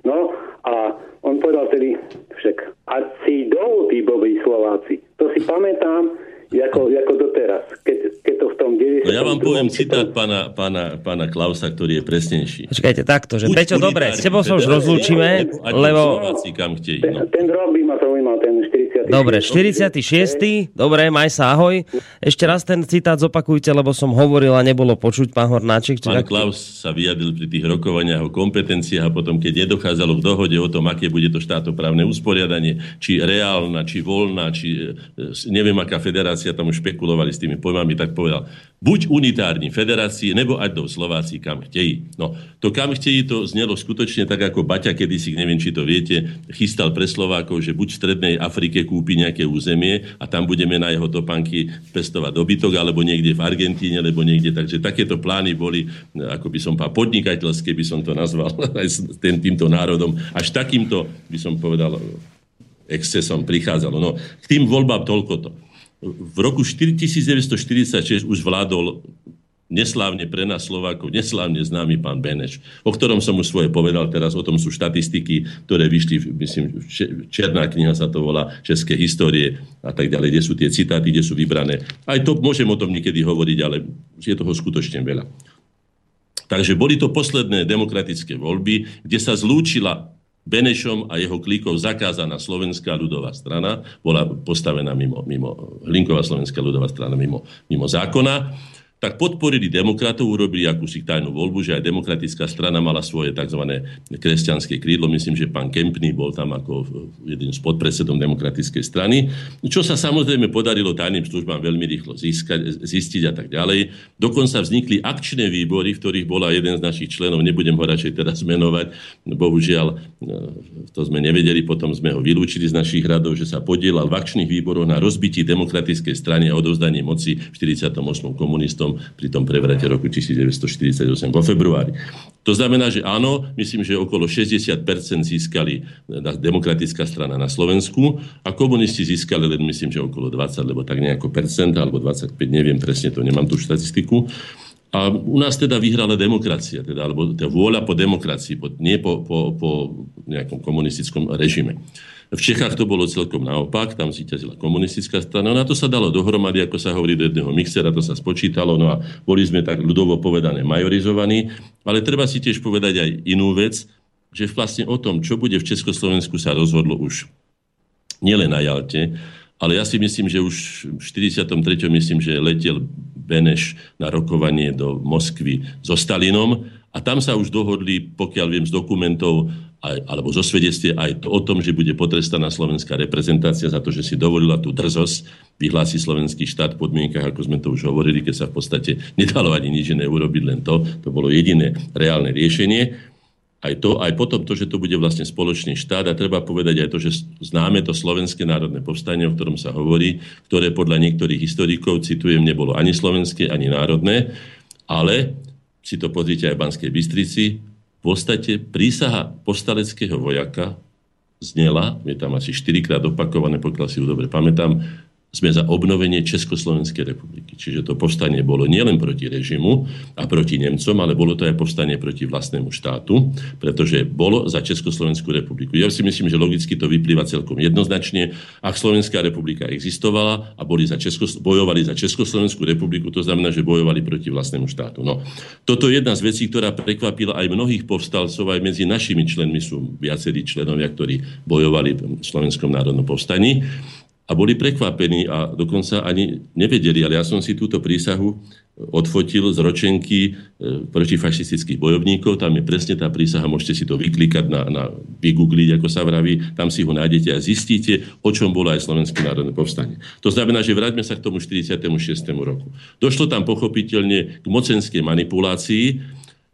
No a on povedal vtedy, však a si dolu tí Slováci. To si pamätám, ako, ako doteraz. Keď, keď to v tom 90. No ja vám poviem citát pána, pána, pána Klausa, ktorý je presnejší. Počkajte, takto, že Buď Peťo, dobre, s tebou sa už rozlúčime, lebo... Slováci kam chtějí, Ten, no. ten rok by ma zaujímal, ten 40. Dobre, 46. Dobre, maj sa, ahoj. Ešte raz ten citát zopakujte, lebo som hovoril a nebolo počuť, pán Hornáček. či Pán Klaus sa vyjadril pri tých rokovaniach o kompetenciách a potom, keď nedochádzalo k dohode o tom, aké bude to štátoprávne usporiadanie, či reálna, či voľná, či e, neviem, aká federácia, tam už špekulovali s tými pojmami, tak povedal, buď unitárni federácie, nebo ať do Slováci kam chtějí. No, to kam chtějí, to znelo skutočne tak, ako Baťa kedysi, neviem, či to viete, chystal pre Slovákov, že buď v Strednej Afrike kúpi nejaké územie a tam budeme na jeho topanky pestovať dobytok, alebo niekde v Argentíne, alebo niekde. Takže takéto plány boli, ako by som povedal, podnikateľské by som to nazval, aj s tým, týmto národom. Až takýmto, by som povedal, excesom prichádzalo. No, k tým voľbám toľko to. V roku 1946 už vládol neslávne pre nás Slovákov, neslávne známy pán Beneš, o ktorom som už svoje povedal, teraz o tom sú štatistiky, ktoré vyšli, myslím, če- Černá kniha sa to volá, České histórie a tak ďalej, kde sú tie citáty, kde sú vybrané. Aj to môžem o tom niekedy hovoriť, ale je toho skutočne veľa. Takže boli to posledné demokratické voľby, kde sa zlúčila Benešom a jeho klíkov zakázaná Slovenská ľudová strana, bola postavená mimo, mimo Hlinková Slovenská ľudová strana mimo, mimo zákona. Tak podporili demokratov, urobili akúsi tajnú voľbu, že aj demokratická strana mala svoje tzv. kresťanské krídlo. Myslím, že pán Kempný bol tam ako jeden z podpredsedom demokratickej strany, čo sa samozrejme podarilo tajným službám veľmi rýchlo získať, zistiť a tak ďalej. Dokonca vznikli akčné výbory, v ktorých bola jeden z našich členov, nebudem ho radšej teraz menovať, bohužiaľ e, to sme nevedeli, potom sme ho vylúčili z našich radov, že sa podielal v akčných výboroch na rozbití demokratickej strany a odovzdanie moci v 48. komunistom potom pri tom prevrate roku 1948 vo februári. To znamená, že áno, myslím, že okolo 60% získali demokratická strana na Slovensku a komunisti získali len myslím, že okolo 20, lebo tak nejako percent, alebo 25, neviem presne, to nemám tú štatistiku. A u nás teda vyhrala demokracia, teda, alebo teda vôľa po demokracii, po, nie po, po, po nejakom komunistickom režime. V Čechách to bolo celkom naopak, tam zvíťazila komunistická strana. Na to sa dalo dohromady, ako sa hovorí, do jedného mixera, to sa spočítalo, no a boli sme tak ľudovo povedané majorizovaní. Ale treba si tiež povedať aj inú vec, že vlastne o tom, čo bude v Československu, sa rozhodlo už nielen na Jalte, ale ja si myslím, že už v 43. myslím, že letel Beneš na rokovanie do Moskvy so Stalinom a tam sa už dohodli, pokiaľ viem z dokumentov, alebo zo svedectve aj to, o tom, že bude potrestaná slovenská reprezentácia za to, že si dovolila tú drzosť vyhlási slovenský štát v podmienkach, ako sme to už hovorili, keď sa v podstate nedalo ani nič iné urobiť, len to. To bolo jediné reálne riešenie. Aj, to, aj potom to, že to bude vlastne spoločný štát a treba povedať aj to, že známe to Slovenské národné povstanie, o ktorom sa hovorí, ktoré podľa niektorých historikov, citujem, nebolo ani slovenské, ani národné, ale si to pozrite aj v Banskej Bystrici, v podstate prísaha postaleckého vojaka znela, je tam asi 4 krát opakované, pokiaľ si ju dobre pamätám, sme za obnovenie Československej republiky. Čiže to povstanie bolo nielen proti režimu a proti Nemcom, ale bolo to aj povstanie proti vlastnému štátu, pretože bolo za Československú republiku. Ja si myslím, že logicky to vyplýva celkom jednoznačne. Ak Slovenská republika existovala a boli za Česko, bojovali za Československú republiku, to znamená, že bojovali proti vlastnému štátu. No, toto je jedna z vecí, ktorá prekvapila aj mnohých povstalcov, aj medzi našimi členmi sú viacerí členovia, ktorí bojovali v Slovenskom národnom povstaní a boli prekvapení a dokonca ani nevedeli, ale ja som si túto prísahu odfotil z ročenky e, protifašistických bojovníkov. Tam je presne tá prísaha, môžete si to vyklikať, na, na vygoogliť, ako sa vraví, tam si ho nájdete a zistíte, o čom bolo aj Slovenské národné povstanie. To znamená, že vráťme sa k tomu 46. roku. Došlo tam pochopiteľne k mocenskej manipulácii,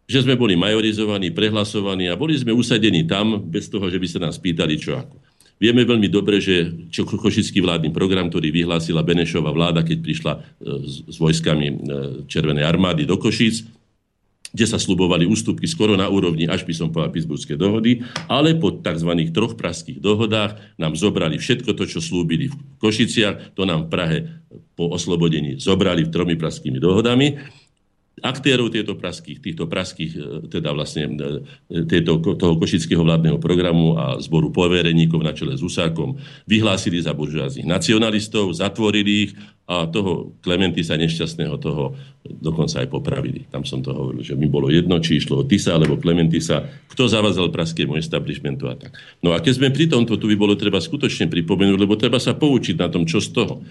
že sme boli majorizovaní, prehlasovaní a boli sme usadení tam, bez toho, že by sa nás pýtali, čo ako. Vieme veľmi dobre, že košický vládny program, ktorý vyhlásila Benešová vláda, keď prišla e, s vojskami e, Červenej armády do Košic, kde sa slubovali ústupky skoro na úrovni, až by som povedal, Pittsburghské dohody, ale po tzv. troch praských dohodách nám zobrali všetko to, čo slúbili v Košiciach, to nám v Prahe po oslobodení zobrali v tromi praskými dohodami aktérov tieto praských, týchto praských, e, teda vlastne e, tieto, toho košického vládneho programu a zboru povereníkov na čele s Usákom vyhlásili za buržáznych nacionalistov, zatvorili ich a toho Klementisa nešťastného toho dokonca aj popravili. Tam som to hovoril, že mi bolo jedno, či išlo o Tisa alebo Klementisa, kto zavazal praskému establishmentu a tak. No a keď sme pri tomto, tu by bolo treba skutočne pripomenúť, lebo treba sa poučiť na tom, čo z toho.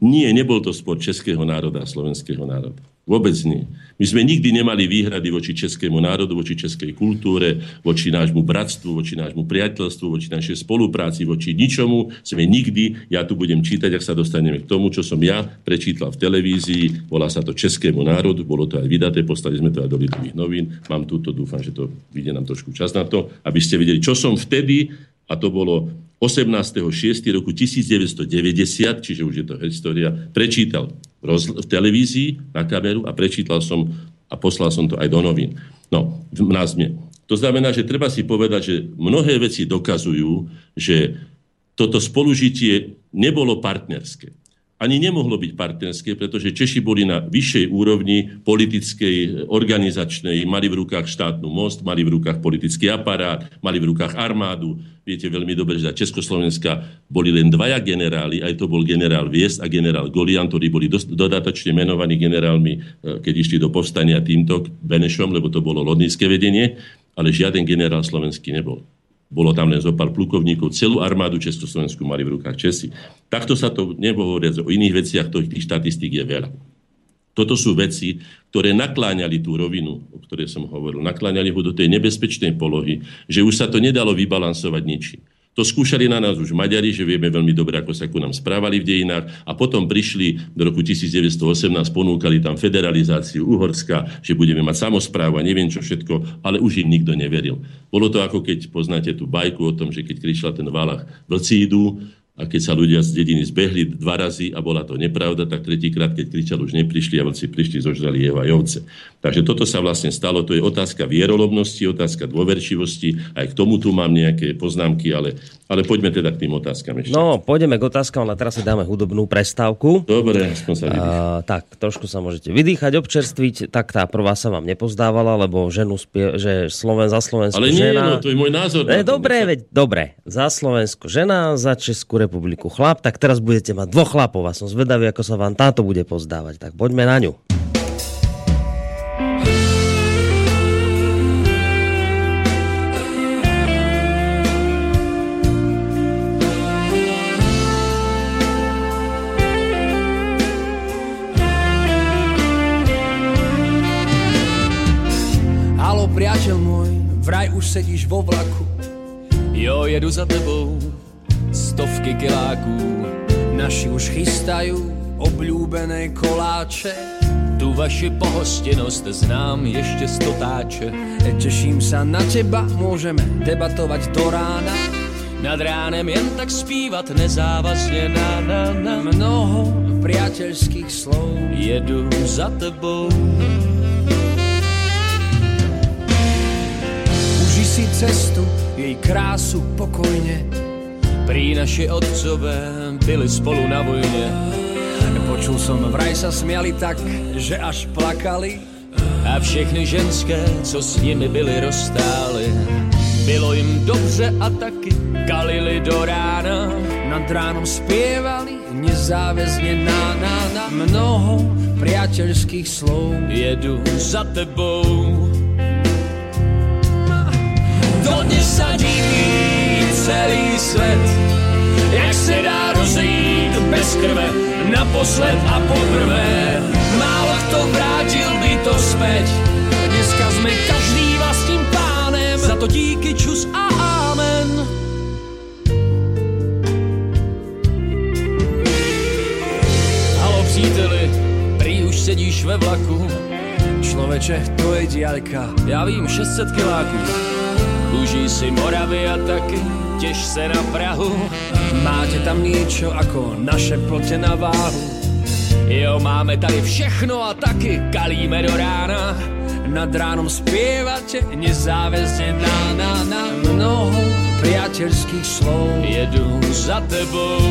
Nie, nebol to spor českého národa a slovenského národa. Vôbec nie. My sme nikdy nemali výhrady voči českému národu, voči českej kultúre, voči nášmu bratstvu, voči nášmu priateľstvu, voči našej spolupráci, voči ničomu. Sme nikdy, ja tu budem čítať, ak sa dostaneme k tomu, čo som ja prečítal v televízii, volá sa to Českému národu, bolo to aj vydaté, poslali sme to aj do Lidových novín. Mám túto, dúfam, že to vyjde nám trošku čas na to, aby ste videli, čo som vtedy, a to bolo 18.6. roku 1990, čiže už je to história, prečítal v televízii na kameru a prečítal som a poslal som to aj do novín. No, v názme. To znamená, že treba si povedať, že mnohé veci dokazujú, že toto spolužitie nebolo partnerské ani nemohlo byť partnerské, pretože Češi boli na vyššej úrovni politickej, organizačnej, mali v rukách štátnu most, mali v rukách politický aparát, mali v rukách armádu. Viete veľmi dobre, že za Československa boli len dvaja generáli, aj to bol generál Viest a generál Golian, ktorí boli dodatočne menovaní generálmi, e, keď išli do povstania týmto Benešom, lebo to bolo lodnícke vedenie, ale žiaden generál slovenský nebol. Bolo tam len zo pár plukovníkov. Celú armádu Československu mali v rukách Česi. Takto sa to nehovorí o iných veciach, to tých štatistík je veľa. Toto sú veci, ktoré nakláňali tú rovinu, o ktorej som hovoril. Nakláňali ho do tej nebezpečnej polohy, že už sa to nedalo vybalansovať ničím. To skúšali na nás už Maďari, že vieme veľmi dobre, ako sa ku nám správali v dejinách a potom prišli do roku 1918, ponúkali tam federalizáciu Uhorska, že budeme mať samozprávu a neviem čo všetko, ale už im nikto neveril. Bolo to ako keď poznáte tú bajku o tom, že keď kričla ten Valach, vlci idú, a keď sa ľudia z dediny zbehli dva razy a bola to nepravda, tak tretíkrát, keď kričal, už neprišli a vlci prišli, zožrali jeho aj ovce. Takže toto sa vlastne stalo, to je otázka vierolobnosti, otázka dôverčivosti, aj k tomu tu mám nejaké poznámky, ale, ale poďme teda k tým otázkam ešte. No, pôjdeme k otázkam, ale teraz si dáme hudobnú prestávku. Dobre, aspoň sa vydýcham. A, tak, trošku sa môžete vydýchať, občerstviť. Tak tá prvá sa vám nepozdávala, lebo ženu spie, že Sloven za Slovensko Ale nie, žena. no, to je môj názor. Ne, dobre, veď, dobre. Za Slovensko žena, za Českú republiku chlap, tak teraz budete mať dvoch chlapov a som zvedavý, ako sa vám táto bude pozdávať. Tak poďme na ňu. Priateľ môj, vraj už sedíš vo vlaku. Jo, jedu za tebou, stovky kiláků. Naši už chystajú obľúbené koláče. Tu vaši pohostinnosť znám ešte stotáče. Teším sa na teba, môžeme debatovať do rána. Nad ránem jen tak zpívat nezávazně na na na. Mnoho priateľských slov. Jedu za tebou. Uži si cestu, jej krásu pokojne. Prý naši otcové byli spolu na vojně. Počul som, vraj sa smiali tak, že až plakali. A všechny ženské, co s nimi byly rozstály. Bylo jim dobře a taky kalili do rána. Nad ránom spievali nezáväzne na, na, na mnoho priateľských slov. Jedu za tebou. Dodnes sa diví celý svet, jak se dá rozejít bez krve, naposled a poprvé. Málo kto vrátil by to späť, Dneska sme každý vlastným pánem. za to díky čus a amen. Halo příteli, prý už sedíš ve vlaku, Človeče, to je diaľka. já vím 600 kiláků. Užij si Moravy a taky těž se na Prahu. Máte tam niečo ako naše plote na váhu. Jo, máme tady všechno a taky kalíme do rána. Nad ránom spievate nezáväzne na, na, na mnoho priateľských slov. Jedu za tebou.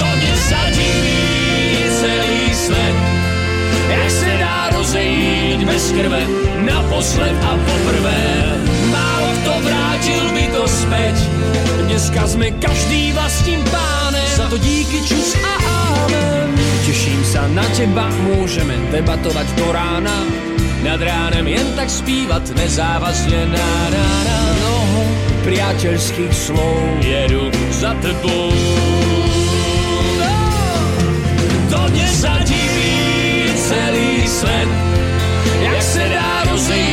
Dodnes sa diví celý svet, jak se dá rozejít bez krve, naposled a poprvé. Vrátil by to späť, Dneska sme každý vlastným pánem. za to díky čus a amen. Teším sa na teba, môžeme debatovať do rána. Nad ránem jen tak zpívat nezávazně na na na. Mnoho priateľských slov. Jedu za tebou. Dodnes sa diví celý svet, jak se dá rozejít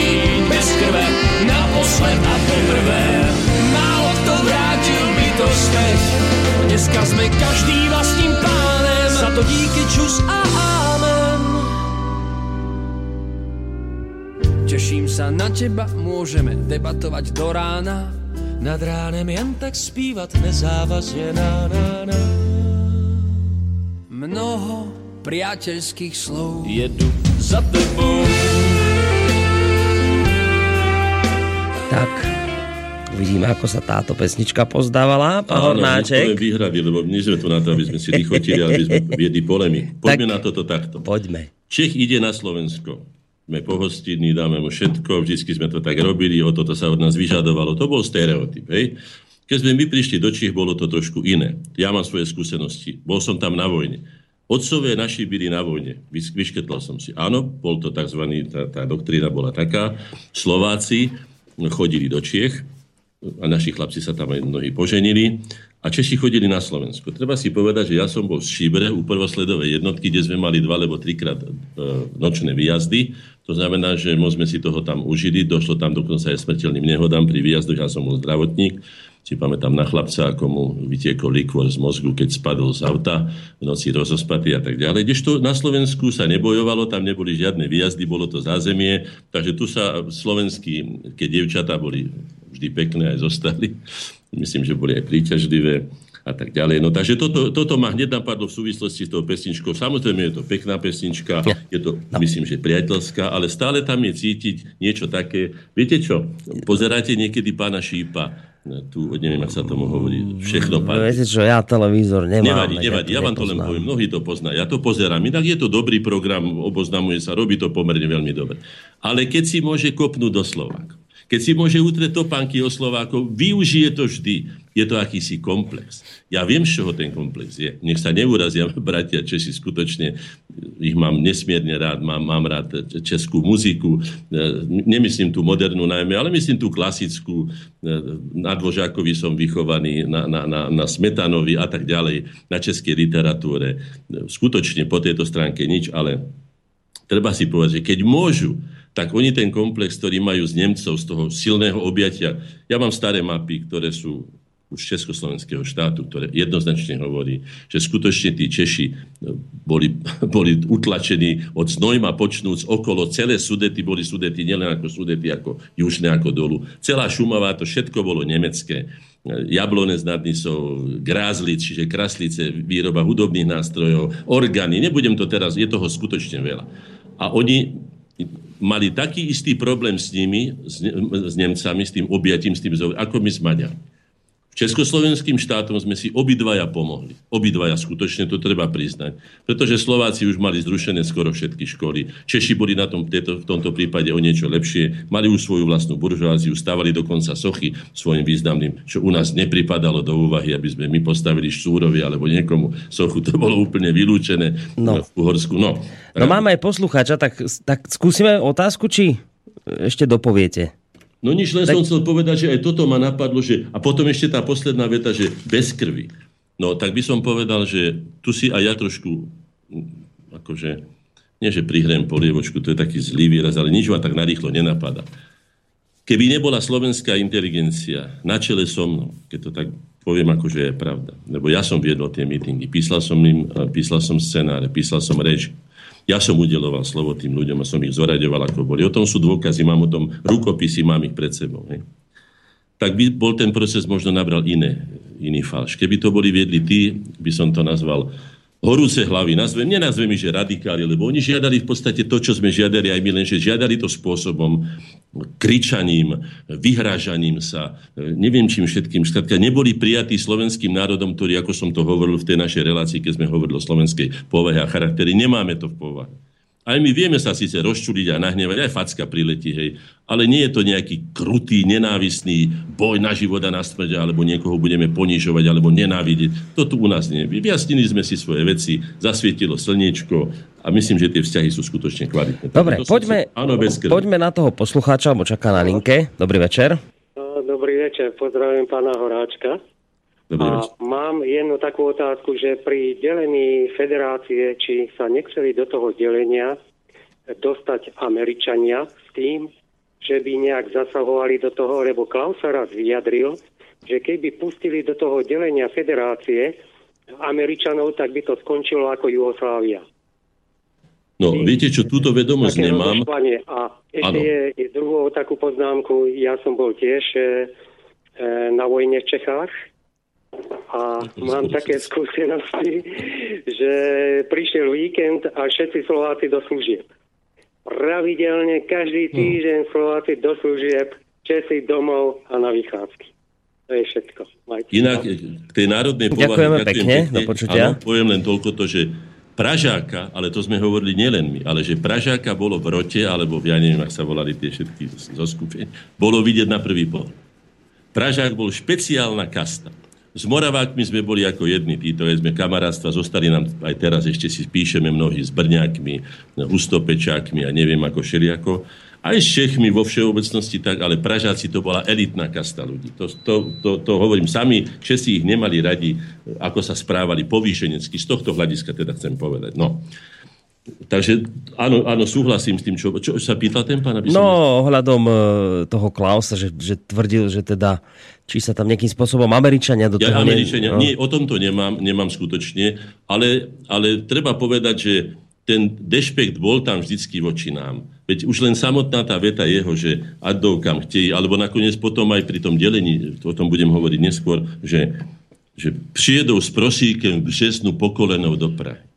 späť, Dneska sme každý vlastným pánem. za to díky čus a amen. Teším sa na teba, môžeme debatovať do rána. Nad ránem jen tak zpívat nezávazně na na na. Mnoho priateľských slov. Jedu za tebou. Tak, uvidíme, ako sa táto pesnička pozdávala. Pán Áno, Hornáček. nechceme výhrady, lebo nie sme tu na to, aby sme si lichotili, aby sme viedli polemik. Poďme Tak- na toto takto. Poďme. Čech ide na Slovensko. Sme pohostinní, dáme mu všetko, vždycky sme to tak robili, o toto sa od nás vyžadovalo. To bol stereotyp, hej? Keď sme my prišli do Čech, bolo to trošku iné. Ja mám svoje skúsenosti. Bol som tam na vojne. Otcovia naši byli na vojne. Vyšketla som si. Áno, bol to tzv. Tá, tá doktrína bola taká. Slováci chodili do Čiech, a naši chlapci sa tam aj mnohí poženili a Češi chodili na Slovensko. Treba si povedať, že ja som bol v Šíbre u prvosledovej jednotky, kde sme mali dva alebo trikrát e, nočné výjazdy. To znamená, že sme si toho tam užili, došlo tam dokonca aj smrteľným nehodám pri výjazdoch, ja som bol zdravotník si pamätám na chlapca, ako mu vytiekol likvor z mozgu, keď spadol z auta, v noci rozospatý a tak ďalej. Kdežto na Slovensku sa nebojovalo, tam neboli žiadne výjazdy, bolo to zázemie, takže tu sa slovenskí, keď dievčatá boli vždy pekné aj zostali, myslím, že boli aj príťažlivé a tak ďalej. No takže toto, toto ma hneď napadlo v súvislosti s tou pesničkou. Samozrejme je to pekná pesnička, je to, no. myslím, že priateľská, ale stále tam je cítiť niečo také. Viete čo? Pozeráte niekedy pána Šípa, tu, neviem, ak sa tomu hovorí, všechno páči. Viete čo, ja televízor nemám. Nevadí, nevadí, ja vám to len poviem, mnohí to poznajú. Ja to pozerám, inak je to dobrý program, oboznamuje sa, robí to pomerne veľmi dobre. Ale keď si môže kopnúť do Slovákov, keď si môže utrieť topánky o Slovákov, využije to vždy. Je to akýsi komplex. Ja viem, z čoho ten komplex je. Nech sa neurazia bratia Češi, skutočne ich mám nesmierne rád, mám, mám rád českú muziku, nemyslím tú modernú najmä, ale myslím tú klasickú, na Dvožákovi som vychovaný, na, na, na, na Smetanovi a tak ďalej, na českej literatúre. Skutočne po tejto stránke nič, ale treba si povedať, že keď môžu tak oni ten komplex, ktorý majú z Nemcov, z toho silného objatia, ja mám staré mapy, ktoré sú už Československého štátu, ktoré jednoznačne hovorí, že skutočne tí Češi e, boli, boli utlačení od Znojma počnúc okolo, celé Sudety boli Sudety nielen ako Sudety, ako južné, ako dolu. Celá Šumavá, to všetko bolo nemecké. E, Jablone z Nadnisov, Grázlic, čiže kraslice, výroba hudobných nástrojov, orgány, nebudem to teraz, je toho skutočne veľa. A oni mali taký istý problém s nimi, s, s Nemcami, s tým objatím, s tým, ako my s Maďarmi. Československým štátom sme si obidvaja pomohli. Obidvaja skutočne to treba priznať. Pretože Slováci už mali zrušené skoro všetky školy. Češi boli na tom, tieto, v tomto prípade o niečo lepšie. Mali už svoju vlastnú buržoáziu, stavali dokonca sochy svojim významným, čo u nás nepripadalo do úvahy, aby sme my postavili Štúrovi alebo niekomu sochu. To bolo úplne vylúčené no. v Uhorsku. No, no máme aj poslucháča, tak, tak skúsime otázku, či ešte dopoviete. No nič, len tak... som chcel povedať, že aj toto ma napadlo, že... A potom ešte tá posledná veta, že bez krvi. No tak by som povedal, že tu si aj ja trošku, akože, nie že prihrajem polievočku, to je taký zlý výraz, ale nič ma tak narýchlo nenapadá. Keby nebola slovenská inteligencia na čele so mnou, keď to tak poviem, akože je pravda, lebo ja som viedol tie mítingy, písal som im, písal som scenáre, písal som reč, ja som udeloval slovo tým ľuďom a som ich zoraďoval, ako boli. O tom sú dôkazy, mám o tom rukopisy, mám ich pred sebou. Hej. Tak by bol ten proces možno nabral iné, iný falš. Keby to boli viedli tí, by som to nazval horúce hlavy. Nazvem, nenazvem ich, že radikáli, lebo oni žiadali v podstate to, čo sme žiadali aj my, lenže žiadali to spôsobom, kričaním, vyhrážaním sa, neviem čím všetkým. Štátka, neboli prijatí slovenským národom, ktorý, ako som to hovoril v tej našej relácii, keď sme hovorili o slovenskej povahe a charaktery, nemáme to v povahe. Aj my vieme sa síce rozčuliť a nahnevať, aj facka priletí, hej, ale nie je to nejaký krutý, nenávistný boj na život a na smrť, alebo niekoho budeme ponižovať, alebo nenávidieť. To tu u nás nie. Vyjasnili sme si svoje veci, zasvietilo slniečko a myslím, že tie vzťahy sú skutočne kvalitné. Dobre, poďme, sa... áno, poďme na toho poslucháča, bo čaká na linke. Dobrý večer. Dobrý večer, pozdravím pána Horáčka. A mám jednu takú otázku, že pri delení federácie, či sa nechceli do toho delenia dostať Američania s tým, že by nejak zasahovali do toho, lebo Klaus sa raz vyjadril, že keby pustili do toho delenia federácie Američanov, tak by to skončilo ako Jugoslávia. No, viete čo, túto vedomosť Také nemám. A ešte je, je druhou takú poznámku, ja som bol tiež e, e, na vojne v Čechách a mám také skúsenosti, že prišiel víkend a všetci Slováci do služieb. Pravidelne každý hm. týždeň Slováci do služieb, Česi domov a na vychádzky. To je všetko. Majte Inak k tej národnej povahe... Ďakujeme pekne, pekne, do počutia. Áno, poviem len toľko to, že Pražáka, ale to sme hovorili nielen my, ale že Pražáka bolo v rote, alebo ja neviem, ak sa volali tie všetky zo skupiny, bolo vidieť na prvý pohľad. Pražák bol špeciálna kasta. S Moravákmi sme boli ako jedni, títo sme kamarátstva, zostali nám aj teraz, ešte si píšeme mnohí s Brňákmi, Hustopečákmi a neviem ako šeliako. Aj s Čechmi vo všeobecnosti tak, ale Pražáci to bola elitná kasta ľudí. To, to, to, to hovorím sami, Česi ich nemali radi, ako sa správali povýšenecky. Z tohto hľadiska teda chcem povedať. No. Takže áno, áno, súhlasím s tým, čo, čo sa pýtal ten pán? Aby som... No, ohľadom uh, toho Klausa, že, že tvrdil, že teda, či sa tam nejakým spôsobom Američania do toho... Ja, Američania, ne... no. nie, o tomto nemám, nemám skutočne, ale, ale treba povedať, že ten dešpekt bol tam vždycky voči nám. Veď už len samotná tá veta jeho, že adov kam chtej, alebo nakoniec potom aj pri tom delení, o tom budem hovoriť neskôr, že, že přijedou s prosíkem v březnu pokolenou do Prahy.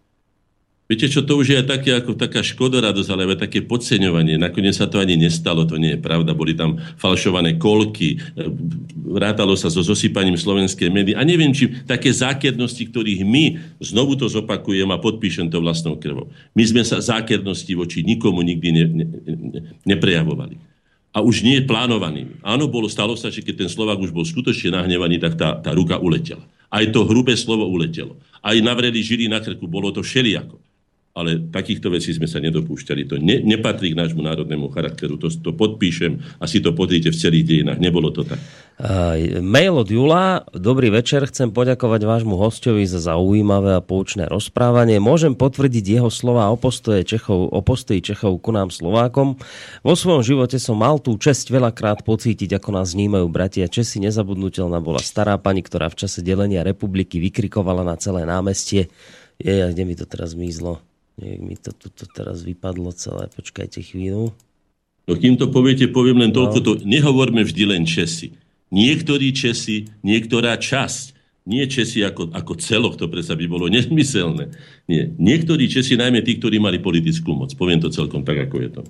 Viete čo, to už je také ako taká škodoradosť, ale také podceňovanie. Nakoniec sa to ani nestalo, to nie je pravda. Boli tam falšované kolky, vrátalo sa so zosypaním slovenskej médií. A neviem, či také zákernosti, ktorých my, znovu to zopakujem a podpíšem to vlastnou krvou. My sme sa zákernosti voči nikomu nikdy ne, ne, ne, neprejavovali. A už nie je plánovaný. Áno, bolo, stalo sa, že keď ten Slovak už bol skutočne nahnevaný, tak tá, tá ruka uletela. Aj to hrubé slovo uletelo. Aj navreli žili na krku, bolo to všelijako ale takýchto vecí sme sa nedopúšťali. To ne, nepatrí k nášmu národnému charakteru. To, to podpíšem a si to podrite v celých dejinách. Nebolo to tak. Uh, mail od Jula. Dobrý večer. Chcem poďakovať vášmu hostovi za zaujímavé a poučné rozprávanie. Môžem potvrdiť jeho slova o postoje Čechov, Čechov ku nám Slovákom. Vo svojom živote som mal tú čest veľakrát pocítiť, ako nás vnímajú bratia Česi. Nezabudnutelná bola stará pani, ktorá v čase delenia republiky vykrikovala na celé námestie. Je, kde mi to teraz zmizlo? Nech mi to tuto teraz vypadlo celé. Počkajte chvíľu. No kým to poviete, poviem len toľko, to nehovorme vždy len Česi. Niektorí Česi, niektorá časť, nie Česi ako, ako celok, to predsa by bolo nezmyselné. Nie. Niektorí Česi, najmä tí, ktorí mali politickú moc. Poviem to celkom tak, ako je to.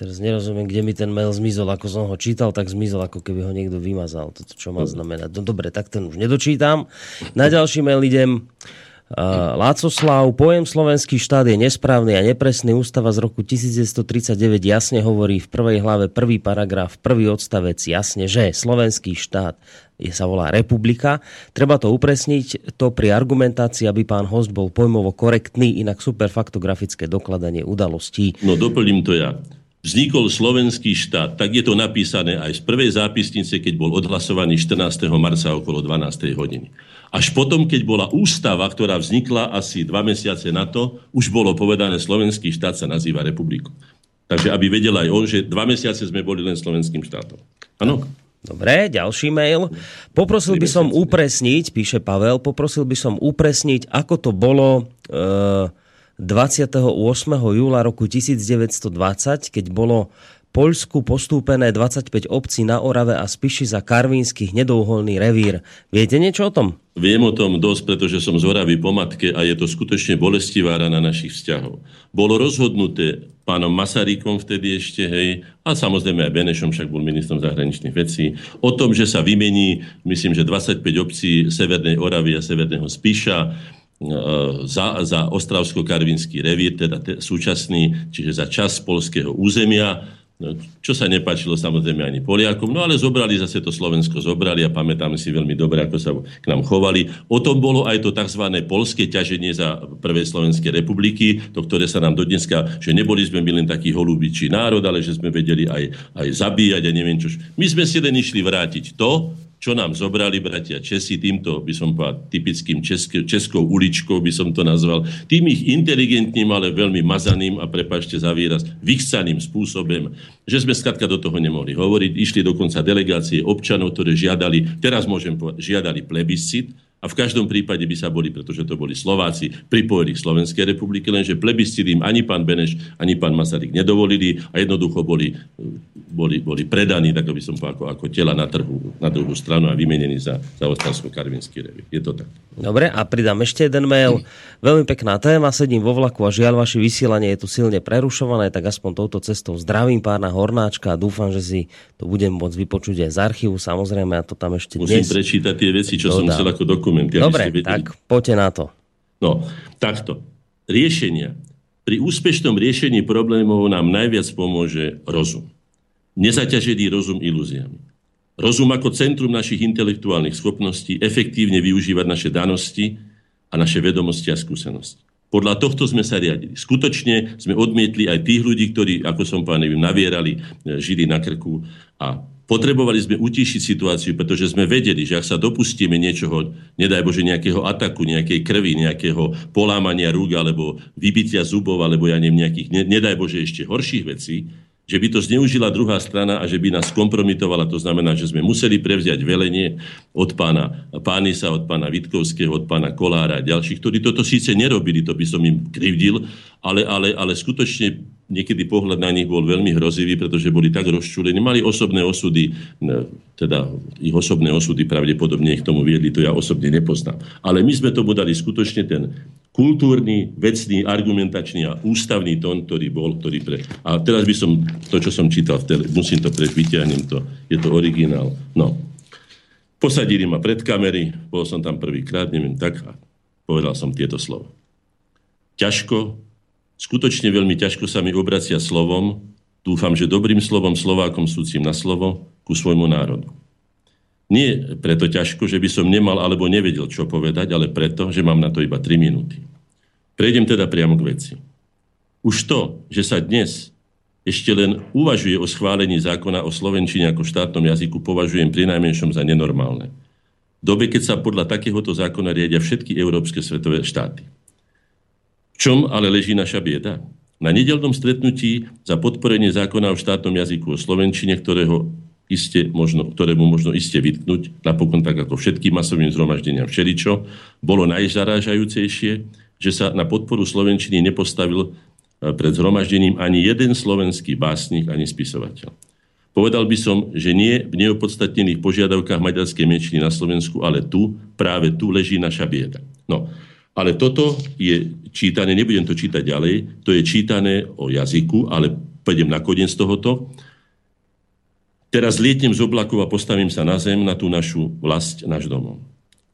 Teraz nerozumiem, kde mi ten mail zmizol. Ako som ho čítal, tak zmizol, ako keby ho niekto vymazal. Toto čo má znamenať. No dobre, tak ten už nedočítam. Na ďalší mail idem. Uh, Lácoslav, pojem slovenský štát je nesprávny a nepresný. Ústava z roku 1939 jasne hovorí v prvej hlave prvý paragraf, prvý odstavec jasne, že slovenský štát je, sa volá republika. Treba to upresniť, to pri argumentácii, aby pán host bol pojmovo korektný, inak superfaktografické dokladanie udalostí. No doplním to ja vznikol slovenský štát, tak je to napísané aj z prvej zápisnice, keď bol odhlasovaný 14. marca okolo 12. hodiny. Až potom, keď bola ústava, ktorá vznikla asi dva mesiace na to, už bolo povedané, slovenský štát sa nazýva republikou. Takže aby vedel aj on, že dva mesiace sme boli len slovenským štátom. Áno? Dobre, ďalší mail. Poprosil by som upresniť, píše Pavel, poprosil by som upresniť, ako to bolo e, 28. júla roku 1920, keď bolo Poľsku postúpené 25 obcí na Orave a Spiši za karvínsky hnedouholný revír. Viete niečo o tom? Viem o tom dosť, pretože som z Oravy po matke a je to skutočne bolestivá rana našich vzťahov. Bolo rozhodnuté pánom Masarykom vtedy ešte, hej, a samozrejme aj Benešom, však bol ministrom zahraničných vecí, o tom, že sa vymení, myslím, že 25 obcí Severnej Oravy a Severného Spiša, e, za, za Ostravsko-Karvinský revír, teda te, súčasný, čiže za čas polského územia No, čo sa nepáčilo samozrejme ani Poliakom, no ale zobrali zase to Slovensko, zobrali a pamätáme si veľmi dobre, ako sa k nám chovali. O tom bolo aj to tzv. polské ťaženie za Prvej Slovenskej republiky, to, ktoré sa nám dodneska, že neboli sme my len taký holúbičí národ, ale že sme vedeli aj, aj zabíjať a neviem čo. My sme si len išli vrátiť to, čo nám zobrali bratia Česi, týmto by som povedal typickým česk- českou uličkou by som to nazval, tým ich inteligentným, ale veľmi mazaným a prepašte za výraz, vychcaným spôsobom, že sme skladka do toho nemohli hovoriť. Išli dokonca delegácie občanov, ktoré žiadali, teraz môžem povedať, žiadali plebiscit, a v každom prípade by sa boli, pretože to boli Slováci, pripojili k Slovenskej republike, lenže plebiscit im ani pán Beneš, ani pán Masaryk nedovolili a jednoducho boli, boli, boli predaní, tak by som povedal, ako, ako tela na, trhu, na druhú stranu a vymenení za, za Ostravsko-Karvinský revír. Je to tak. Dobre, a pridám ešte jeden mail. Veľmi pekná téma, sedím vo vlaku a žiaľ, vaše vysielanie je tu silne prerušované, tak aspoň touto cestou zdravím pána Hornáčka a dúfam, že si to budem môcť vypočuť aj z archívu. Samozrejme, a to tam ešte Musím dnes... prečítať tie veci, čo dodám. som chcel ako dokument. Dobre, tak poďte na to. No, takto. Riešenia. Pri úspešnom riešení problémov nám najviac pomôže rozum. Nezaťažený rozum ilúziami. Rozum ako centrum našich intelektuálnych schopností efektívne využívať naše danosti a naše vedomosti a skúsenosti. Podľa tohto sme sa riadili. Skutočne sme odmietli aj tých ľudí, ktorí, ako som neviem, navierali, e, žili na krku a potrebovali sme utíšiť situáciu, pretože sme vedeli, že ak sa dopustíme niečoho, nedaj Bože, nejakého ataku, nejakej krvi, nejakého polámania rúk alebo vybitia zubov, alebo ja neviem, nejakých, nedaj Bože, ešte horších vecí, že by to zneužila druhá strana a že by nás kompromitovala. To znamená, že sme museli prevziať velenie od pána Pánisa, od pána Vitkovského, od pána Kolára a ďalších, ktorí toto síce nerobili, to by som im krivdil, ale, ale, ale skutočne niekedy pohľad na nich bol veľmi hrozivý, pretože boli tak rozčúlení. Mali osobné osudy, teda ich osobné osudy pravdepodobne ich tomu viedli, to ja osobne nepoznám. Ale my sme tomu dali skutočne ten kultúrny, vecný, argumentačný a ústavný tón, ktorý bol, ktorý pre... A teraz by som, to, čo som čítal v tele, musím to preč, vyťahnem to, je to originál. No. Posadili ma pred kamery, bol som tam prvýkrát, neviem, tak a povedal som tieto slova. Ťažko, skutočne veľmi ťažko sa mi obracia slovom, dúfam, že dobrým slovom Slovákom súcim na slovo ku svojmu národu. Nie preto ťažko, že by som nemal alebo nevedel, čo povedať, ale preto, že mám na to iba 3 minúty. Prejdem teda priamo k veci. Už to, že sa dnes ešte len uvažuje o schválení zákona o slovenčine ako štátnom jazyku, považujem pri najmenšom za nenormálne. V dobe, keď sa podľa takéhoto zákona riadia všetky európske svetové štáty. V čom ale leží naša bieda? Na nedelnom stretnutí za podporenie zákona o štátnom jazyku o slovenčine, ktorého iste možno, ktorému možno iste vytknúť, napokon tak ako všetkým masovým zhromaždeniam všeličo, bolo najzarážajúcejšie, že sa na podporu Slovenčiny nepostavil e, pred zhromaždením ani jeden slovenský básnik, ani spisovateľ. Povedal by som, že nie v neopodstatnených požiadavkách maďarskej menšiny na Slovensku, ale tu, práve tu leží naša bieda. No, ale toto je čítané, nebudem to čítať ďalej, to je čítané o jazyku, ale pôjdem na koniec tohoto. Teraz lietnem z oblakov a postavím sa na zem, na tú našu vlast, náš domov.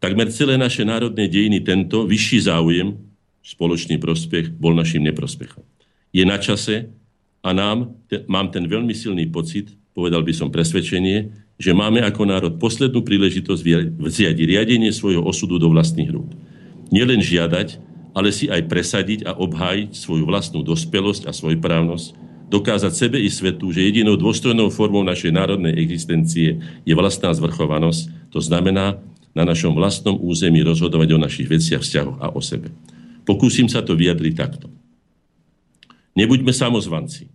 Takmer celé naše národné dejiny tento vyšší záujem, spoločný prospech, bol našim neprospechom. Je na čase a nám, te, mám ten veľmi silný pocit, povedal by som presvedčenie, že máme ako národ poslednú príležitosť vziať riadenie svojho osudu do vlastných rúk. Nielen žiadať, ale si aj presadiť a obhájiť svoju vlastnú dospelosť a svojprávnosť, dokázať sebe i svetu, že jedinou dôstojnou formou našej národnej existencie je vlastná zvrchovanosť, to znamená na našom vlastnom území rozhodovať o našich veciach, vzťahoch a o sebe. Pokúsim sa to vyjadriť takto. Nebuďme samozvanci.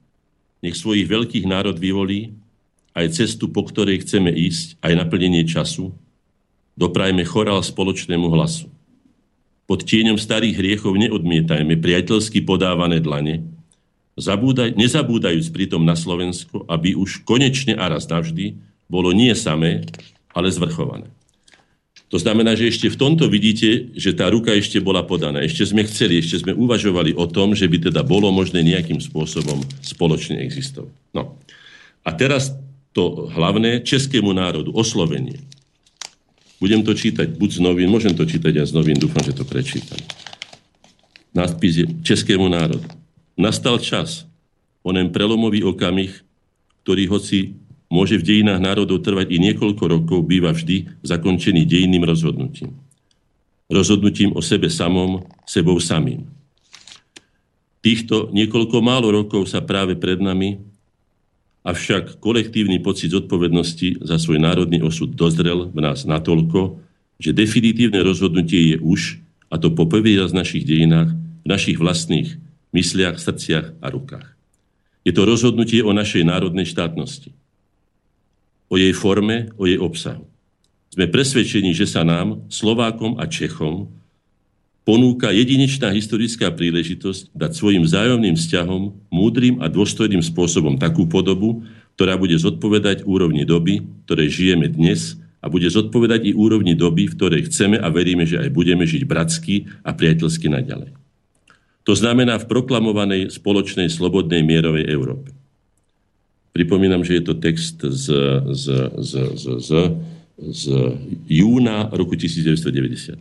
Nech svojich veľkých národ vyvolí aj cestu, po ktorej chceme ísť, aj naplnenie času. Doprajme chorál spoločnému hlasu. Pod tieňom starých hriechov neodmietajme priateľsky podávané dlane, zabúdaj, nezabúdajúc pritom na Slovensko, aby už konečne a raz navždy bolo nie samé, ale zvrchované. To znamená, že ešte v tomto vidíte, že tá ruka ešte bola podaná. Ešte sme chceli, ešte sme uvažovali o tom, že by teda bolo možné nejakým spôsobom spoločne existovať. No. A teraz to hlavné, českému národu, oslovenie. Budem to čítať buď z novín, môžem to čítať aj z novín, dúfam, že to prečítam. Náspis je Českému národu. Nastal čas, onen prelomový okamih, ktorý hoci môže v dejinách národov trvať i niekoľko rokov, býva vždy zakončený dejinným rozhodnutím. Rozhodnutím o sebe samom, sebou samým. Týchto niekoľko málo rokov sa práve pred nami, avšak kolektívny pocit zodpovednosti za svoj národný osud dozrel v nás natoľko, že definitívne rozhodnutie je už, a to po z našich dejinách, v našich vlastných mysliach, srdciach a rukách. Je to rozhodnutie o našej národnej štátnosti. O jej forme, o jej obsahu. Sme presvedčení, že sa nám, Slovákom a Čechom, ponúka jedinečná historická príležitosť dať svojim vzájomným vzťahom múdrym a dôstojným spôsobom takú podobu, ktorá bude zodpovedať úrovni doby, ktorej žijeme dnes a bude zodpovedať i úrovni doby, v ktorej chceme a veríme, že aj budeme žiť bratsky a priateľsky naďalej. To znamená v proklamovanej spoločnej slobodnej mierovej Európe. Pripomínam, že je to text z, z, z, z, z, z júna roku 1990.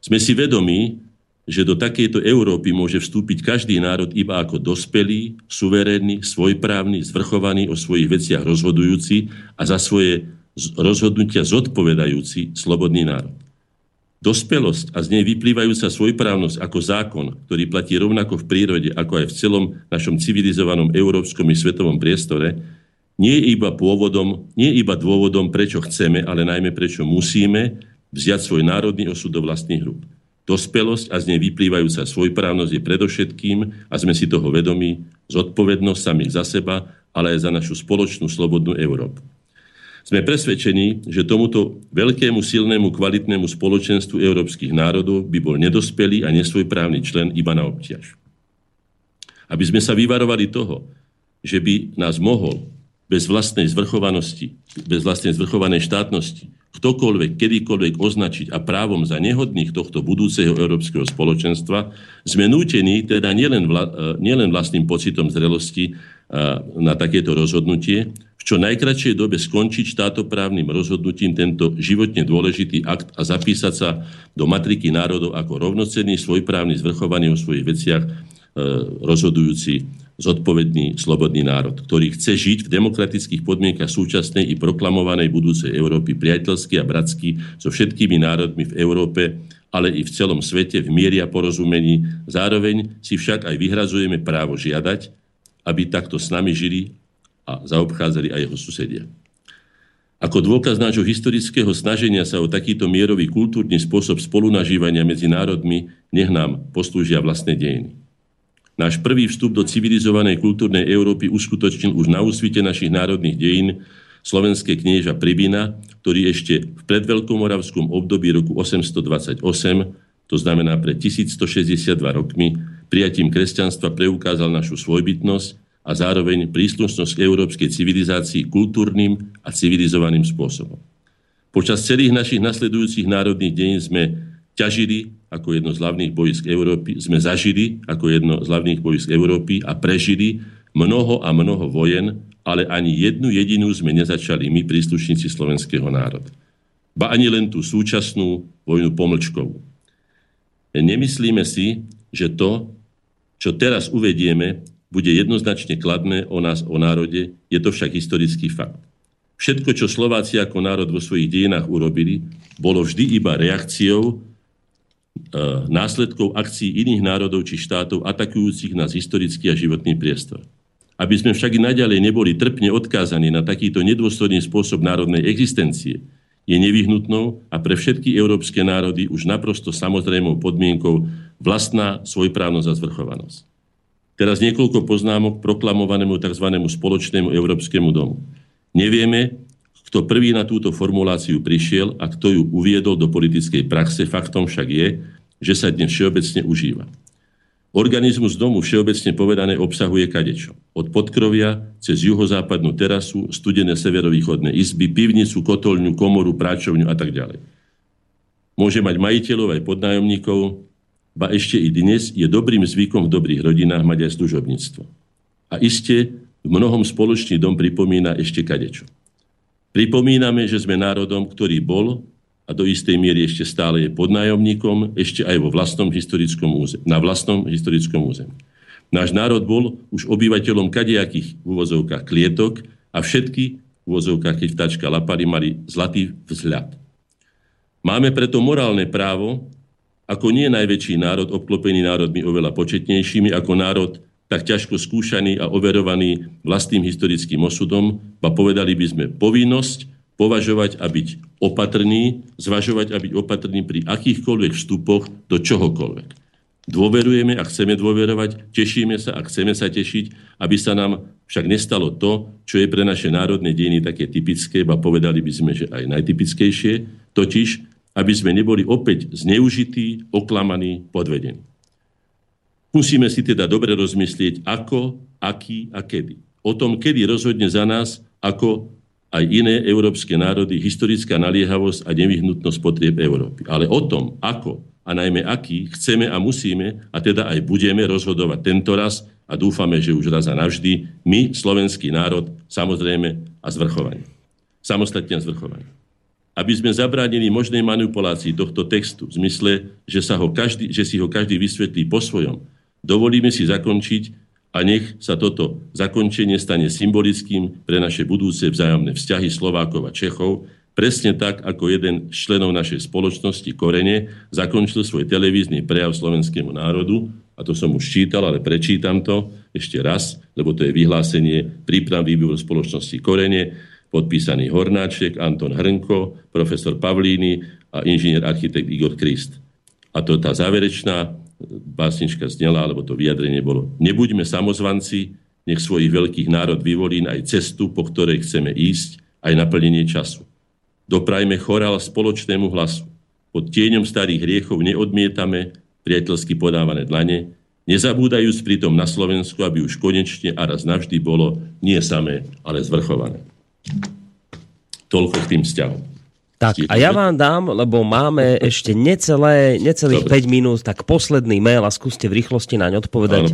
Sme si vedomí, že do takejto Európy môže vstúpiť každý národ iba ako dospelý, suverénny, svojprávny, zvrchovaný o svojich veciach rozhodujúci a za svoje rozhodnutia zodpovedajúci slobodný národ. Dospelosť a z nej vyplývajúca svojprávnosť ako zákon, ktorý platí rovnako v prírode, ako aj v celom našom civilizovanom európskom i svetovom priestore, nie je iba pôvodom, nie je iba dôvodom, prečo chceme, ale najmä prečo musíme vziať svoj národný osud do vlastných rúk. Dospelosť a z nej vyplývajúca svojprávnosť je predovšetkým, a sme si toho vedomí, zodpovednosť samých za seba, ale aj za našu spoločnú slobodnú Európu. Sme presvedčení, že tomuto veľkému, silnému, kvalitnému spoločenstvu európskych národov by bol nedospelý a nesvojprávny člen iba na obťaž. Aby sme sa vyvarovali toho, že by nás mohol bez vlastnej zvrchovanosti, bez vlastnej zvrchovanej štátnosti ktokoľvek, kedykoľvek označiť a právom za nehodných tohto budúceho európskeho spoločenstva, sme nútení teda nielen, vla, e, nielen vlastným pocitom zrelosti e, na takéto rozhodnutie, čo najkračšej dobe skončiť štátoprávnym rozhodnutím tento životne dôležitý akt a zapísať sa do matriky národov ako rovnocenný, svojprávny, zvrchovaný o svojich veciach e, rozhodujúci zodpovedný, slobodný národ, ktorý chce žiť v demokratických podmienkach súčasnej i proklamovanej budúcej Európy priateľsky a bratsky so všetkými národmi v Európe, ale i v celom svete v miery a porozumení. Zároveň si však aj vyhrazujeme právo žiadať, aby takto s nami žili a zaobchádzali aj jeho susedia. Ako dôkaz nášho historického snaženia sa o takýto mierový kultúrny spôsob spolunažívania medzi národmi, nech nám poslúžia vlastné dejiny. Náš prvý vstup do civilizovanej kultúrnej Európy uskutočnil už na úsvite našich národných dejín slovenské knieža Pribina, ktorý ešte v predveľkomoravskom období roku 828, to znamená pred 1162 rokmi, prijatím kresťanstva preukázal našu svojbytnosť a zároveň príslušnosť európskej civilizácii kultúrnym a civilizovaným spôsobom. Počas celých našich nasledujúcich národných dejín sme ťažili ako jedno z hlavných boisk Európy, sme zažili ako jedno z hlavných boisk Európy a prežili mnoho a mnoho vojen, ale ani jednu jedinú sme nezačali my, príslušníci slovenského národa. Ba ani len tú súčasnú vojnu pomlčkovú. Nemyslíme si, že to, čo teraz uvedieme, bude jednoznačne kladné o nás, o národe, je to však historický fakt. Všetko, čo Slováci ako národ vo svojich dejinách urobili, bolo vždy iba reakciou E, následkov akcií iných národov či štátov atakujúcich nás historický a životný priestor. Aby sme však i naďalej neboli trpne odkázaní na takýto nedôstojný spôsob národnej existencie, je nevyhnutnou a pre všetky európske národy už naprosto samozrejmou podmienkou vlastná svojprávnosť a zvrchovanosť. Teraz niekoľko poznámok proklamovanému tzv. spoločnému európskemu domu. Nevieme, kto prvý na túto formuláciu prišiel a kto ju uviedol do politickej praxe, faktom však je, že sa dnes všeobecne užíva. Organizmus domu všeobecne povedané obsahuje kadečo. Od podkrovia cez juhozápadnú terasu, studené severovýchodné izby, pivnicu, kotolňu, komoru, práčovňu a tak ďalej. Môže mať majiteľov aj podnájomníkov, ba ešte i dnes je dobrým zvykom v dobrých rodinách mať aj služobníctvo. A iste v mnohom spoločný dom pripomína ešte kadečo. Pripomíname, že sme národom, ktorý bol a do istej miery ešte stále je podnájomníkom, ešte aj vo vlastnom historickom území, na vlastnom historickom území. Náš národ bol už obyvateľom kadejakých v úvozovkách klietok a všetky v úvozovkách, keď vtačka lapali, mali zlatý vzhľad. Máme preto morálne právo, ako nie najväčší národ, obklopený národmi oveľa početnejšími, ako národ tak ťažko skúšaný a overovaný vlastným historickým osudom, ba povedali by sme povinnosť považovať a byť opatrný, zvažovať a byť opatrný pri akýchkoľvek vstupoch do čohokoľvek. Dôverujeme a chceme dôverovať, tešíme sa a chceme sa tešiť, aby sa nám však nestalo to, čo je pre naše národné dejiny také typické, ba povedali by sme, že aj najtypickejšie, totiž, aby sme neboli opäť zneužití, oklamaní, podvedení. Musíme si teda dobre rozmyslieť, ako, aký a kedy. O tom, kedy rozhodne za nás, ako aj iné európske národy, historická naliehavosť a nevyhnutnosť potrieb Európy. Ale o tom, ako a najmä aký chceme a musíme, a teda aj budeme rozhodovať tento raz a dúfame, že už raz a navždy, my, slovenský národ, samozrejme a zvrchovanie. Samostatne a zvrchovanie. Aby sme zabránili možnej manipulácii tohto textu v zmysle, že, sa ho každý, že si ho každý vysvetlí po svojom, Dovolíme si zakončiť a nech sa toto zakončenie stane symbolickým pre naše budúce vzájomné vzťahy Slovákov a Čechov, Presne tak, ako jeden z členov našej spoločnosti Korene zakončil svoj televízny prejav slovenskému národu, a to som už čítal, ale prečítam to ešte raz, lebo to je vyhlásenie príprav výboru spoločnosti Korene, podpísaný Hornáček, Anton Hrnko, profesor Pavlíny a inžinier architekt Igor Krist. A to tá záverečná básnička znela, alebo to vyjadrenie bolo. Nebuďme samozvanci, nech svojich veľkých národ vyvolí aj cestu, po ktorej chceme ísť, aj naplnenie času. Doprajme chorál spoločnému hlasu. Pod tieňom starých hriechov neodmietame priateľsky podávané dlane, nezabúdajúc pritom na Slovensku, aby už konečne a raz navždy bolo nie samé, ale zvrchované. Toľko k tým vzťahom. Tak a ja vám dám, lebo máme ešte necelé, necelých Dobre. 5 minút, tak posledný mail a skúste v rýchlosti naň odpovedať.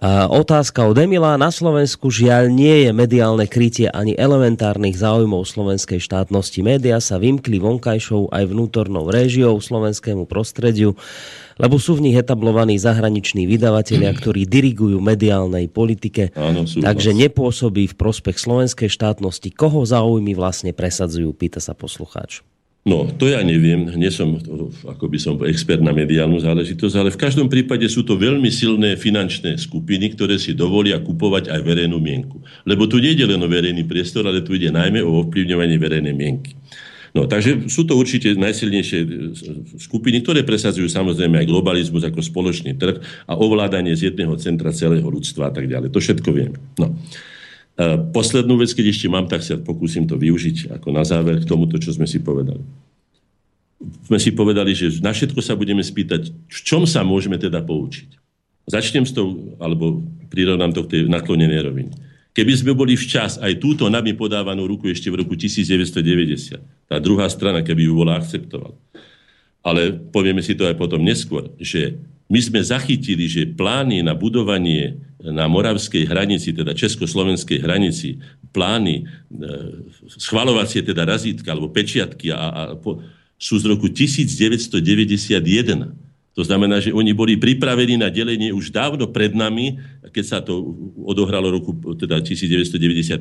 Áno, otázka od Emila. Na Slovensku žiaľ nie je mediálne krytie ani elementárnych záujmov slovenskej štátnosti. Média sa vymkli vonkajšou aj vnútornou réžiou slovenskému prostrediu lebo sú v nich etablovaní zahraniční vydavatelia, ktorí dirigujú mediálnej politike, Áno, takže nepôsobí v prospech slovenskej štátnosti. Koho záujmy vlastne presadzujú, pýta sa poslucháč. No, to ja neviem, nie som ako by som expert na mediálnu záležitosť, ale v každom prípade sú to veľmi silné finančné skupiny, ktoré si dovolia kupovať aj verejnú mienku. Lebo tu nie je len o verejný priestor, ale tu ide najmä o ovplyvňovanie verejnej mienky. No, takže sú to určite najsilnejšie e, skupiny, ktoré presadzujú samozrejme aj globalizmus ako spoločný trh a ovládanie z jedného centra celého ľudstva a tak ďalej. To všetko vieme. No. E, poslednú vec, keď ešte mám, tak sa pokúsim to využiť ako na záver k tomuto, čo sme si povedali. Sme si povedali, že na všetko sa budeme spýtať, v čom sa môžeme teda poučiť. Začnem s tou, alebo prirovnám to k tej naklonenej rovine. Keby sme boli včas aj túto nami podávanú ruku ešte v roku 1990, tá druhá strana, keby ju bola akceptovala. Ale povieme si to aj potom neskôr, že my sme zachytili, že plány na budovanie na moravskej hranici, teda československej hranici, plány, e, schvalovacie teda razítka alebo pečiatky a, a, po, sú z roku 1991 to znamená, že oni boli pripravení na delenie už dávno pred nami, keď sa to odohralo roku teda 1991.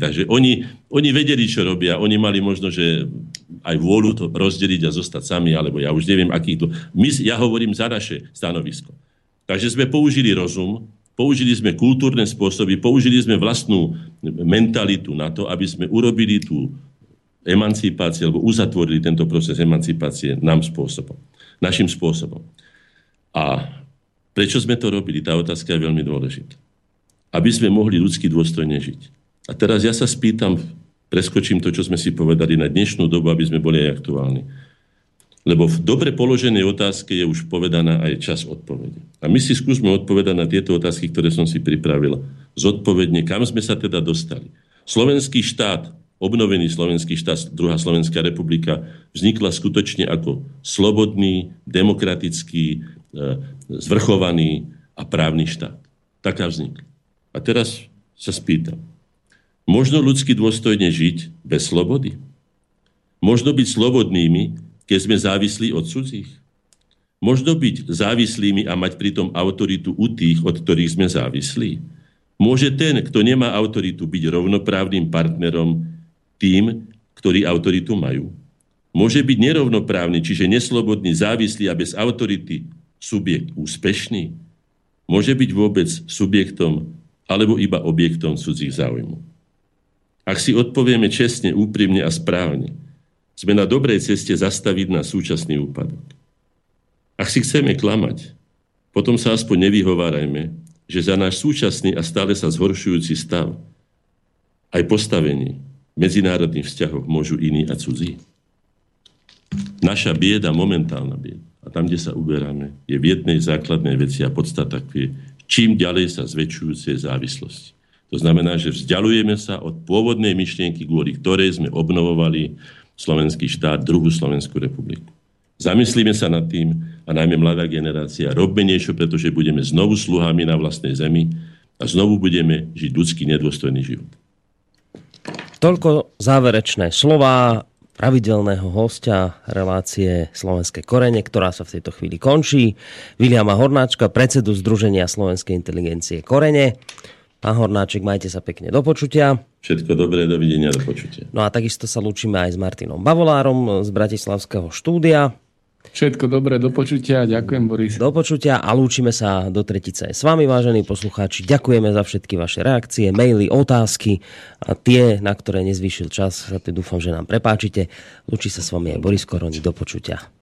Takže oni, oni vedeli, čo robia. Oni mali možno, že aj vôľu to rozdeliť a zostať sami, alebo ja už neviem, aký to... My, ja hovorím za naše stanovisko. Takže sme použili rozum, použili sme kultúrne spôsoby, použili sme vlastnú mentalitu na to, aby sme urobili tú emancipáciu, alebo uzatvorili tento proces emancipácie nám spôsobom našim spôsobom. A prečo sme to robili? Tá otázka je veľmi dôležitá. Aby sme mohli ľudsky dôstojne žiť. A teraz ja sa spýtam, preskočím to, čo sme si povedali na dnešnú dobu, aby sme boli aj aktuálni. Lebo v dobre položenej otázke je už povedaná aj čas odpovede. A my si skúsme odpovedať na tieto otázky, ktoré som si pripravil. Zodpovedne, kam sme sa teda dostali. Slovenský štát obnovený slovenský štát, druhá Slovenská republika, vznikla skutočne ako slobodný, demokratický, e, zvrchovaný a právny štát. Taká vznikla. A teraz sa spýtam. Možno ľudsky dôstojne žiť bez slobody? Možno byť slobodnými, keď sme závislí od cudzích? Možno byť závislými a mať pritom autoritu u tých, od ktorých sme závislí? Môže ten, kto nemá autoritu, byť rovnoprávnym partnerom tým, ktorí autoritu majú. Môže byť nerovnoprávny, čiže neslobodný, závislý a bez autority subjekt úspešný? Môže byť vôbec subjektom alebo iba objektom cudzích záujmov? Ak si odpovieme čestne, úprimne a správne, sme na dobrej ceste zastaviť na súčasný úpadok. Ak si chceme klamať, potom sa aspoň nevyhovárajme, že za náš súčasný a stále sa zhoršujúci stav aj postavenie medzinárodných vzťahoch môžu iní a cudzí. Naša bieda, momentálna bieda, a tam, kde sa uberáme, je v jednej základnej veci a podstata je, čím ďalej sa zväčšujúce závislosti. To znamená, že vzdialujeme sa od pôvodnej myšlienky, kvôli ktorej sme obnovovali slovenský štát, druhú Slovenskú republiku. Zamyslíme sa nad tým a najmä mladá generácia, robme niečo, pretože budeme znovu sluhami na vlastnej zemi a znovu budeme žiť ľudský nedôstojný život. Toľko záverečné slova pravidelného hostia relácie Slovenské korene, ktorá sa v tejto chvíli končí. Viliama Hornáčka, predsedu Združenia Slovenskej inteligencie Korene. Pán Hornáček, majte sa pekne do počutia. Všetko dobré, dovidenia, do počutia. No a takisto sa lúčime aj s Martinom Bavolárom z Bratislavského štúdia. Všetko dobré, do počutia. Ďakujem, Boris. Do počutia a lúčime sa do tretice s vami, vážení poslucháči. Ďakujeme za všetky vaše reakcie, maily, otázky a tie, na ktoré nezvýšil čas, dúfam, že nám prepáčite. Lúči sa s vami aj Boris Koroni. Do počutia.